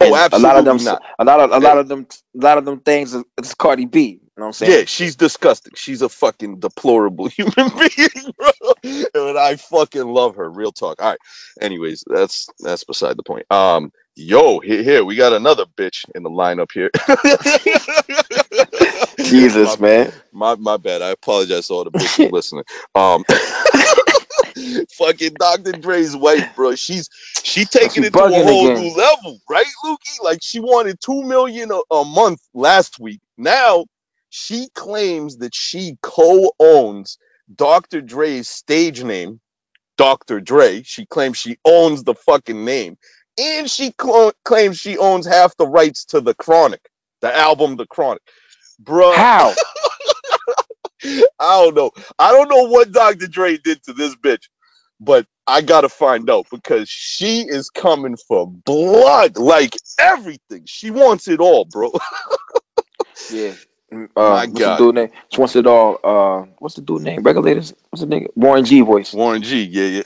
Oh, And a lot of them, not. a lot of, a lot of them, a lot of them things. It's Cardi B. You know what I'm saying? Yeah, she's disgusting. She's a fucking deplorable *laughs* human being, bro. And I fucking love her. Real talk. All right. Anyways, that's that's beside the point. Um, yo, here, here we got another bitch in the lineup here. *laughs* *laughs* Jesus, my, man. my my bad. I apologize to all the bitches *laughs* listening. Um, fucking Dr. Dre's wife, bro. She's she taking She it to a whole again. new level, right, Lukey? Like she wanted two million a, a month last week. Now she claims that she co-owns Dr. Dre's stage name, Dr. Dre. She claims she owns the fucking name, and she clo- claims she owns half the rights to the Chronic, the album, The Chronic. Bro, How? *laughs* I don't know. I don't know what Dr. Dre did to this bitch, but I gotta find out because she is coming for blood, like everything. She wants it all, bro. *laughs* Yeah. Mm, My Uh, what's God. the dude name? She wants it all. Uh, what's the dude name? Regulators. What's the nigga? Warren G voice. Warren G, yeah,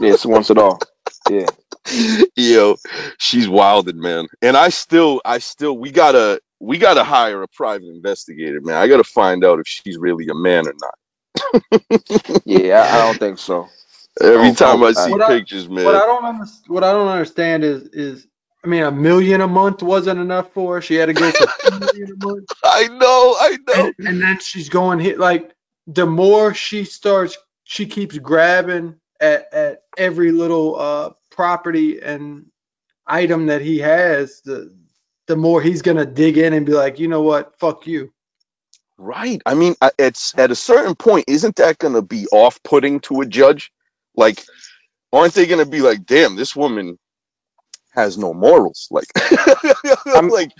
Yeah, she wants it all. *laughs* Yeah. Yeah. *laughs* Yo, she's wilded, man. And I still, I still, we gotta, we gotta hire a private investigator, man. I gotta find out if she's really a man or not. *laughs* Yeah, I, I don't think so. Every time I see What I- pictures, man. What I don't understand, what I don't understand is is I mean a million a month wasn't enough for her. She had to go for two *laughs* million a month, I know, I know. and, and then she's going hit like the more she starts, she keeps grabbing at at every little uh property and item that he has. The the more he's gonna dig in and be like, you know what, fuck you. Right. I mean, it's at a certain point, isn't that going to be off-putting to a judge? Like, aren't they going to be like, "Damn, this woman has no morals"? Like, *laughs* like,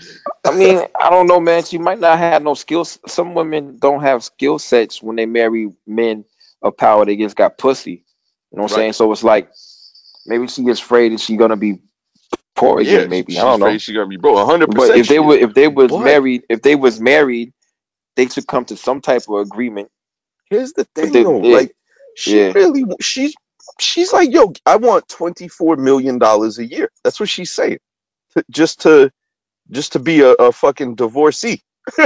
I mean, I don't know, man. She might not have no skills. Some women don't have skill sets when they marry men of power. They just got pussy. You know what I'm Right. saying? So it's like maybe she gets afraid that she's gonna be poor again. yeah, maybe she's I don't know. afraid She's gonna be broke. hundred percent. But if they were, if they was But- married, if they was married, they should come to some type of agreement. here's the thing, they- though. yeah. Like, she Yeah. really, she's, she's like, "Yo, I want twenty-four million dollars a year." That's what she's saying, just to, just to be a, a fucking divorcee. *laughs*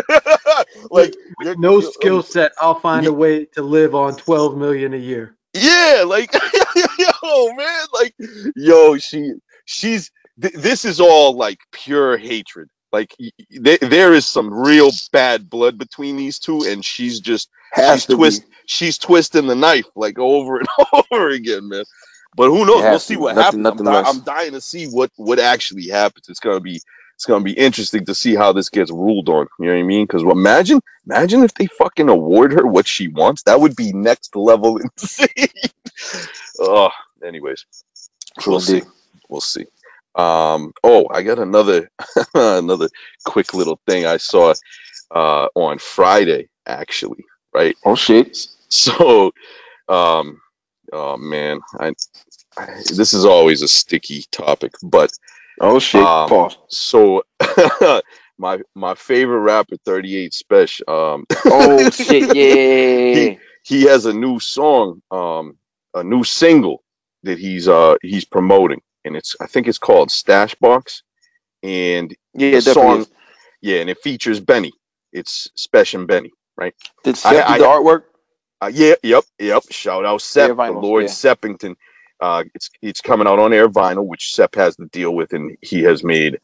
like, you're- No um, skill set. I'll find a way to live on twelve million a year. Yeah, like *laughs* yo, man, like yo, she she's th- this is all like pure hatred. Like y- y- there, is some real bad blood between these two, and she's just Has she's to be. she's twisting the knife like over and *laughs* over again, man. But who knows? We'll see to what Nothing- happens. I'm, di- less. I'm dying to see what what actually happens. It's gonna be it's gonna be interesting to see how this gets ruled on. You know what I mean? Because imagine imagine if they fucking award her what she wants. That would be next level *laughs* insane. oh, anyways, we'll see. We'll see. Um. Oh, I got another *laughs* another quick little thing I saw uh on Friday actually. Right. Oh shit! So, um, oh man, I, I this is always a sticky topic, but Oh shit! Um, Pause. so *laughs* my my favorite rapper, Thirty Eight Spesh, um, *laughs* Oh shit! Yeah. he has a new song, um, a new single that he's uh he's promoting, and it's I think it's called Stash Box, and Yeah, the song, is. yeah, and it features Benny. It's Spesh and Benny. Right? Did I- do I- the artwork? Uh, yeah, yep, yep. Shout out Sep, Air the Lord yeah. Seppington. Uh, it's it's coming out on Air Vinyl, which Sep has to deal with, and he has made.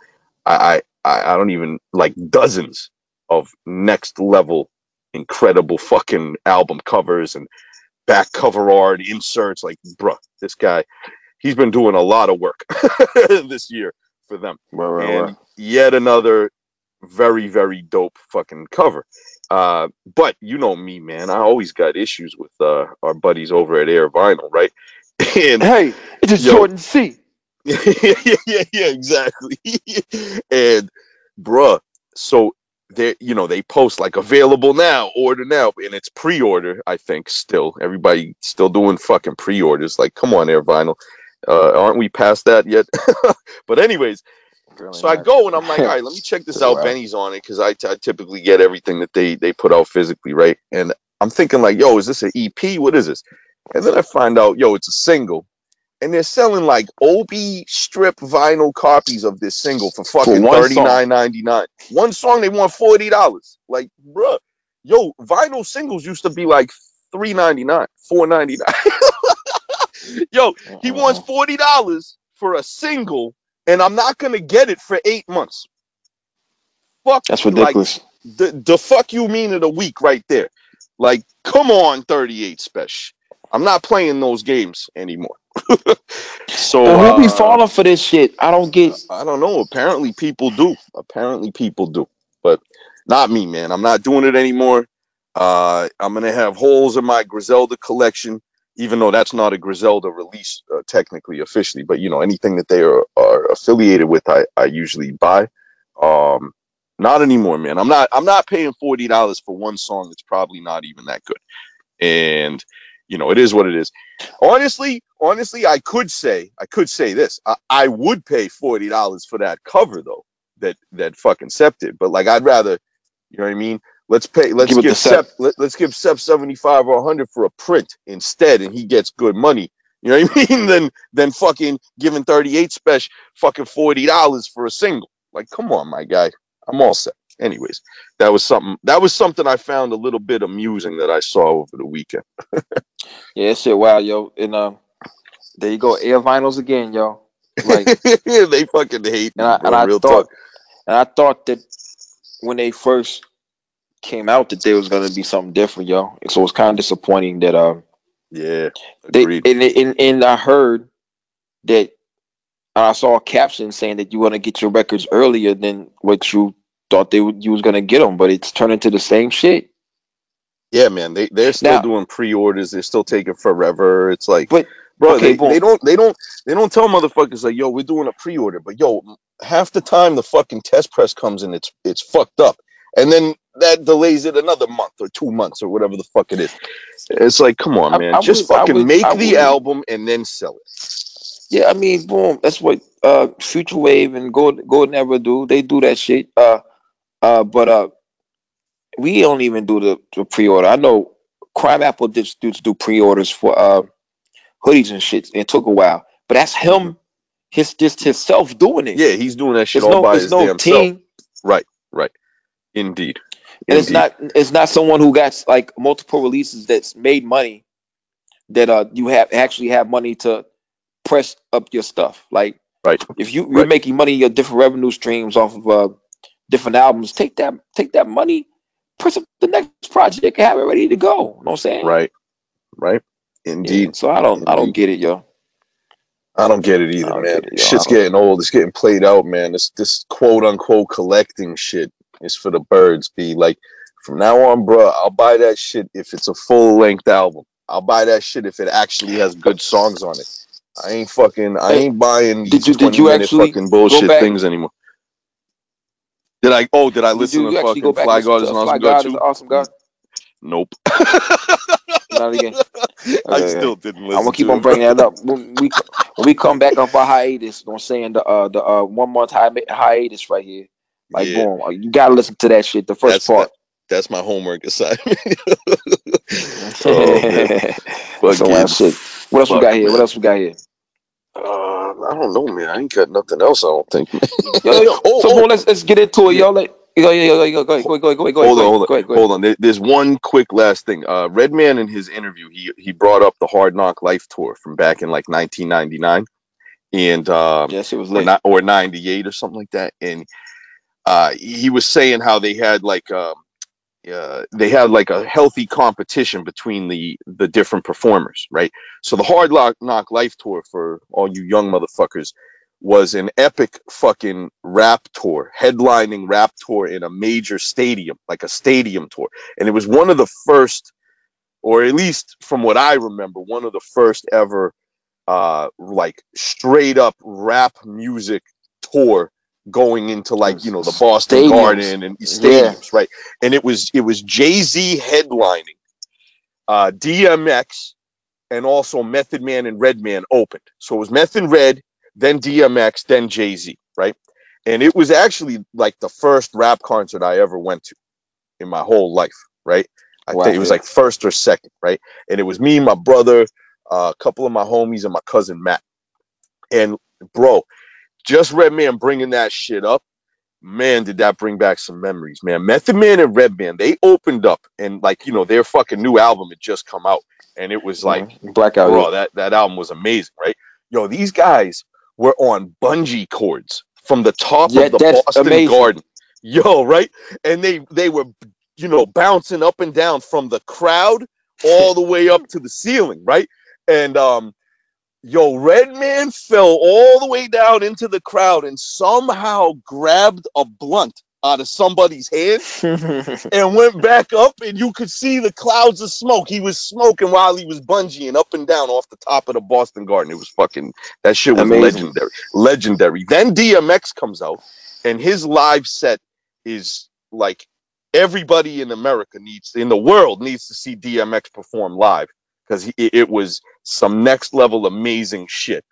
I I I don't even like dozens of next level, incredible fucking album covers and back cover art inserts. Like, bruh, this guy, he's been doing a lot of work *laughs* this year for them Right, right, and right. yet another very very dope fucking cover uh but you know me man i always got issues with uh our buddies over at air vinyl right and Hey, it's just Yo. Jordan C. *laughs* yeah yeah yeah exactly *laughs* and bruh so they you know they post like available now order now and it's pre-order i think still everybody still doing fucking pre-orders like come on air vinyl Uh, aren't we past that yet? *laughs* but anyways, so I go and I'm like, all right, let me check this out. Benny's on it because I, t- I typically get everything that they they put out physically, right? And I'm thinking like, yo, is this an EP? What is this? And then I find out, yo, it's a single, and they're selling like OBI strip vinyl copies of this single for fucking thirty nine ninety nine. One song they want forty dollars. Like, bruh, yo, vinyl singles used to be like three ninety nine, four ninety nine. *laughs* yo, he wants uh-huh. forty dollars for a single and I'm not gonna get it for eight months. Fuck, that's ridiculous. Like, the the fuck you mean in a week right there? Like, come on, 38 Spesh. I'm not playing those games anymore. *laughs* so who uh, be falling for this shit? I don't get. I don't know. Apparently people do. Apparently people do, but not me, man. I'm not doing it anymore. Uh, I'm gonna have holes in my Griselda collection even though that's not a Griselda release uh, technically officially, but you know anything that they are, are affiliated with, I, I usually buy. Um, not anymore, man. I'm not I'm not paying forty dollars for one song that's probably not even that good, and you know it is what it is. Honestly, honestly, I could say I could say this. I, I would pay forty dollars for that cover though. That that fucking septed, but like I'd rather, you know what I mean. Let's pay. Let's give, give Sep. Let, us give Sep seventy five or hundred for a print instead, and he gets good money. You know what I *laughs* mean? Then then fucking giving thirty eight Spesh fucking forty dollars for a single. Like, come on, my guy. I'm all set. Anyways, that was something. That was something I found a little bit amusing that I saw over the weekend. *laughs* yeah, shit. Wow, yo, and uh, there you go, air vinyls again, yo. Like *laughs* they fucking hate. And I, and I thought, talk. and I thought that when they first came out that there was going to be something different, yo. So it's kind of disappointing that uh yeah, they and, and and I heard that I saw a caption saying that you want to get your records earlier than what you thought they would, you was going to get them, but it's turning to the same shit. Yeah, man, they they're still now, doing pre-orders. They're still taking forever. It's like, but bro, okay, they, they don't they don't they don't tell motherfuckers like, yo, we're doing a pre-order, but yo, half the time the fucking test press comes in, it's it's fucked up, and then that delays it another month or two months or whatever the fuck it is. It's like, come on, man, I, I just would, fucking would, make the album and then sell it. Yeah, I mean, boom. That's what uh, Future Wave and Gold Golden Era do. They do that shit. Uh, uh, but uh, we don't even do the, the pre-order. I know Crimeapple did do, do pre-orders for uh, hoodies and shit. It took a while, but that's him. His just himself doing it. Yeah, he's doing that shit there's all no, by his no damn team. self. Right, right. Indeed. And it's not it's not someone who got like multiple releases that's made money that uh you have actually have money to press up your stuff. Like right. if you, you're right. making money your different revenue streams off of uh different albums, take that take that money, press up the next project and have it ready to go. You know what I'm saying? Right. Right. Indeed. Yeah, so I don't Indeed. I don't get it, yo. I don't get it either, man. It, Shit's getting old. It's getting played out, man. This this quote unquote collecting shit is for the birds. Be like, from now on, bro, I'll buy that shit if it's a full length album. I'll buy that shit if it actually has good songs on it. I ain't fucking. I ain't buying did you, did you actually fucking bullshit things anymore. Did I? Oh, did I listen did to fucking Fly God is an awesome God, too? Awesome God. Nope. *laughs* Not again. Okay, I still didn't listen. I'm gonna keep on bringing that up *laughs* when we when we come back off our hiatus. I'm saying the uh the uh one month hi- hiatus right here. Like, yeah. boom, you gotta listen to that shit. The first that's, part. That, that's my homework assignment. *laughs* oh, so, shit. What else we got here? What else we got here? Uh, I don't know, man. I ain't got nothing else. I don't think. *laughs* yo, yo, yo. Oh, so, oh, let's let's get into it, yo. Like, Go, go, go, go, go, go, go, go, hold on, hold on, go ahead, go ahead. hold on. There's one quick last thing. Uh, Redman in his interview, he he brought up the Hard Knock Life tour from back in like 1999, and uh, yes, it was late. Or, or 98 or something like that. And uh, he was saying how they had like um, uh, they had like a healthy competition between the the different performers, right? So the Hard Lock Knock Life tour for all you young motherfuckers was an epic fucking rap tour, headlining rap tour in a major stadium, like a stadium tour, and it was one of the first, or at least from what I remember, one of the first ever, uh, like straight up rap music tour going into like you know the Boston stadiums. Garden and stadiums, yeah. right? And it was it was Jay Z headlining, uh, DMX, and also Method Man and Redman opened. So it was Method Red, then DMX, then Jay Z, right? And it was actually like the first rap concert I ever went to in my whole life, right? I wow, think it was like first or second, right? And it was me, my brother, uh, a couple of my homies, and my cousin Matt. And bro, just Redman bringing that shit up, man, did that bring back some memories, man. Method Man and Redman, they opened up, and like you know, their fucking new album had just come out, and it was like mm-hmm. Blackout. Bro, that that album was amazing, right? Yo, these guys were on bungee cords from the top yeah, of the Boston amazing. Garden. Yo, right? And they they were you know bouncing up and down from the crowd all the way up to the ceiling, right? And um yo, Redman fell all the way down into the crowd and somehow grabbed a blunt out of somebody's hand *laughs* and went back up and you could see the clouds of smoke. He was smoking while he was bungeeing up and down off the top of the Boston Garden. It was fucking that shit was Amazing. legendary. Legendary. Then DMX comes out and his live set is like everybody in America needs in the world needs to see DMX perform live because it was some next level amazing shit.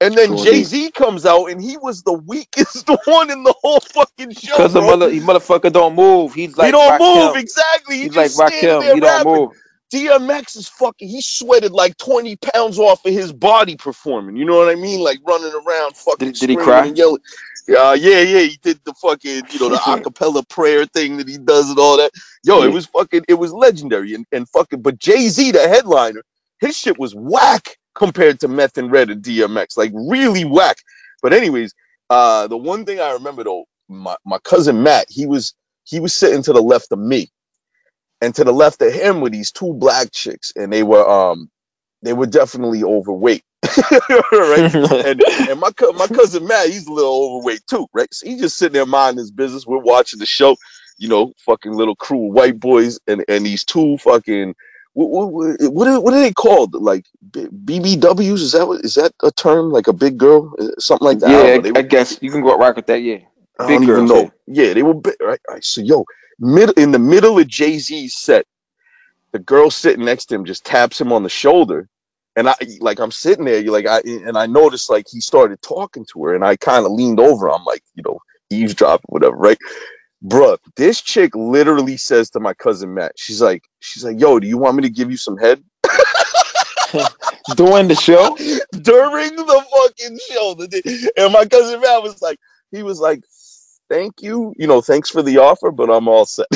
And then Jay Z comes out, and he was the weakest *laughs* one in the whole fucking show. Because the mother, he motherfucker don't move. He's like he don't move exactly. He He's like Rakim. He don't move. DMX is fucking. He sweated like twenty pounds off of his body performing. You know what I mean? Like running around, fucking. Did, did he cry? And yelling. Uh, yeah, yeah, he did the fucking, you know, the *laughs* acapella prayer thing that he does and all that. Yo, it was fucking, it was legendary and, and fucking. But Jay Z, the headliner, his shit was whack compared to Meth and Red and DMX, like really whack. But anyways, uh, the one thing I remember though, my, my cousin Matt, he was he was sitting to the left of me, and to the left of him were these two black chicks, and they were um they were definitely overweight. *laughs* right? *laughs* and, and my my cousin Matt, he's a little overweight too, right? So he's just sitting there minding his business. We're watching the show, you know, fucking little crew of white boys, and and these two fucking what what, what, are, what are they called? Like BBWs? Is that what, is that a term? Like a big girl, something like that? Yeah, I, I, guess you can go rock with that. Yeah, I big don't girls, even know. Yeah. yeah, they were big. Right, right. So yo, mid in the middle of Jay Z's set, the girl sitting next to him just taps him on the shoulder, and I like I'm sitting there, you like I and I noticed like he started talking to her, and I kind of leaned over. I'm like, you know, eavesdropping, whatever, right? Bruh, this chick literally says to my cousin Matt, she's like, she's like, yo, do you want me to give you some head? *laughs* During the show? During the fucking show. And my cousin Matt was like, he was like, thank you, you know, thanks for the offer, but I'm all set.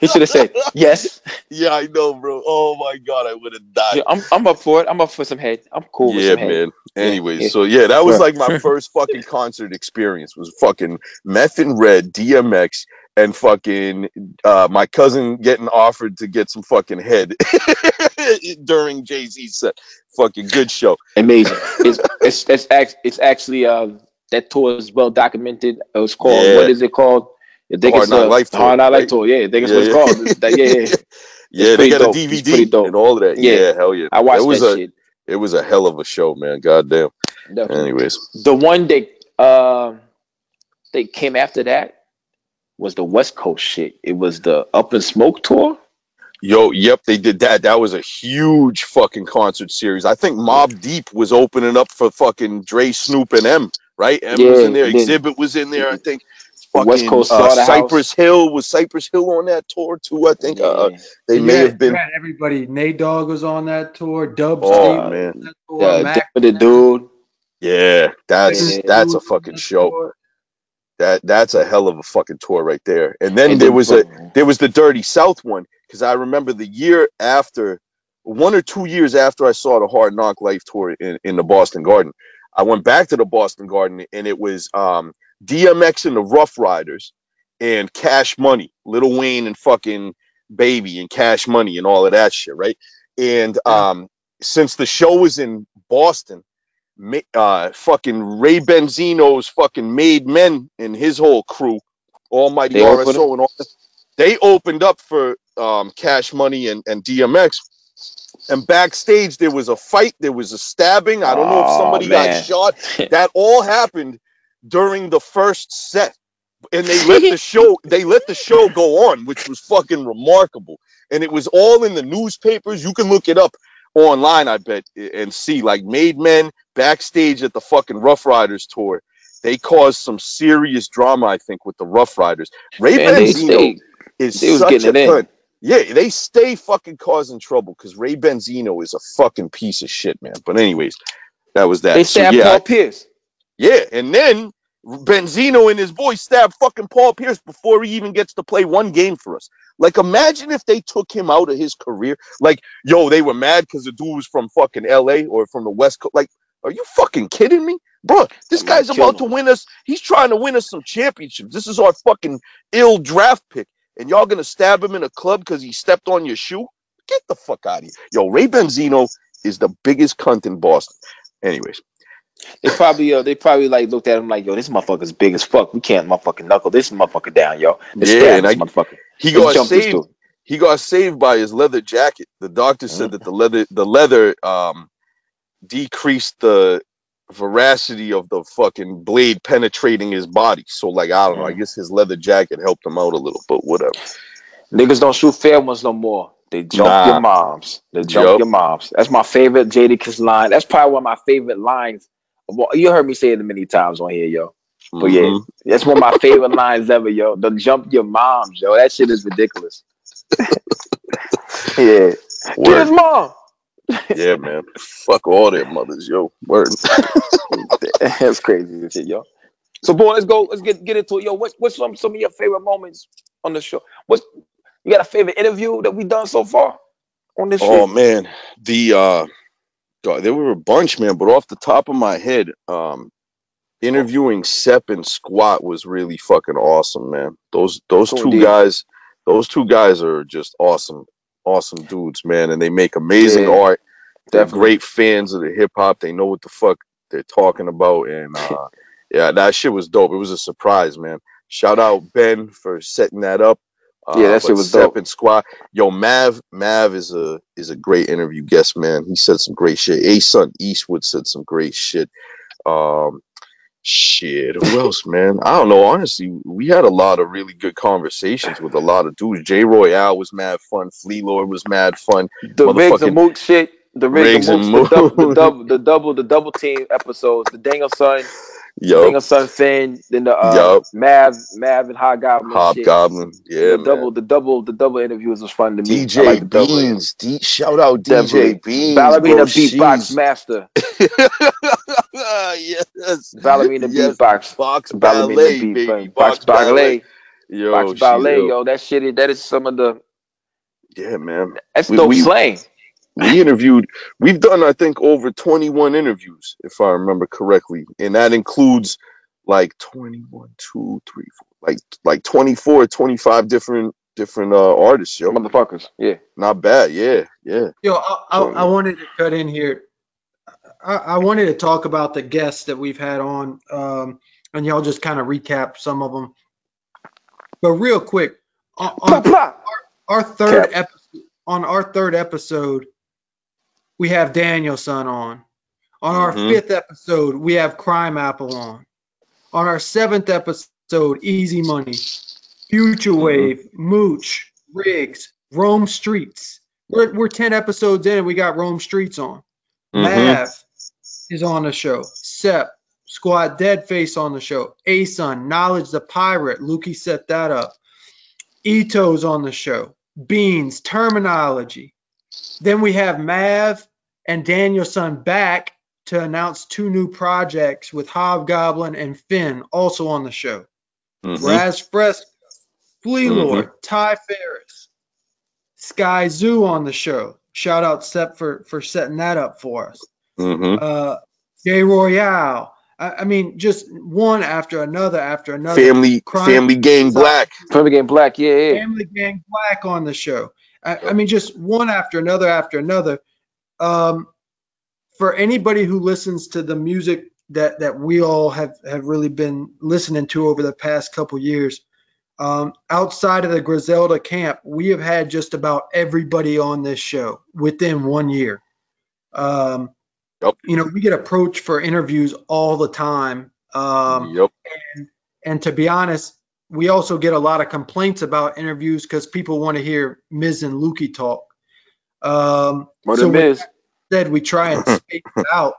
he should have said yes. Yeah, I know, bro. Oh my god, I would have died. Yeah, I'm, I'm up for it. I'm up for some head. I'm cool. Yeah, man. Anyways, yeah. so yeah, that was like my first fucking *laughs* concert experience. Was fucking Meth and Red, DMX, and fucking uh, my cousin getting offered to get some fucking head *laughs* during Jay Z's set. Fucking good show. Amazing. It's it's it's, it's actually uh that tour is well documented. It was called yeah. what is it called? I think Hard Knock Life Tour. Hard Knock Life Tour. Yeah, I think *laughs* it's yeah, what it's called. Yeah, yeah. yeah, they got dope. a DVD and all of that. Yeah, yeah hell yeah. I watched it was that a, shit. It was a hell of a show, man. Goddamn. Definitely. Anyways, the one that uh, they came after that was the West Coast shit. It was the Up in Smoke tour. Yo, yep, they did that. That was a huge fucking concert series. I think Mobb Deep was opening up for fucking Dre, Snoop, and M. Right? M yeah, was in there. Xzibit was in there. I think fucking West Coast uh, Cypress Hill was Cypress Hill on that tour too. I think uh, they may have been. everybody. Nate Dogg was on that tour. Dub oh, man. Yeah, the dude. Yeah, that's yeah. that's a fucking show. That that's a hell of a fucking tour right there. And then and there was a there was the Dirty South one because I remember the year after, one or two years after I saw the Hard Knock Life tour in, in the Boston Garden, I went back to the Boston Garden and it was um DMX and the Ruff Ryders and Cash Money, Lil Wayne and fucking Baby and Cash Money and all of that shit, right? And um, since the show was in Boston, uh, fucking Ray Benzino's fucking Made Men and his whole crew, Almighty they RSO and all that, they opened up for um, Cash Money and, and DMX. And backstage, there was a fight, there was a stabbing. I don't know if somebody got shot. *laughs* That all happened during the first set and they let the *laughs* show they let the show go on which was fucking remarkable and it was all in the newspapers you can look it up online, I bet, and see like made men backstage at the fucking Ruff Ryders tour. They caused some serious drama, I think, with the Ruff Ryders. Ray Man, they Benzino is they was such a getting it in. cunt. Yeah, they stay fucking causing trouble because Ray Benzino is a fucking piece of shit, man. But anyways, that was that. They So, yeah, Paul I- Pierce. yeah, and then Benzino and his boys stab fucking Paul Pierce before he even gets to play one game for us. Like, imagine if they took him out of his career. Like, yo, they were mad because the dude was from fucking LA or from the West Coast. Like, are you fucking kidding me? Bro, this man guy's about to win us. He's trying to win us some championships. This is our fucking ill draft pick. And y'all gonna stab him in a club because he stepped on your shoe? Get the fuck out of here. Yo, Ray Benzino is the biggest cunt in Boston. Anyways, They probably uh, they probably like looked at him like, yo, this motherfucker's big as fuck. We can't motherfucking knuckle this motherfucker down, yo. Let's Yeah, and this I- motherfucker. he Let's got saved. he got saved by his leather jacket. The doctor said that the leather the leather um decreased the veracity of the fucking blade penetrating his body. So like I don't know, I guess his leather jacket helped him out a little, but whatever. Niggas don't shoot fair ones no more. They jump Nah. your moms. They jump Yup. your moms. That's my favorite Jadakiss line. That's probably one of my favorite lines. Well, you heard me say it many times on here, yo. But yeah, Mhm. that's one of my favorite lines ever, yo. The jump your moms, yo. That shit is ridiculous. *laughs* yeah. Get his mom. Yeah, man. Fuck all their mothers, yo. Word. *laughs* That's crazy shit, yo. So, boy, let's go. Let's get get into it, yo. What, what's some some of your favorite moments on the show? What's you got a favorite interview that we done so far on this Oh shit? man, the uh, God, there were a bunch, man. But off the top of my head, um, interviewing Sep and Squat was really fucking awesome, man. Those those Cool two deal. guys, those two guys are just awesome, awesome dudes, man. And they make amazing Yeah, art. They're definitely. great fans of the hip hop. They know what the fuck they're talking about, and uh, *laughs* yeah, that shit was dope. It was a surprise, man. Shout out Ben for setting that up. Uh, Yeah, that shit was dope. and Squad. Yo, Mav, Mav is a is a great interview guest, man. He said some great shit. Asun Eastwood said some great shit. Um, shit. Who else, man? I don't know. Honestly, we had a lot of really good conversations with a lot of dudes. Jay Royale was mad fun. Flee Lord was mad fun. The Riggs and Mook shit. The Riggs Riggs, and Mook. The, dub- the *laughs* double, the double, the double team episodes. The Daniel Son, Yo, Daniel Son Finn. Then the uh, Yup. Mav, Mav and Hobgoblin. shit. Hobgoblin. Yeah, the man. double, the double, the double interviews was fun to me. DJ like the double. Beans. D- shout out Definitely. DJ Beans. Ballerina beatbox She's- *laughs* master. yes. Ballerina Yes. beatbox. Box Ballerina ballet, beat, baby. box ballet. Yo, Box ballet, ill. yo. That shit. is- That is some of the. Yeah, man. That's We- dope we- slang. We interviewed. We've done, I think, over 21 interviews, if I remember correctly, and that includes like 21, 2, 3, 4, like like 24, 25 different different uh artists, yo. Motherfuckers. Yeah. Not bad. Yeah, yeah. Yo, I, I, I wanted to cut in here. I, I wanted to talk about the guests that we've had on, um, and y'all just kind of recap some of them. But real quick, on, on plah. our third Cap. episode, on our third episode, we have Daniel Son on. On our Mhm. fifth episode, we have Crimeapple on. On our seventh episode, Easy Money, Future Wave, Mooch, Riggs, Rome Streetz. We're, we're 10 episodes in and we got Rome Streetz on. Mhm. Mav is on the show. Sep, Squad Deadface on the show. Asun, Knowledge the Pirate. Lukey set that up. Eto's on the show. Beans, Termanology. Then we have Mav and Daniel Son back to announce two new projects with Hobgoblin and Finn also on the show. Mhm. Raz Fresco, Flee Mhm. Lord, Ty Farris, Sky Zoo on the show. Shout out Sep for, for setting that up for us. Mhm. Uh, Jay Royale. I, I mean, just one after another after another. Family Crime- Family Gang Black. Family Game Black. Yeah, yeah. Family Gang Black on the show. I, I mean, just one after another after another. Um, for anybody who listens to the music that that we all have have really been listening to over the past couple years, um, outside of the Griselda camp, we have had just about everybody on this show within one year. Um, Yep. You know, we get approached for interviews all the time. Um, yep. and to be honest, we also get a lot of complaints about interviews because people want to hear Miz and Lukey talk. Um, so Miz. said, we try and *laughs* space it out.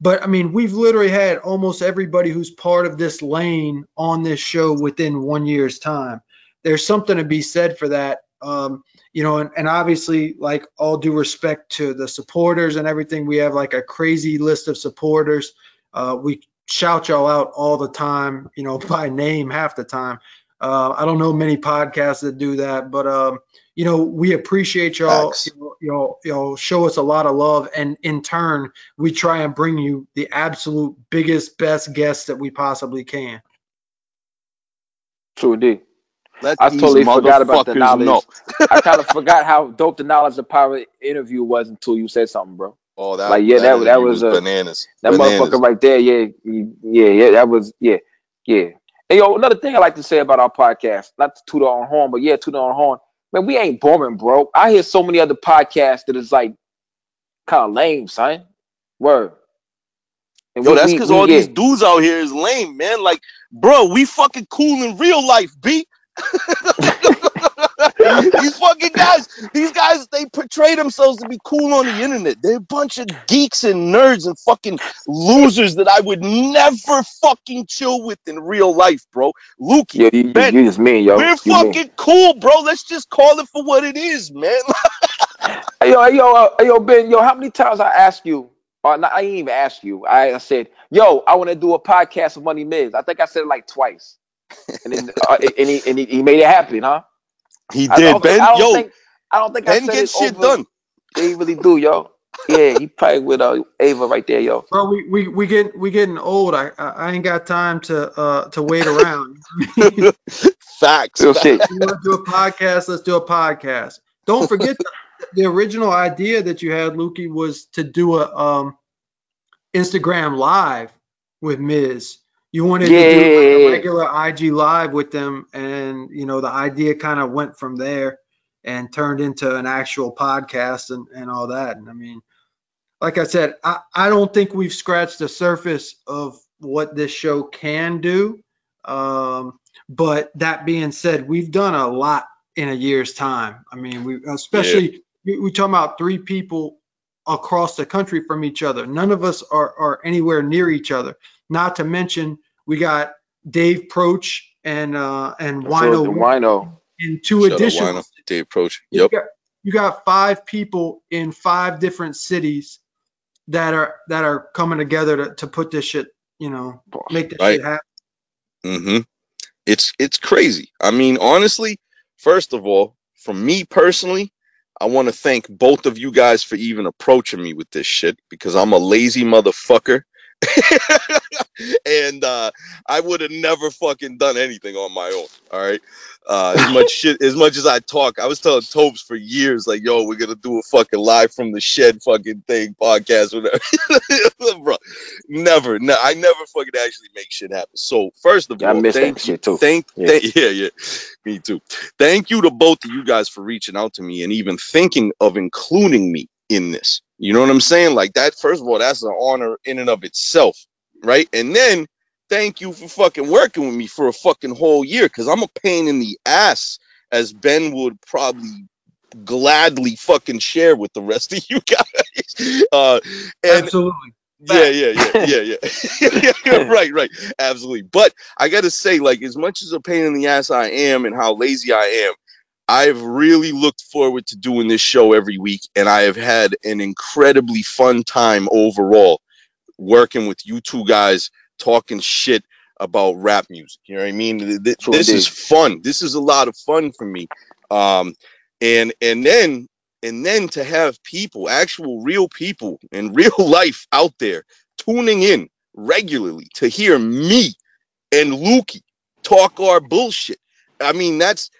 But I mean, we've literally had almost everybody who's part of this lane on this show within one year's time. There's something to be said for that. Um, you know, and, and obviously, like all due respect to the supporters and everything, we have like a crazy list of supporters. Uh, we shout y'all out all the time, you know, *laughs* by name half the time. Uh, I don't know many podcasts that do that, but um, you know, we appreciate y'all. You know, you know, show us a lot of love, and in turn, we try and bring you the absolute biggest, best guests that we possibly can. True indeed. Let I totally forgot about the knowledge. I kind of forgot how dope the knowledge of power interview was until you said something, bro. Oh, that like yeah, that that was, was bananas. That bananas. motherfucker right there, yeah, yeah, yeah. That was yeah, yeah. And yo, another thing I like to say about our podcast, not to toot our horn, but yeah, toot our horn. Man, we ain't boring, bro. I hear so many other podcasts that is like kind of lame, son. Word. And Yo, we, that's because all these dudes out here is lame, man. Like, bro, we fucking cool in real life, B. *laughs* these fucking guys, these guys, they portray themselves to be cool on the internet. They're a bunch of geeks and nerds and fucking losers that I would never fucking chill with in real life, bro. Luke, yeah, you, ben, you, just mean, yo. We're you fucking mean. cool, bro. Let's just call it for what it is, man. *laughs* hey, yo, hey, yo, uh, hey, yo, Ben, yo, how many times I ask you? Or not, I didn't even ask you. I, I said, yo, I want to do a podcast with Money Miz. I think I said it like twice. And then, uh, and, he, and he, he made it happen, huh? He did, Ben. I yo, think, I don't think Ben I said gets shit over. done. He really do, yo. Yeah, he probably with uh, Ava right there, yo. Bro, we we we get we getting old. I I ain't got time to uh to wait around. *laughs* Facts. Real shit. You want to do a podcast? Let's do a podcast. Don't forget the, the original idea that you had, Lukey, was to do a um Instagram live with Miz. You wanted Yeah. to do like a regular IG live with them, and you know the idea kind of went from there and turned into an actual podcast and, and all that. And I mean, like I said, I, I don't think we've scratched the surface of what this show can do. Um, but that being said, we've done a lot in a year's time. I mean, we especially we, we talking about three people across the country from each other. None of us are, are anywhere near each other. Not to mention we got Dave Proch and uh and Wino the Wino. in two Shout out additional Dave you Yep. got, you got five people in five different cities that are that are coming together to, to put this shit, you know, make this Right. shit happen. hmm It's it's crazy. I mean, honestly, first of all, for me personally, I want to thank both of you guys for even approaching me with this shit because I'm a lazy motherfucker. *laughs* and uh, I would have never fucking done anything on my own. All right. Uh, as much shit, as much as I talk, I was telling Topes for years, like, yo, we're gonna do a fucking live from the shed fucking thing podcast, whatever. *laughs* Bro, never, no, I never fucking actually make shit happen. So first of Yeah, I all, miss that thank you, shit too. thank, Yeah. thank, yeah, yeah, me too. Thank you to both of you guys for reaching out to me and even thinking of including me in this. You know what I'm saying? Like that. First of all, that's an honor in and of itself, right? And then thank you for fucking working with me for a fucking whole year because I'm a pain in the ass, as Ben would probably gladly fucking share with the rest of you *laughs* guys. Uh, and Absolutely. yeah, yeah, yeah, yeah, yeah. yeah. *laughs* *laughs* right, right. Absolutely. But I gotta say, like, as much as a pain in the ass I am and how lazy I am, I've really looked forward to doing this show every week, and I have had an incredibly fun time overall working with you two guys talking shit about rap music. You know what I mean? Th- th- This is fun. This is a lot of fun for me. Um, and and then and then to have people, actual real people in *laughs* real life out there tuning in regularly to hear me and Lukey talk our bullshit. I mean, that's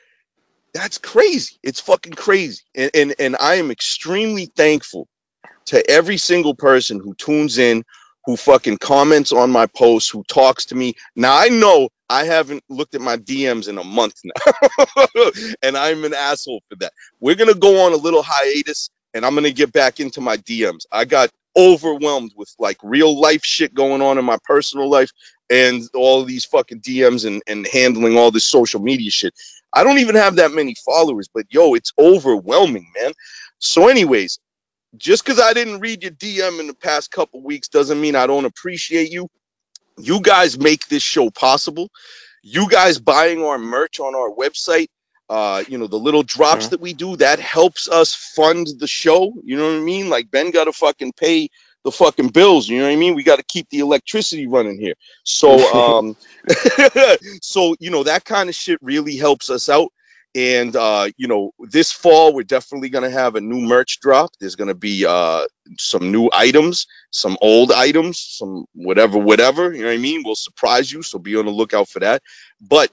that's crazy. It's fucking crazy. And and, and I am extremely thankful to every single person who tunes in, who fucking comments on my posts, who talks to me. Now I know I haven't looked at my DMs in a month now. *laughs* and I'm an asshole for that. We're gonna go on a little hiatus and I'm gonna get back into my DMs. I got overwhelmed with like real life shit going on in my personal life and all these fucking DMs and, and handling all this social media shit. I don't even have that many followers, but yo, it's overwhelming, man. So, anyways, just because I didn't read your DM in the past couple weeks doesn't mean I don't appreciate you. You guys make this show possible. You guys buying our merch on our website, uh, you know, the little drops Mhm. that we do, that helps us fund the show. You know what I mean? Like Ben got to fucking pay the fucking bills. You know what I mean? We got to keep the electricity running here. So, *laughs* um, *laughs* so you know that kind of shit really helps us out. And uh, you know, this fall we're definitely gonna have a new merch drop. There's gonna be uh some new items, some old items, some whatever, whatever. You know what I mean? We'll surprise you, so be on the lookout for that. But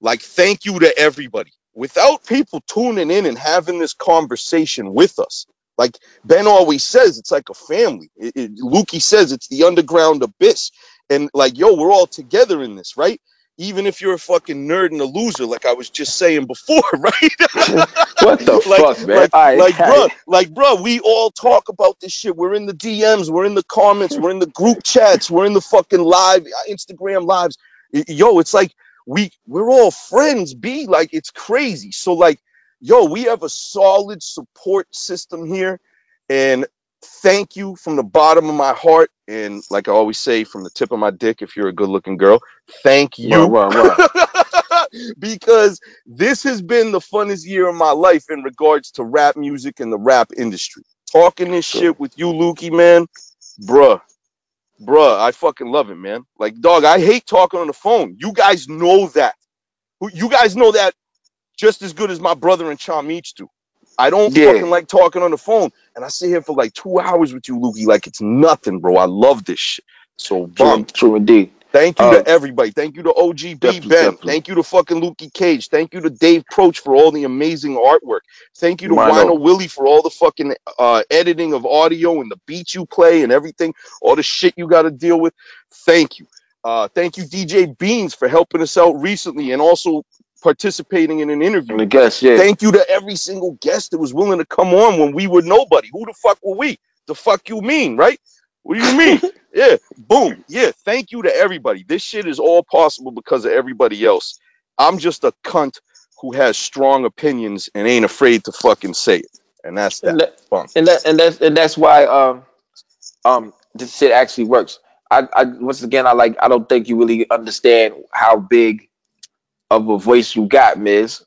like, thank you to everybody. Without people tuning in and having this conversation with us, like Ben always says, it's like a family. It, it, Lukey says it's the underground abyss, and like, yo, we're all together in this, right? Even if you're a fucking nerd and a loser, like I was just saying before, *laughs* right? *laughs* What the like, fuck, man? Like, right, like, bro, like, bro, we all talk about this shit. We're in the DMs, we're in the comments, we're in the group chats, we're in the fucking live uh, Instagram lives. Yo, it's like we we're all friends. Be like, it's crazy. So like, yo, we have a solid support system here, and thank you from the bottom of my heart. And like I always say, from the tip of my dick, if you're a good-looking girl, thank you. *laughs* Because this has been the funnest year of my life in regards to rap music and the rap industry. Talking this Sure. shit with you, Lukey, man, bruh, bruh, I fucking love it, man. Like, dog, I hate talking on the phone. You guys know that. You guys know that just as good as my brother and Chamich do. I don't Yeah. fucking like talking on the phone, and I sit here for like two hours with you, Lukey, like it's nothing, bro. I love this shit. So, True, bum. true indeed. Thank you Uh, to everybody. Thank you to OGB definitely, Ben. definitely. Thank you to fucking Lukey Cage. Thank you to Dave Proch for all the amazing artwork. Thank you to Wino. Wino Willie for all the fucking uh, editing of audio and the beats you play and everything, all the shit you got to deal with. Thank you. Uh, thank you, DJ Beans, for helping us out recently and also participating in an interview. And guess, yeah. Thank you to every single guest that was willing to come on when we were nobody. Who the fuck were we? The fuck you mean, right? What do you mean? *laughs* yeah, boom. Yeah, thank you to everybody. This shit is all possible because of everybody else. I'm just a cunt who has strong opinions and ain't afraid to fucking say it. And that's and that. that, and that and that's and that's why um um this shit actually works. I, I once again I like I don't think you really understand how big of a voice you got, Miz.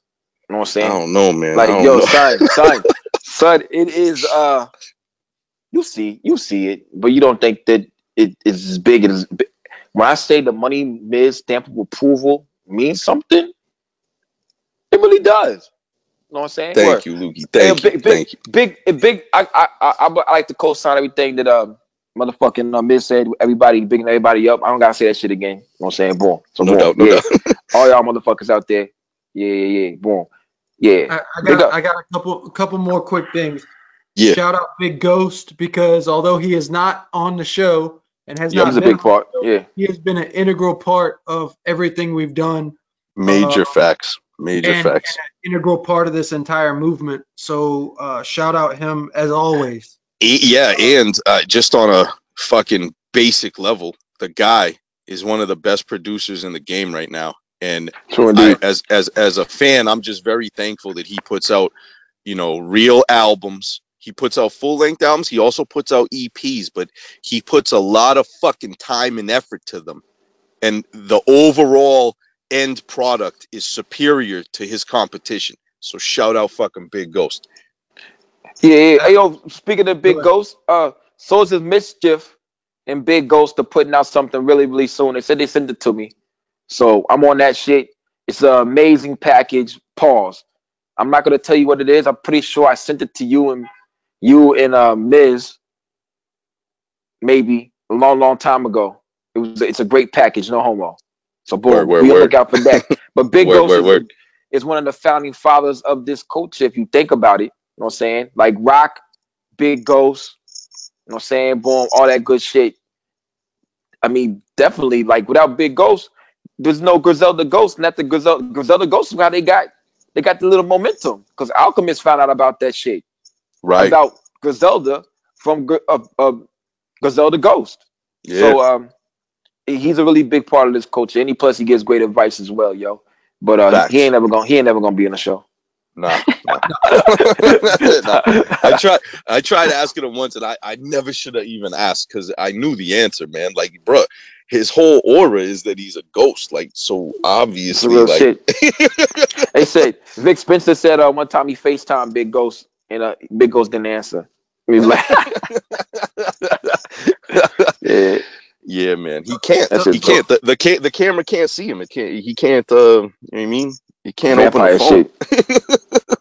You know what I'm saying? I don't know, man. Like yo, know. son, *laughs* son, son, it is uh you see, you see it, but you don't think that it is as big as when I say the money Miz stamp of approval means something, it really does. You know what I'm saying? Word. Thank you, Lukey. Thank Hey, you. big, big, you. big, big. I, I, I, I I like to co-sign everything that um motherfucking uh, Miz said. Everybody bigging everybody up. I don't gotta say that shit again. You know what I'm saying? Boom. So No boom. doubt, no yeah. doubt. *laughs* All y'all motherfuckers out there. Yeah, yeah, yeah. Boom. Yeah. I, I got. I got a couple a couple more quick things. Yeah. Shout out Big Ghost because although he is not on the show and has Yeah, not He's a been big part. the show, Yeah. he has been an integral part of everything we've done Major Uh, facts. Major and, facts. and an integral part of this entire movement. So uh, shout out him as always. Yeah, and uh, just on a fucking basic level, the guy is one of the best producers in the game right now. And True I, as as as a fan, I'm just very thankful that he puts out, you know, real albums. He puts out full length albums. He also puts out EPs, but he puts a lot of fucking time and effort to them. And the overall end product is superior to his competition. So shout out fucking Big Ghost. Yeah, yeah. Hey, yo, speaking of Big Ghost, uh, Souls of Mischief and Big Ghost are putting out something really, really soon. They said they sent it to me. So I'm on that shit. It's an amazing package. Pause. I'm not gonna tell you what it is. I'm pretty sure I sent it to you and you and uh Miz maybe a long, long time ago. It was it's a great package, no homo. So boom, Word, word, be on the word. lookout for that. *laughs* But Big Word, Ghost word, is, word. is one of the founding fathers of this culture, if you think about it. You know what I'm saying? Like Rock, Big Ghost, you know what I'm saying? Boom, all that good shit. I mean, definitely, like without Big Ghost, there's no Griselda Ghost. And after Griselda, Griselda Ghost is how they got they got the little momentum. Because Alchemist found out about that shit. Right. About Griselda from uh, uh, Griselda Ghost. yeah. So um, he's a really big part of this culture, and he plus he gives great advice as well, yo. But uh, Facts. he ain't never gonna he ain't never gonna be in the show. *laughs* *laughs* Nah. I tried. I tried asking him once, and I, I never should have even asked because I knew the answer, man. Like, bro, his whole aura is that he's a ghost. Like, so obviously, real like, shit. *laughs* They said Vic Spencer said uh, one time he FaceTime Big Ghost and uh, Big Ghost didn't answer. Like, yeah, yeah, man, he can't. That's he can't. The, the the camera can't see him. It can't. He can't. Uh, you know what I mean? He can't vampire open the phone. shit. *laughs*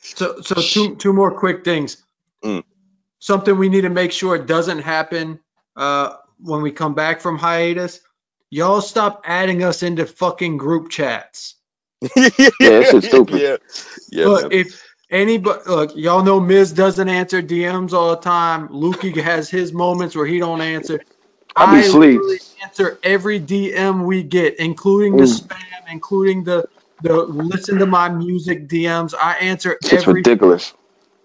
So, so two two more quick things. Mm. Something we need to make sure doesn't happen uh, when we come back from hiatus. Y'all stop adding us into fucking group chats. *laughs* yeah, that shit's stupid. Yeah, yeah. look, man. if anybody look, y'all know Miz doesn't answer DMs all the time. Lukey *laughs* has his moments where he don't answer. I be sleep. literally answer every DM we get, including the Mm. spam, including the the listen to my music DMs. I answer It's every ridiculous.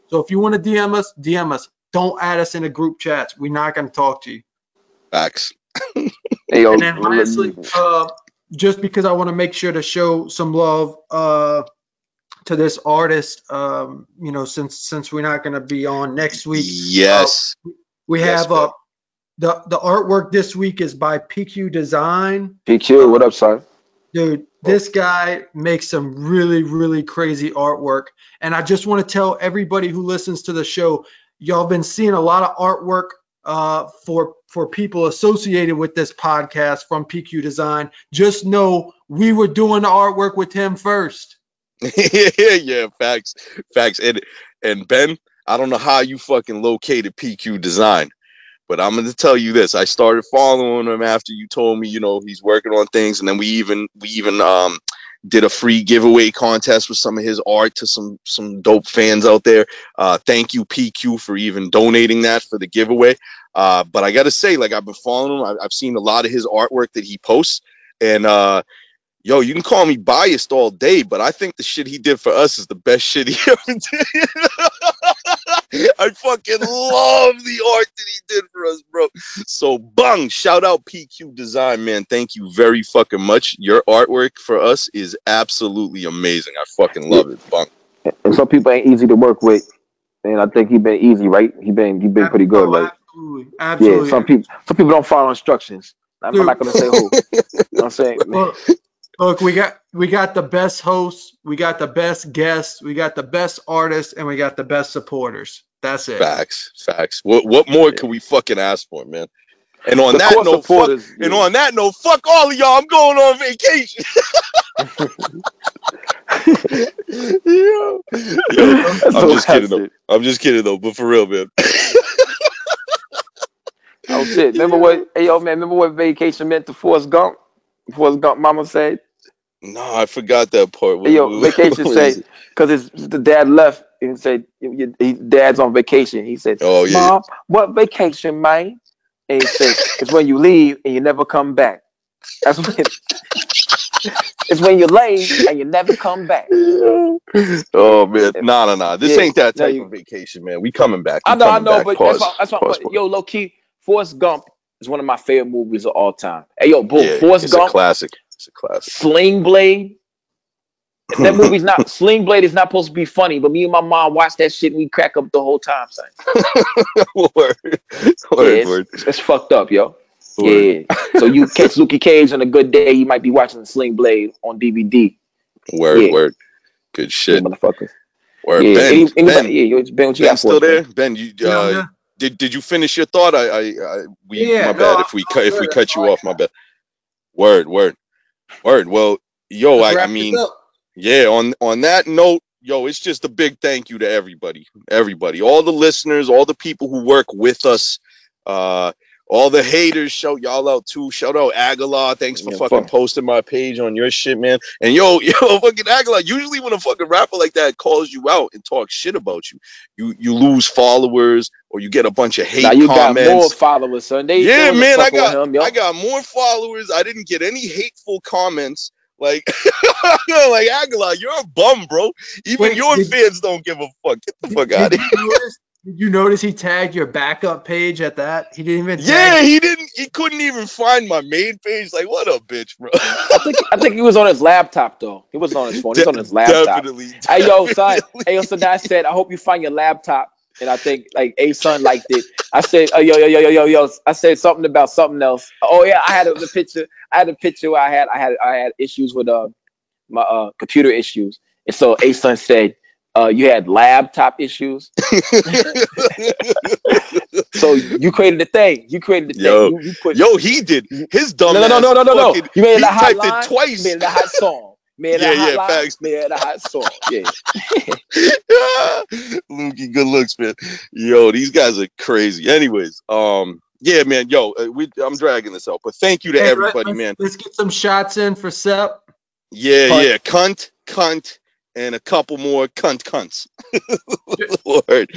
So if you want to DM us, DM us. Don't add us into group chats. We're not going to talk to you. Facts. *laughs* Hey, yo, And then lastly, uh, just because I want to make sure to show some love uh, to this artist, um, you know, since since we're not going to be on next week, Yes. we Yes, have uh, the the artwork this week is by PQ Design. PQ, what up, son? Dude, this guy makes some really, really crazy artwork. And I just want to tell everybody who listens to the show, y'all been seeing a lot of artwork uh, for for people associated with this podcast from PQ Design. Just know we were doing the artwork with him first. *laughs* yeah, facts, facts. And and Ben, I don't know how you fucking located PQ Design, but I'm gonna tell you this: I started following him after you told me, you know, he's working on things, and then we even we even um did a free giveaway contest with some of his art to some some dope fans out there. Uh, thank you PQ for even donating that for the giveaway. Uh, but I gotta say, like I've been following him, I, I've seen a lot of his artwork that he posts, and uh, yo, you can call me biased all day, but I think the shit he did for us is the best shit he *laughs* ever did. *laughs* *laughs* I fucking love the art that he did for us, bro. So bung, shout out PQ Design, man. Thank you very fucking much. Your artwork for us is absolutely amazing. I fucking love it. Bung. And some people ain't easy to work with, and I think he been easy, right? He been he been pretty good, like absolutely, yeah. Some people some people don't follow instructions. I'm Dude. not gonna say who. *laughs* you know what I'm saying? Look, look, we got we got the best hosts, we got the best guests, we got the best artists, and we got the best supporters. That's it. Facts, facts. What what more could we fucking ask for, man? And on The that core note, fuck, supporters, and on that note, fuck all of y'all. I'm going on vacation. *laughs* Yo, yo, I'm *laughs* just kidding though. I'm just kidding though, but for real, man. Oh shit! Remember *laughs* what? Hey yo, man! Remember what vacation meant to Forrest Gump? Forrest Gump, Mama said. No, I forgot that part. What- yo, what- vacation what say it? because his the dad left and said your, dad's on vacation. He said, Oh yeah. "Mom, what vacation, man?" And he said, "It's when you leave and you never come back. That's when *laughs* it's when you leave and you never come back." *laughs* oh man, no, no, no. This Yeah, ain't that no, type you- of vacation, man. We coming back. We I know, I know, but Pause. that's why, that's why Pause, but, yo, low key, Forrest Gump is one of my favorite movies of all time. Hey, yo, boom, yeah, Forrest it's a classic. It's a classic. Sling Blade. That movie's not *laughs* Sling Blade is not supposed to be funny, but me and my mom watch that shit and we crack up the whole time, son. *laughs* word, word, Yeah, word, it's, it's fucked up, yo. word, Yeah. so you *laughs* catch Lukey Cage on a good day, you might be watching Sling Blade on DVD. word, Yeah. word. Good shit. Motherfuckers. Word. Yeah. Ben, Any- anybody, ben, yeah, yo, Ben, what you Ben got for still us, there? Ben, you Yeah, uh, yeah. Did did you finish your thought? I, I, I we Yeah, my no, bad I'm- if we I'm cut if we cut you That's all I off. My bad. Word, word, word. Well, yo, I, I mean, yeah. On on that note, yo, it's just a big thank you to everybody, everybody, all the listeners, all the people who work with us. Uh, all the haters, shout y'all out too. Shout out Aguilar. Thanks for Yeah, fucking fuck. posting my page on your shit, man. And yo, *laughs* yo, fucking Aguilar. Usually when a fucking rapper like that calls you out and talks shit about you, you you lose followers or you get a bunch of hate Now you comments. got more followers, son. They, yeah, man, I got him. I got more followers. I didn't get any hateful comments. Like, *laughs* like Aguilar, you're a bum, bro. Even Wait, your fans don't give a fuck. Get the fuck Did out of you notice? Did you notice he tagged your backup page at that? He didn't even. Yeah, tag- he didn't. He couldn't even find my main page. Like, what a bitch, bro. I think I think he was on his laptop though. He wasn't on his phone. He was on his laptop. Definitely. Hey yo, son. Hey yo, so I said, I hope you find your laptop. And I think like a son liked it. I said, oh yo yo yo yo yo yo. I said something about something else. Oh yeah, I had a, the picture. I had a picture where I had I had I had issues with uh my uh computer issues. And so a son said, uh, you had laptop issues. *laughs* So you created the thing. You created the thing. Yo. You, you put Yo, he did. His dumb. no, no, no, no, no, no, no. You made it he a hot line. it twice. You made it a hot song. Made it Yeah, a hot yeah, line. facts. Made it a hot song. Yeah. *laughs* Lukey, good looks, man. Yo, these guys are crazy. Anyways, um, yeah, man. Yo, uh, we, I'm dragging this out, but thank you to Hey, everybody, let's, man. Let's get some shots in for Sep. Yeah, Cunt. yeah, cunt, cunt, and a couple more cunt cunts. *laughs* Lord,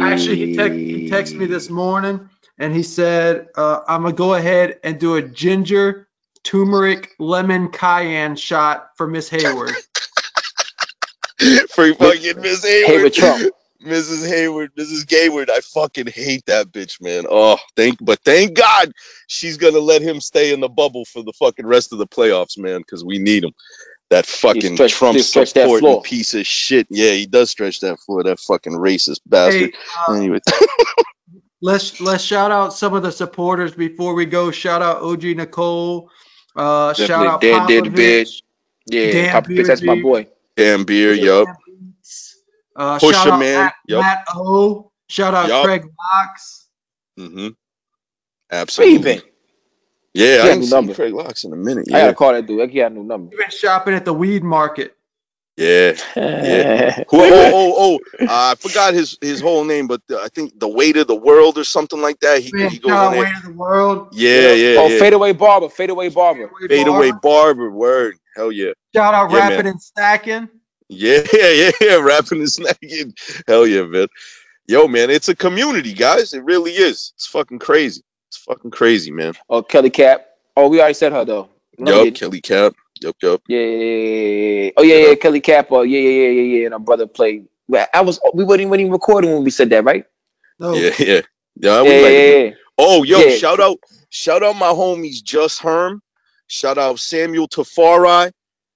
Actually, he, text, he texted me this morning and he said, uh, I'm going to go ahead and do a ginger, turmeric, lemon cayenne shot for Miss Hayward. *laughs* for fucking Miss Hayward, Hayward Mrs. Hayward, Mrs. Gayward. I fucking hate that bitch, man. Oh, thank, but thank God she's gonna let him stay in the bubble for the fucking rest of the playoffs, man, because we need him. That fucking stretch- Trump he that supporting floor. piece of shit. Yeah, he does stretch that floor. That fucking racist bastard. Hey, uh, anyway, *laughs* let's let's shout out some of the supporters before we go. Shout out OG Nicole. Uh, shout out Dan did Popovich. Yeah, Dan Papa Beard, that's my Beardy. boy. damn beer, yup. Uh, Pusha shout out Man, Matt, yup. Matt O. Shout out Yup. Craig Locks. Mm-hmm. Absolutely. you? Yeah, He I had haven't seen number. Craig Locks in a minute. I gotta call that dude. He got a new number. We've been shopping at the weed market. Yeah. Yeah. *laughs* Who, oh, oh, oh, uh, I forgot his his whole name, but uh, I think the weight of the world or something like that. He, he goes shout on out Way there. to the World. Yeah, yeah, Oh, yeah. fadeaway barber, fadeaway barber. Fade away barber, word. Hell yeah. Shout out Yeah, Rapping man. and Stacking. Yeah, *laughs* yeah, yeah. Rapping and snacking. Hell yeah, man. Yo, man, it's a community, guys. It really is. It's fucking crazy. It's fucking crazy, man. Oh, Kelly Cap. Oh, we already said her though. No, yup, didn't. Kelly Cap. Yup, yup. Yeah, yeah, yeah, yeah. Oh yeah, yeah, Kelly Cap. Oh yeah, yeah, yeah, yeah, yeah. And our brother played. I was. We weren't even recording when we said that, right? No, Yeah, *laughs* yeah. Yeah, Yeah, we yeah, like yeah, yeah. Oh, yo, Yeah. shout out, shout out my homies Just Herm. Shout out Samuel Tafari.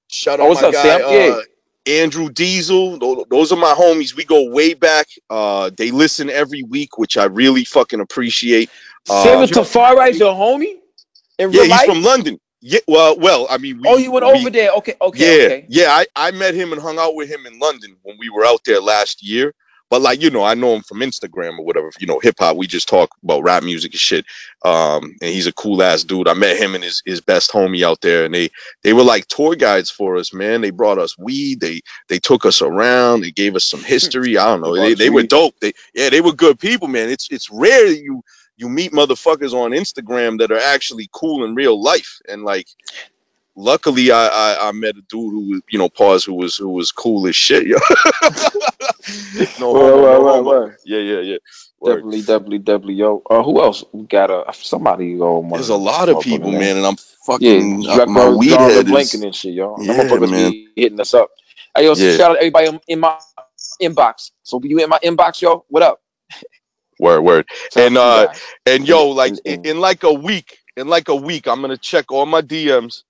Shout out Oh, what's my up, guy Sam? Yeah. uh, Andrew Diesel. Those are my homies. We go way back. Uh, they listen every week, which I really fucking appreciate. Uh, Samuel Tafari is your homie in yeah, real he's life. from London. Yeah, well, well, I mean, we, oh, you went we- over there. Okay, okay, yeah, okay. yeah. I, I met him and hung out with him in London when we were out there last year. But like you know, I know him from Instagram or whatever. You know, hip hop. We just talk about rap music and shit. Um, and he's a cool ass dude. I met him and his his best homie out there, and they they were like tour guides for us, man. They brought us weed. They they took us around. They gave us some *laughs* history. I don't know. They They, brought they you were dope. They yeah, they were good people, man. It's it's rare that you you meet motherfuckers on Instagram that are actually cool in real life, and like luckily I, I I met a dude who was you know pause who was who was cool as shit yo. *laughs* no, Word, no word, yeah yeah yeah. Definitely, definitely, definitely. Yo, uh, who else? We got a somebody going. There's a lot of people, man, and I'm fucking Jack uh, my weed head Blinken is and shit, y'all. Yeah, Yeah, motherfuckers man. be hitting us up. Hey, yo, Yeah. shout out everybody in- in my inbox. So you in my inbox, yo? What up? Word word. And, out to you uh, guys. And yo, like in, in like a week, in like a week, I'm gonna check all my DMs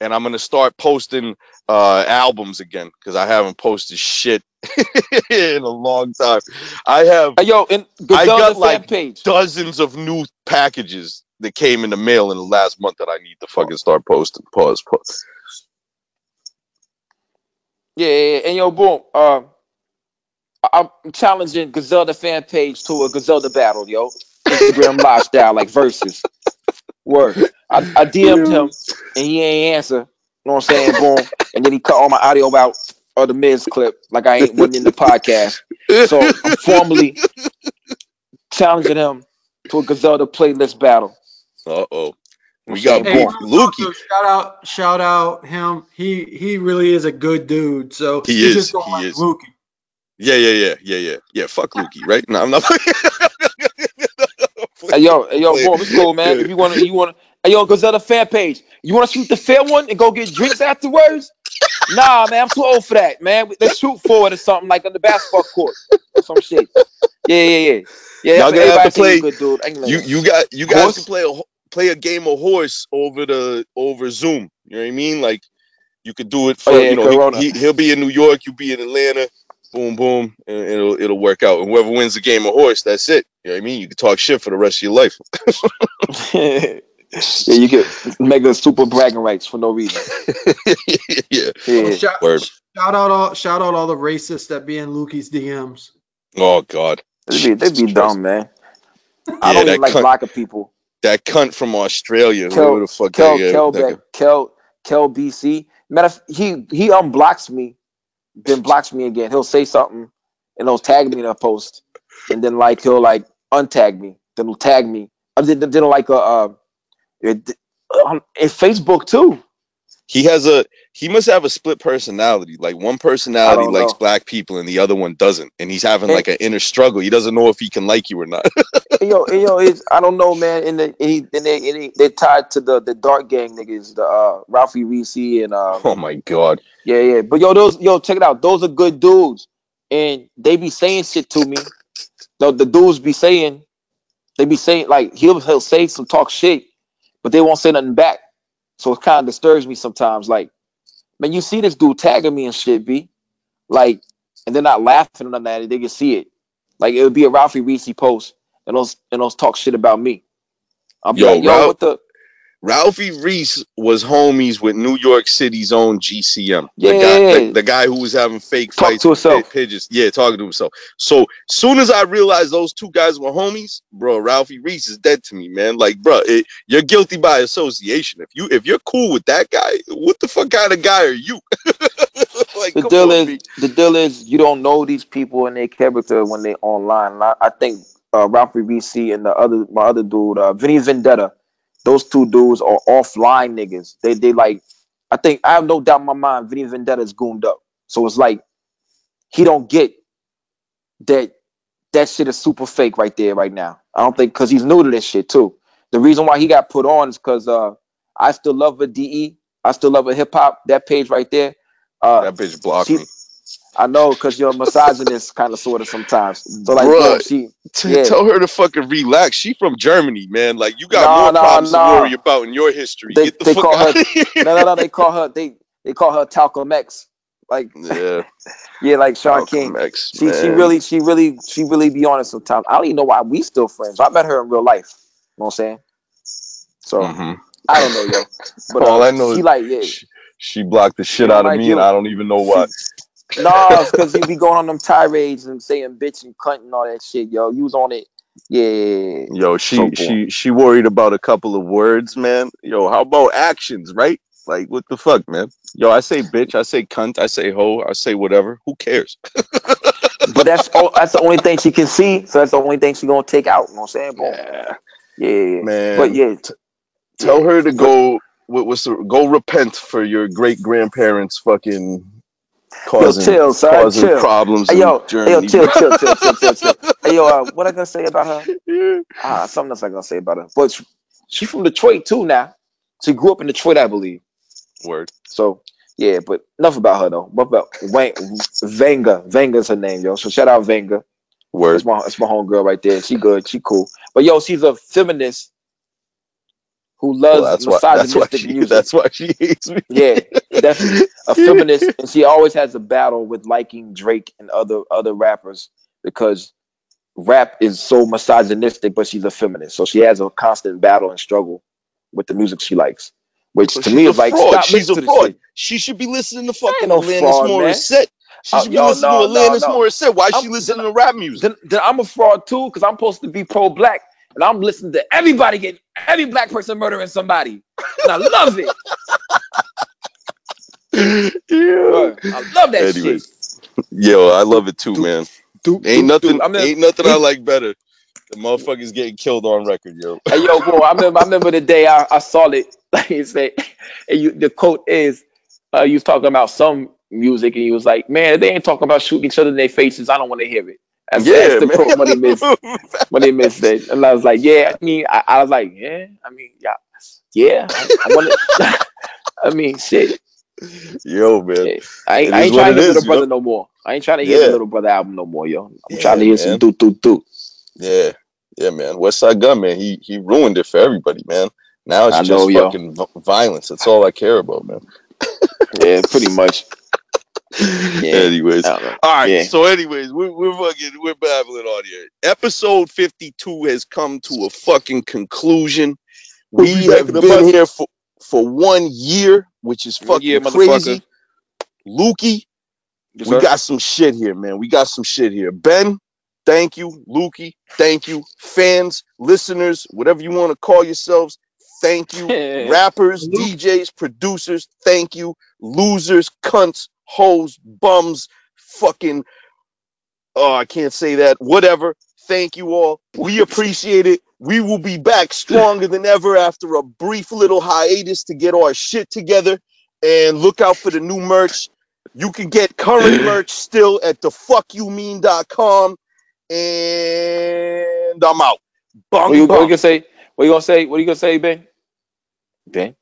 and I'm gonna start posting uh albums again because I haven't posted shit *laughs* in a long time. I have yo, and I got, like, page. dozens of new packages that came in the mail in the last month that I need to fucking start posting. Pause. pause. Yeah, yeah, yeah. and yo, boom. Uh, I'm challenging Gazelle the fan page to a Gazelle battle, yo. Instagram *laughs* live style, like verses. Word. I, I DM'd him and he ain't answer. You know what I'm saying? Boom. And then he cut all my audio out of the Miz clip, like I ain't winning the podcast. So I'm formally challenging him to a Gazelle the playlist battle. Uh oh. We got saying, Hey, boom. Lukey. shout out, shout out him. He he really is a good dude. So He you is, Just don't he like is. Lukey. Yeah, yeah, yeah, yeah, yeah, yeah. Fuck Lukey, *laughs* right? No, I'm not. Hey yo, hey, *laughs* yo, boom, it's cool, man. If you wanna you wanna hey yo, Gazelle the fan page. You wanna shoot the fair one and go get drinks afterwards? Nah, man, I'm too old for that, man. Let's shoot forward or something like on the basketball court. or Some shit. Yeah, yeah, yeah. Yeah, Y'all gonna have to play- good dude. I ain't gonna You you got you guys Horse? can play a play a game of horse over the over Zoom. You know what I mean? Like you could do it for Oh, yeah, you know he, he he'll be in New York, you be in Atlanta. Boom, boom, and it'll it'll work out. And whoever wins the game of horse, that's it. You know what I mean? You can talk shit for the rest of your life. *laughs* yeah, you get mega super bragging rights for no reason. *laughs* yeah. Yeah. shout, shout out all shout out all the racists that be in Lukey's DMs. Oh God. They be, they be dumb, man. I don't that even like cunt- black people. That cunt from Australia, Kel- whoever the fuck Kel, that, Kel, that Kel, Kel BC. Matter of, he he unblocks me, then blocks me again. He'll say something, and he'll tag me in a post, and then like he'll like untag me, then he'll tag me. I did then like a uh, it, on in Facebook too. He has a he must have a split personality. Like one personality likes know. black people and the other one doesn't. And he's having Hey. like an inner struggle. He doesn't know if he can like you or not. *laughs* Yo, yo, it's, I don't know, man. And, the, and, he, and they and he, they tied to the the dark gang niggas, the uh, Ralphie Reese and uh, oh my god. Yeah, yeah. But yo, those yo, check it out. Those are good dudes. And they be saying shit to me. No, the dudes be saying, they be saying like he'll he'll say some talk shit, but they won't say nothing back. So it kind of disturbs me sometimes. Like, man, you see this dude tagging me and shit, be Like, and they're not laughing or nothing at. They can see it. Like it would be a Ralphie Reese post and those and those talk shit about me. I'll be Yo, like, yo, Ralph- what the Ralphie Reese was homies with New York City's own GCM. Yeah. The guy, the, the guy who was having fake Talk fights to himself. pi- pigeons. Yeah, talking to himself. So soon as I realized those two guys were homies, bro, Ralphie Reese is dead to me, man. Like, bro, it, you're guilty by association. If you if you're cool with that guy, what the fuck kind of guy are you? *laughs* like, the deal on, is B. the deal is you don't know these people and their character when they're online. I, I think uh, Ralphie BC and the other my other dude, uh, Vinny Vendetta, those two dudes are offline niggas. They they like I think I have no doubt in my mind Vinny Vendetta is gooned up. So it's like he don't get that that shit is super fake right there right now. I don't think because he's new to this shit too. The reason why he got put on is because uh I still love a DE. I still love a hip hop. That page right there. Uh, That bitch blocked she- me. I know because you're a misogynist kind of sort of sometimes. So like, Bruh. she T- Yeah. Tell her to fucking relax. She from Germany, man. Like you got Nah, more problems nah. to worry about in your history. They- Get the they fuck call out her- of here. no no no they *laughs* call her they they call her Talcum X like Yeah, *laughs* yeah like Shaun King. X, She she really she really she really be honest sometimes. I don't even know why we still friends. I met her in real life. You know what I'm saying? So Mhm. I don't know yo. *laughs* But All uh, I know she is like yeah. She, she blocked the shit don't out of me, and I don't even know why. No, because you be going on them tirades and saying bitch and cunt and all that shit, yo. You was on it. Yeah. Yo, she So she she worried about a couple of words, man. Yo, how about actions, right? Like what the fuck, man? Yo, I say bitch, I say cunt, I say hoe, I say whatever. Who cares? *laughs* But that's all, that's the only thing she can see. So that's the only thing she gonna take out. You know what I'm saying? Boom. Yeah, Yeah. man. But yeah, tell her to go. What was the, go repent for your great grandparents fucking causing, chill, son, causing chill. problems Hey yo, yo, chill, *laughs* chill, chill, chill, chill, chill. Hey yo, uh, what I gonna say about her? Yeah. Ah, something else I gonna say about her. But she, she from Detroit too now. She grew up in Detroit, I believe. Word. So yeah, but enough about her though. What about Wayne Vanga? Vanga's her name, yo. So shout out Vanga. Word. That's my that's my homegirl right there. She good. She cool. But yo, she's a feminist who loves Well, that's why. That's why misogynistic she. *laughs* music. That's why she hates me. Yeah, definitely a *laughs* feminist, and she always has a battle with liking Drake and other other rappers because rap is so misogynistic, but she's a feminist, so she has a constant battle and struggle with the music she likes. Which But to me is like, fraud. She's a listening to this fraud. She should be listening to fucking no Alanis fraud, man. Morissette. She Uh, should be yo, listening no, to no, Alanis no. Morissette. Why I'm- she listening to rap music? Then, then I'm a fraud too because I'm supposed to be pro-black, and I'm listening to everybody get every black person murdering somebody, and I love it. *laughs* yeah. I love that Anyway, shit. Yo, I love it too, Dude, man. Dude, Ain't dude, nothing. I mean, ain't nothing I like better. The motherfuckers getting killed on record, yo. Hey yo, bro, I remember I remember the day I, I saw it. *laughs* Like he said, and you, the quote is, uh, you was talking about some music, and he was like, "Man, they ain't talking about shooting each other in their faces. I don't want to hear it." That's, that's the man. quote Money Miz *laughs* Money Miz said, and I was like, "Yeah." I mean, I, I was like, "Yeah." I mean, yeah, yeah. I, I want to. *laughs* I mean, shit. Yo, man. Yeah. I, I ain't trying to hear is, Little Brother know? no more. I ain't trying to hear yeah. the Little Brother album no more, yo. I'm Yeah, trying to hear some man. do do do. Yeah, yeah, man. Westside Gunn, man. He he ruined it for everybody, man. Now it's I just know, fucking v- violence. That's all I care about, man. Yeah, pretty much. *laughs* Yeah. Anyways, I don't know. all right. Yeah. So, anyways, we're we're fucking we're babbling on here. Episode fifty two has come to a fucking conclusion. We be have been here for for one year, which is fucking year, crazy. Lukey, Yes, we got some shit here, man. We got some shit here. Ben, thank you. Lukey, thank you. Fans, listeners, whatever you want to call yourselves, thank you. *laughs* Rappers, DJs, producers, thank you. Losers, cunts, hoes, bums, fucking, oh, I can't say that. Whatever. Thank you all. We appreciate it. We will be back *laughs* stronger than ever after a brief little hiatus to get our shit together. And look out for the new merch. You can get current *clears throat* merch still at thefuckyoumean.com. And I'm out. What Bong, you, what you gonna say? What you gonna say? What you gonna say, Ben? Ben?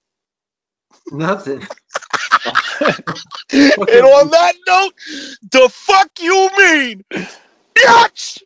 Nothing. *laughs* And on that note, the fuck you mean? Bitch!